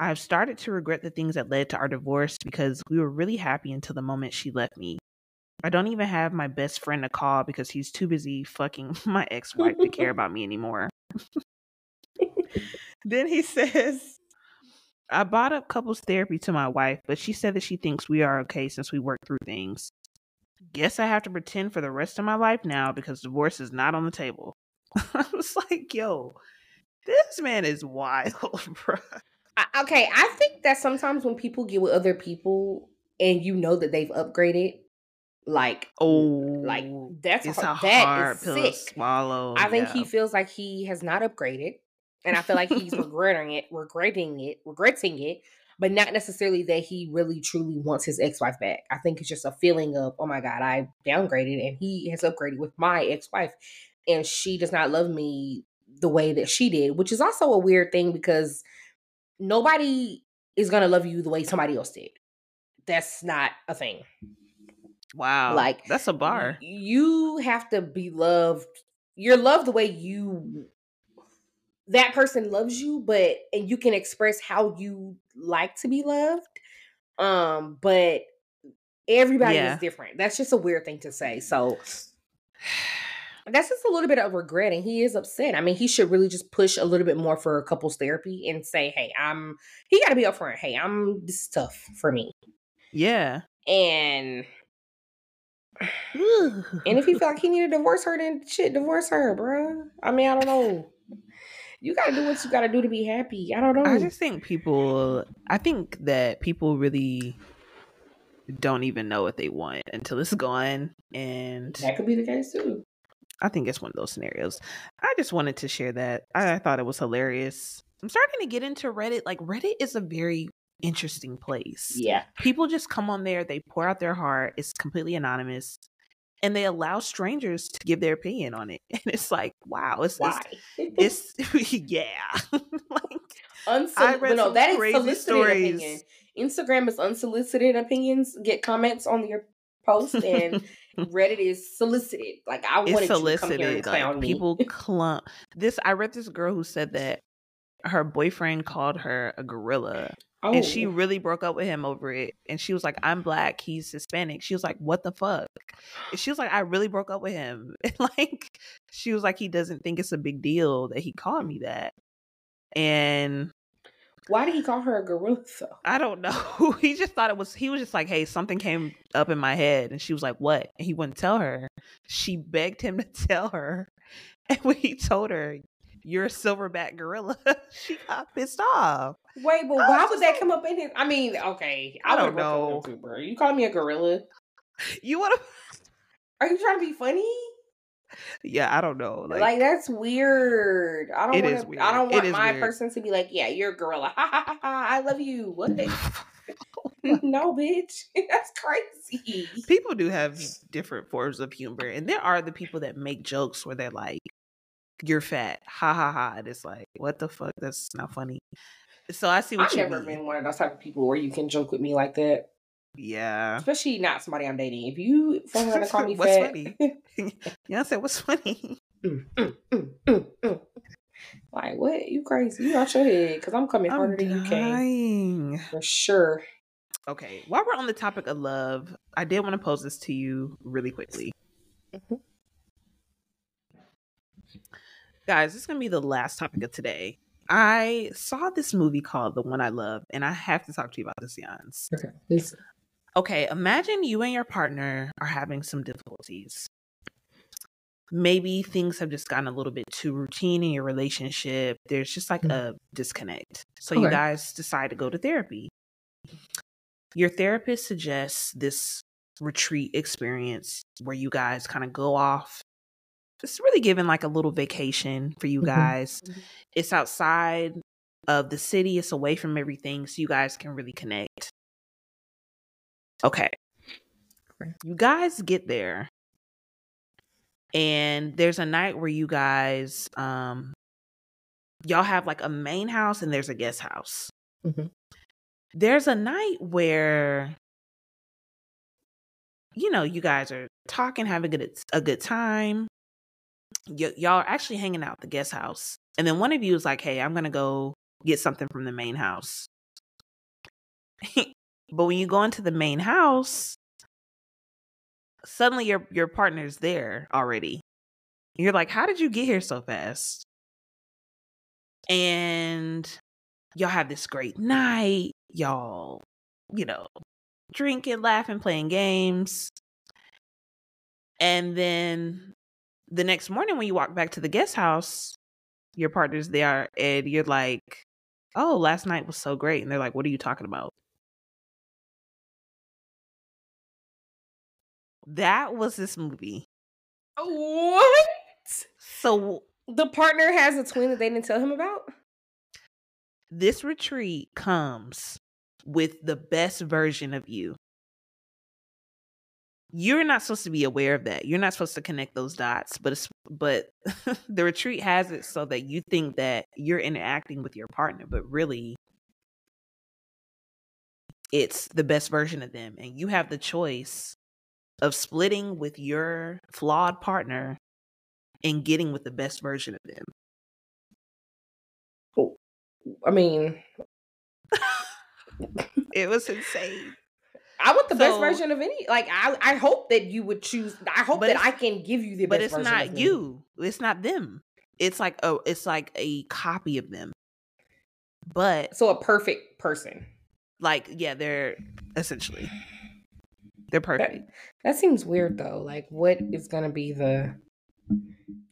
I've started to regret the things that led to our divorce because we were really happy until the moment she left me. I don't even have my best friend to call because he's too busy fucking [LAUGHS] my ex wife to care [LAUGHS] about me anymore. [LAUGHS] then he [LAUGHS] says, I bought up couples therapy to my wife, but she said that she thinks we are okay since we work through things. Guess I have to pretend for the rest of my life now because divorce is not on the table. [LAUGHS] I was like, yo, this man is wild, [LAUGHS] bro.
Okay, I think that sometimes when people get with other people and you know that they've upgraded, like
Oh,
like that's
it's a
hard, that
hard
is
pill to
sick.
swallow.
I think
yeah.
he feels like he has not upgraded, and I feel like he's [LAUGHS] regretting it, regretting it, regretting it, but not necessarily that he really truly wants his ex wife back. I think it's just a feeling of, oh my god, I downgraded, and he has upgraded with my ex wife, and she does not love me the way that she did, which is also a weird thing because nobody is gonna love you the way somebody else did. That's not a thing.
Wow.
Like
that's a bar.
You have to be loved. You're loved the way you that person loves you, but and you can express how you like to be loved. Um, but everybody
Yeah.
is different. That's just a weird thing to say. So that's just a little bit of regret, and he is upset. I mean, he should really just push a little bit more for a couples therapy and say, "Hey, I'm." He got to be upfront. Hey, I'm. This is tough for me,
Yeah.
and [SIGHS] and if he felt like he needed to divorce her, then shit, divorce her, bro I mean, I don't know. You gotta do what you gotta do to be happy. I don't know.
I just think people I think that people really don't even know what they want until it's gone and
that could be the case too.
I think it's one of those scenarios. I just wanted to share that. I, I thought it was hilarious. I'm starting to get into Reddit. Like Reddit is a very interesting place.
Yeah.
People just come on there, they pour out their heart. It's completely anonymous. And they allow strangers to give their opinion on it. [LAUGHS] And it's like, wow, it's
Why? [LAUGHS]
it's, it's [LAUGHS] yeah. like I read
no, that is solicited
stories.
opinion. Instagram is unsolicited opinions. Get comments on your post, and Reddit is solicited. Like I
it's
wanted to come here and
solicited.
clown
Like
me.
people clump. This I read this girl who said that her boyfriend called her a gorilla.
Oh,
And she really broke up with him over it. And she was like, I'm black, he's Hispanic. She was like, What the fuck? And she was like, I really broke up with him. [LAUGHS] And like she was like, he doesn't think it's a big deal that he called me that. And
why did he call her a gorilla? Though?
I don't [LAUGHS] know. he just thought it was he was just like, Hey, something came up in my head. And she was like, What? And he wouldn't tell her. She begged him to [LAUGHS] tell her. And when he told her, You're a silverback gorilla, [LAUGHS] she got pissed off.
Wait, but why would that come up in here? I mean, okay,
I
would've
don't know.
with him too, bro. You calling me a gorilla? [LAUGHS]
You wanna
Are you trying to be funny?
Yeah, I don't know.
Like,
Like,
that's weird. I don't
It
want
is weird.
I don't want my
weird.
person to be like, "Yeah, you're a gorilla." Ha ha ha ha! I love you. What? [LAUGHS] no, bitch. That's crazy.
people do have different forms of humor. And there are the people that make jokes where they're like, You're fat. Ha ha ha. And it's like, what the fuck? That's not funny. So I see what
I've
you
never
mean.
been one of those type of people where you can joke with me like that,
Yeah.
especially not somebody I'm dating. If you phone around and call me
What's
fat,
funny? [LAUGHS] [LAUGHS] Yeah, I said, what's funny?
mm, mm, mm, mm, mm. like what? You crazy? You out your head? Because I'm coming harder
I'm
than you can for sure.
Okay, while we're on the topic of love, I did want to pose this to you really quickly.
Mhm.
Guys, this is going to be the last topic of today. I saw this movie called The One I Love, and I have to talk to you about this, Jans.
Okay. This,
Okay, imagine you and your partner are having some difficulties. Maybe things have just gotten a little bit too routine in your relationship. There's just like
Mm.
a disconnect. So you guys decide to go to therapy. Your therapist suggests this retreat experience where you guys kind of go off it's really giving like a little vacation for you
Mhm.
guys.
Mhm.
It's outside of the city, it's away from everything, so you guys can really connect. Okay. You guys get there. And there's a night where you guys um y'all have like a main house and there's a guest house.
Mhm.
There's a night where you know, you guys are talking, having a good a good time. Y- y'all are actually hanging out the guest house, and then one of you is like, "Hey, I'm gonna go get something from the main house." [LAUGHS] but when you go into the main house, suddenly your your partner's there already. You're like, "How did you get here so fast?" And y'all have this great night. Y'all, you know, drinking, laughing, playing games. And then the next morning when you walk back to the guest house, your partner's there and you're like, Oh, last night was so great. And they're like, What are you talking about? That was this movie.
What?
So
The partner has a twin that they didn't tell him about?
this retreat comes with the best version of you. You're not supposed to be aware of that. You're not supposed to connect those dots, but it's but [LAUGHS] the retreat has it so that you think that you're interacting with your partner, but really it's the best version of them and you have the choice of splitting with your flawed partner and getting with the best version of them.
Oh, I mean, [LAUGHS]
It was insane.
I want the best version of any. Like, I, I hope that you would choose. I hope that I can give you the
but
best
it's
But it's
not you it's not them it's like a it's like a copy of them but
So a perfect person.
like yeah they're essentially they're perfect
That seems weird though. Like, what is gonna be the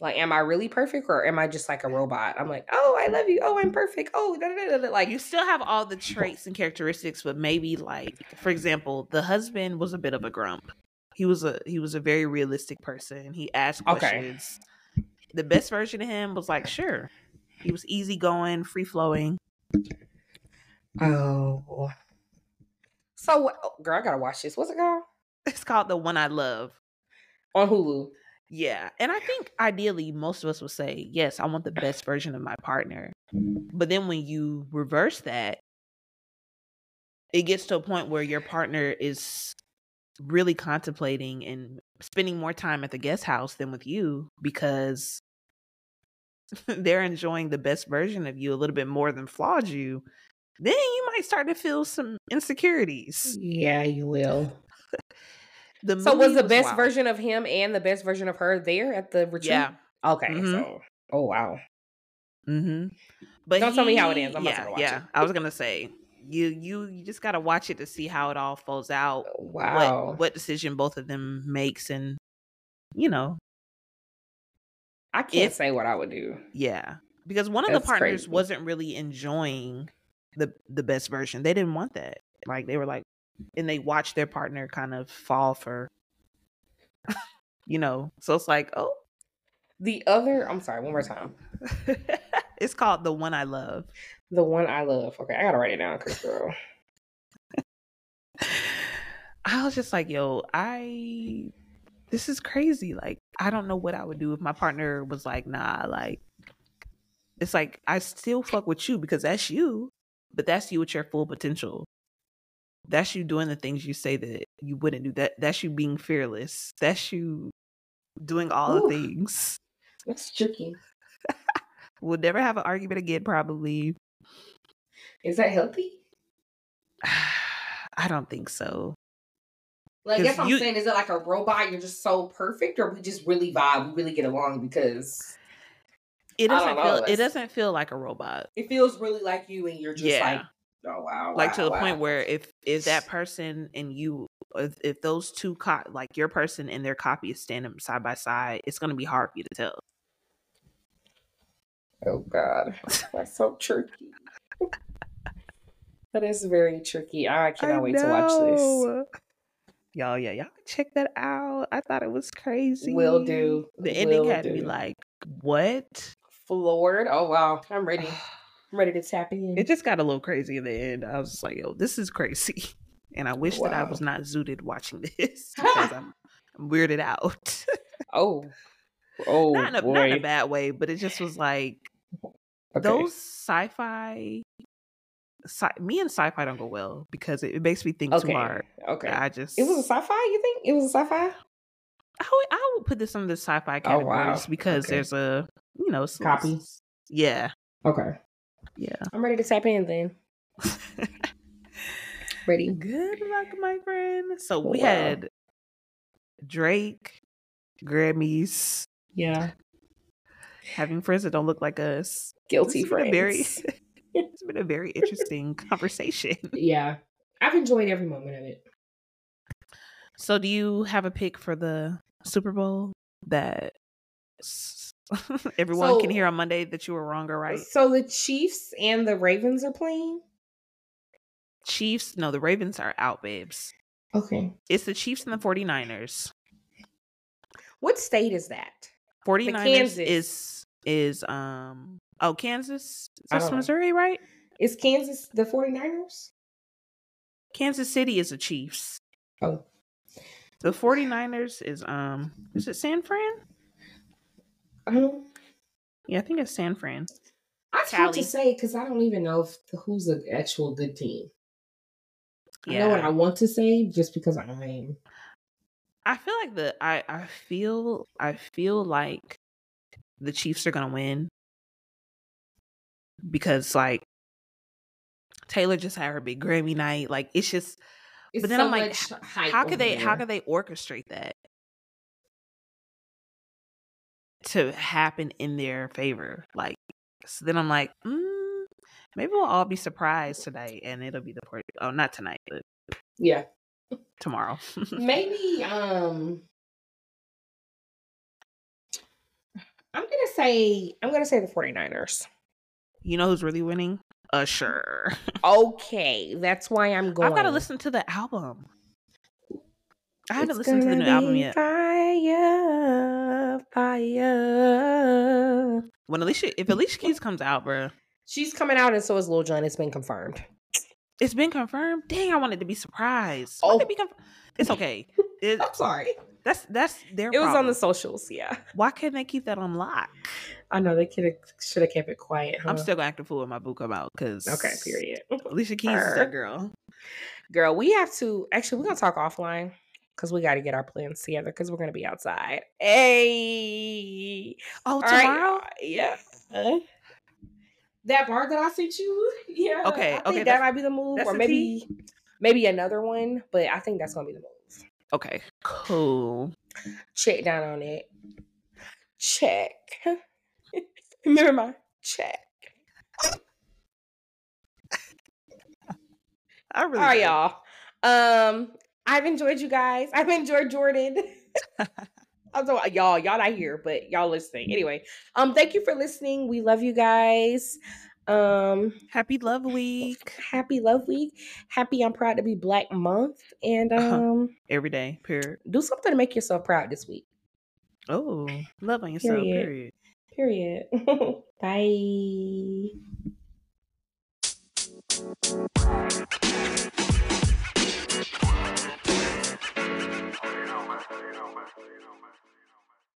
like? Am I really perfect or am I just like a robot? I'm like, oh, I love you. Oh, I'm perfect. Oh, da, da, da, da, da. like
you still have all the [LAUGHS] traits and characteristics but maybe like for example the husband was a bit of a grump he was a he was a very realistic person he asked
Okay.
questions the best version of him was like sure he was easygoing free flowing
Oh. So, oh, girl, I gotta watch this. What's it called?
it's called the one i love
On Hulu.
Yeah. And I think ideally most of us would say, yes, I want the best version of my partner. But then when you reverse that, it gets to a point where your partner is really contemplating and spending more time at the guest house than with you because [LAUGHS] they're enjoying the best version of you a little bit more than flawed you. Then you might start to feel some insecurities.
Yeah, you will.
The
So, was
movie
the best
wild.
version of him and the best version of her there at the retreat?
Yeah.
Okay.
Mhm.
So, oh wow.
Mm-hmm. But
Don't tell me how it ends. I'm about to
yeah,
go watch
yeah.
it.
I was gonna say you you you just gotta watch it to see how it all folds out.
Wow.
What what decision both of them makes, and you know,
I can't
if-
say what I would do.
yeah, because one of
That's
the partners
crazy.
wasn't really enjoying the the best version. They didn't want that. Like they were like, and they watch their partner kind of fall for, [LAUGHS] you know. So it's like, oh,
The other, I'm sorry, one more time. [LAUGHS]
it's called the one I love.
The one I love. Okay, I gotta write it down, Chris girl. [SIGHS]
I was just like, yo, I this is crazy. Like, I don't know what I would do if my partner was like, nah, like it's like I still fuck with you because that's you, but that's you at your full potential. That's you doing the things you say that you wouldn't do. That that's you being fearless. That's you doing all
Ooh.
the things.
That's tricky.
We'll never have an argument again, probably.
Is that healthy? [SIGHS]
I don't think so.
like
you-
I'm saying. Is it like a robot? You're just so perfect, or we just really vibe, we really get along because
It doesn't feel
know,
it doesn't feel like a robot.
it feels really like you, and you're just
Yeah.
like, oh wow,
like to
wow,
the point where if if that person and you if, if those two co- like your person and their copy is standing side by side it's going to be hard for you to tell
Oh God, [LAUGHS] that's so tricky. that is very tricky. I cannot wait to watch this.
Y'all, yeah, y'all check that out. I thought it was crazy.
Will do.
The ending
Will
had me
do.
like, what?
floored. Oh wow, I'm ready. [SIGHS] [SIGHS] Ready to tap in.
It just got a little crazy in the end. I was just like, yo, this is crazy. [LAUGHS] And I wish that I was not zooted watching this [LAUGHS] [LAUGHS] because I'm, I'm weirded out.
oh, oh
not, in a,
boy.
not in a bad way, but it just was like
Okay.
those sci-fi. Sci- me and sci-fi don't go well because it, it makes me think
Okay.
too hard.
Okay.
I just
It was a sci-fi. You think it was a sci-fi?
I would, I would put this under the sci-fi
Oh, wow.
because
Okay.
there's a you know some-
Copy?
Yeah,
Okay.
Yeah.
I'm ready to tap in then. [LAUGHS] Ready.
Good luck, my friend. So we
Wow.
had Drake, Grammys,
Yeah.
having friends that don't look like us.
Guilty
It's been a very,
friends. [LAUGHS]
it's been a very interesting [LAUGHS] conversation.
yeah. I've enjoyed every moment of it.
So, do you have a pick for the Super Bowl that [LAUGHS] everyone can hear on Monday that you were wrong or right?
So the Chiefs and the Ravens are playing.
Chiefs, no, the Ravens are out, babes.
Okay.
It's the Chiefs and the 49ers.
What state is that?
49ers
Kansas.
is is um oh Kansas. That's
don't know.
Missouri, right?
Is Kansas the 49ers?
Kansas City is the Chiefs.
Oh.
The 49ers is um is it San Fran?
Um, [LAUGHS]
Yeah, I think it's San Fran.
It's hard to say because I don't even know if who's the actual good team. I
Yeah.
know what I want to say just because I'm.
I feel like the I I feel I feel like the Chiefs are gonna win because like Taylor just had her big Grammy night. Like it's just
It's
but then
so
I'm like,
much
h-
hype
how could they how
there.
could they orchestrate that to happen in their favor? Like so then I'm like, mm, maybe we'll all be surprised tonight and it'll be the port oh not tonight, but
Yeah,
tomorrow. [LAUGHS]
maybe. Um, I'm gonna say I'm gonna say the 49ers.
you know who's really winning? Usher. [LAUGHS]
Okay, that's why I'm going.
I've got to listen to the album. I haven't
It's
listened to the
gonna
new album yet.
Fire, fire.
When Alicia, if Alicia Keys comes out, bro,
She's coming out, and so is Lil Jon. It's been confirmed.
it's been confirmed. Dang, I wanted to be surprised.
Oh.
they be conf- it's okay. [LAUGHS] It,
I'm sorry.
that's that's their.
It was on the socials. Yeah,
Why couldn't they keep that on lock?
I know they could have should have kept it quiet.
I'm still gonna act a fool when my book come out because
okay. Period.
Alicia Keys is
Her.
that girl.
Girl, we have to actually we're gonna talk offline because we got to get our plans together because we're gonna be outside. Hey,
Oh,
All right,
tomorrow.
uh, yeah. That bar that I sent you, [LAUGHS] yeah.
Okay,
I think
okay,
that might be the move, or
the
maybe maybe another one. But I think that's gonna be the move.
Okay, cool.
Check down on it. Check. [LAUGHS] Remember my check.
I really.
All right, y'all. Um, I've enjoyed you guys. I've enjoyed Jordyn. [LAUGHS] [LAUGHS] also uh, y'all y'all not here but y'all listening. Anyway um thank you for listening. We love you guys. Um
happy love week.
happy love week. Happy i'm proud to be black month. And
uh-huh.
um uh-huh.
every day period.
do something to make yourself proud this week.
Oh love on yourself
period.
period,
period. [LAUGHS] bye.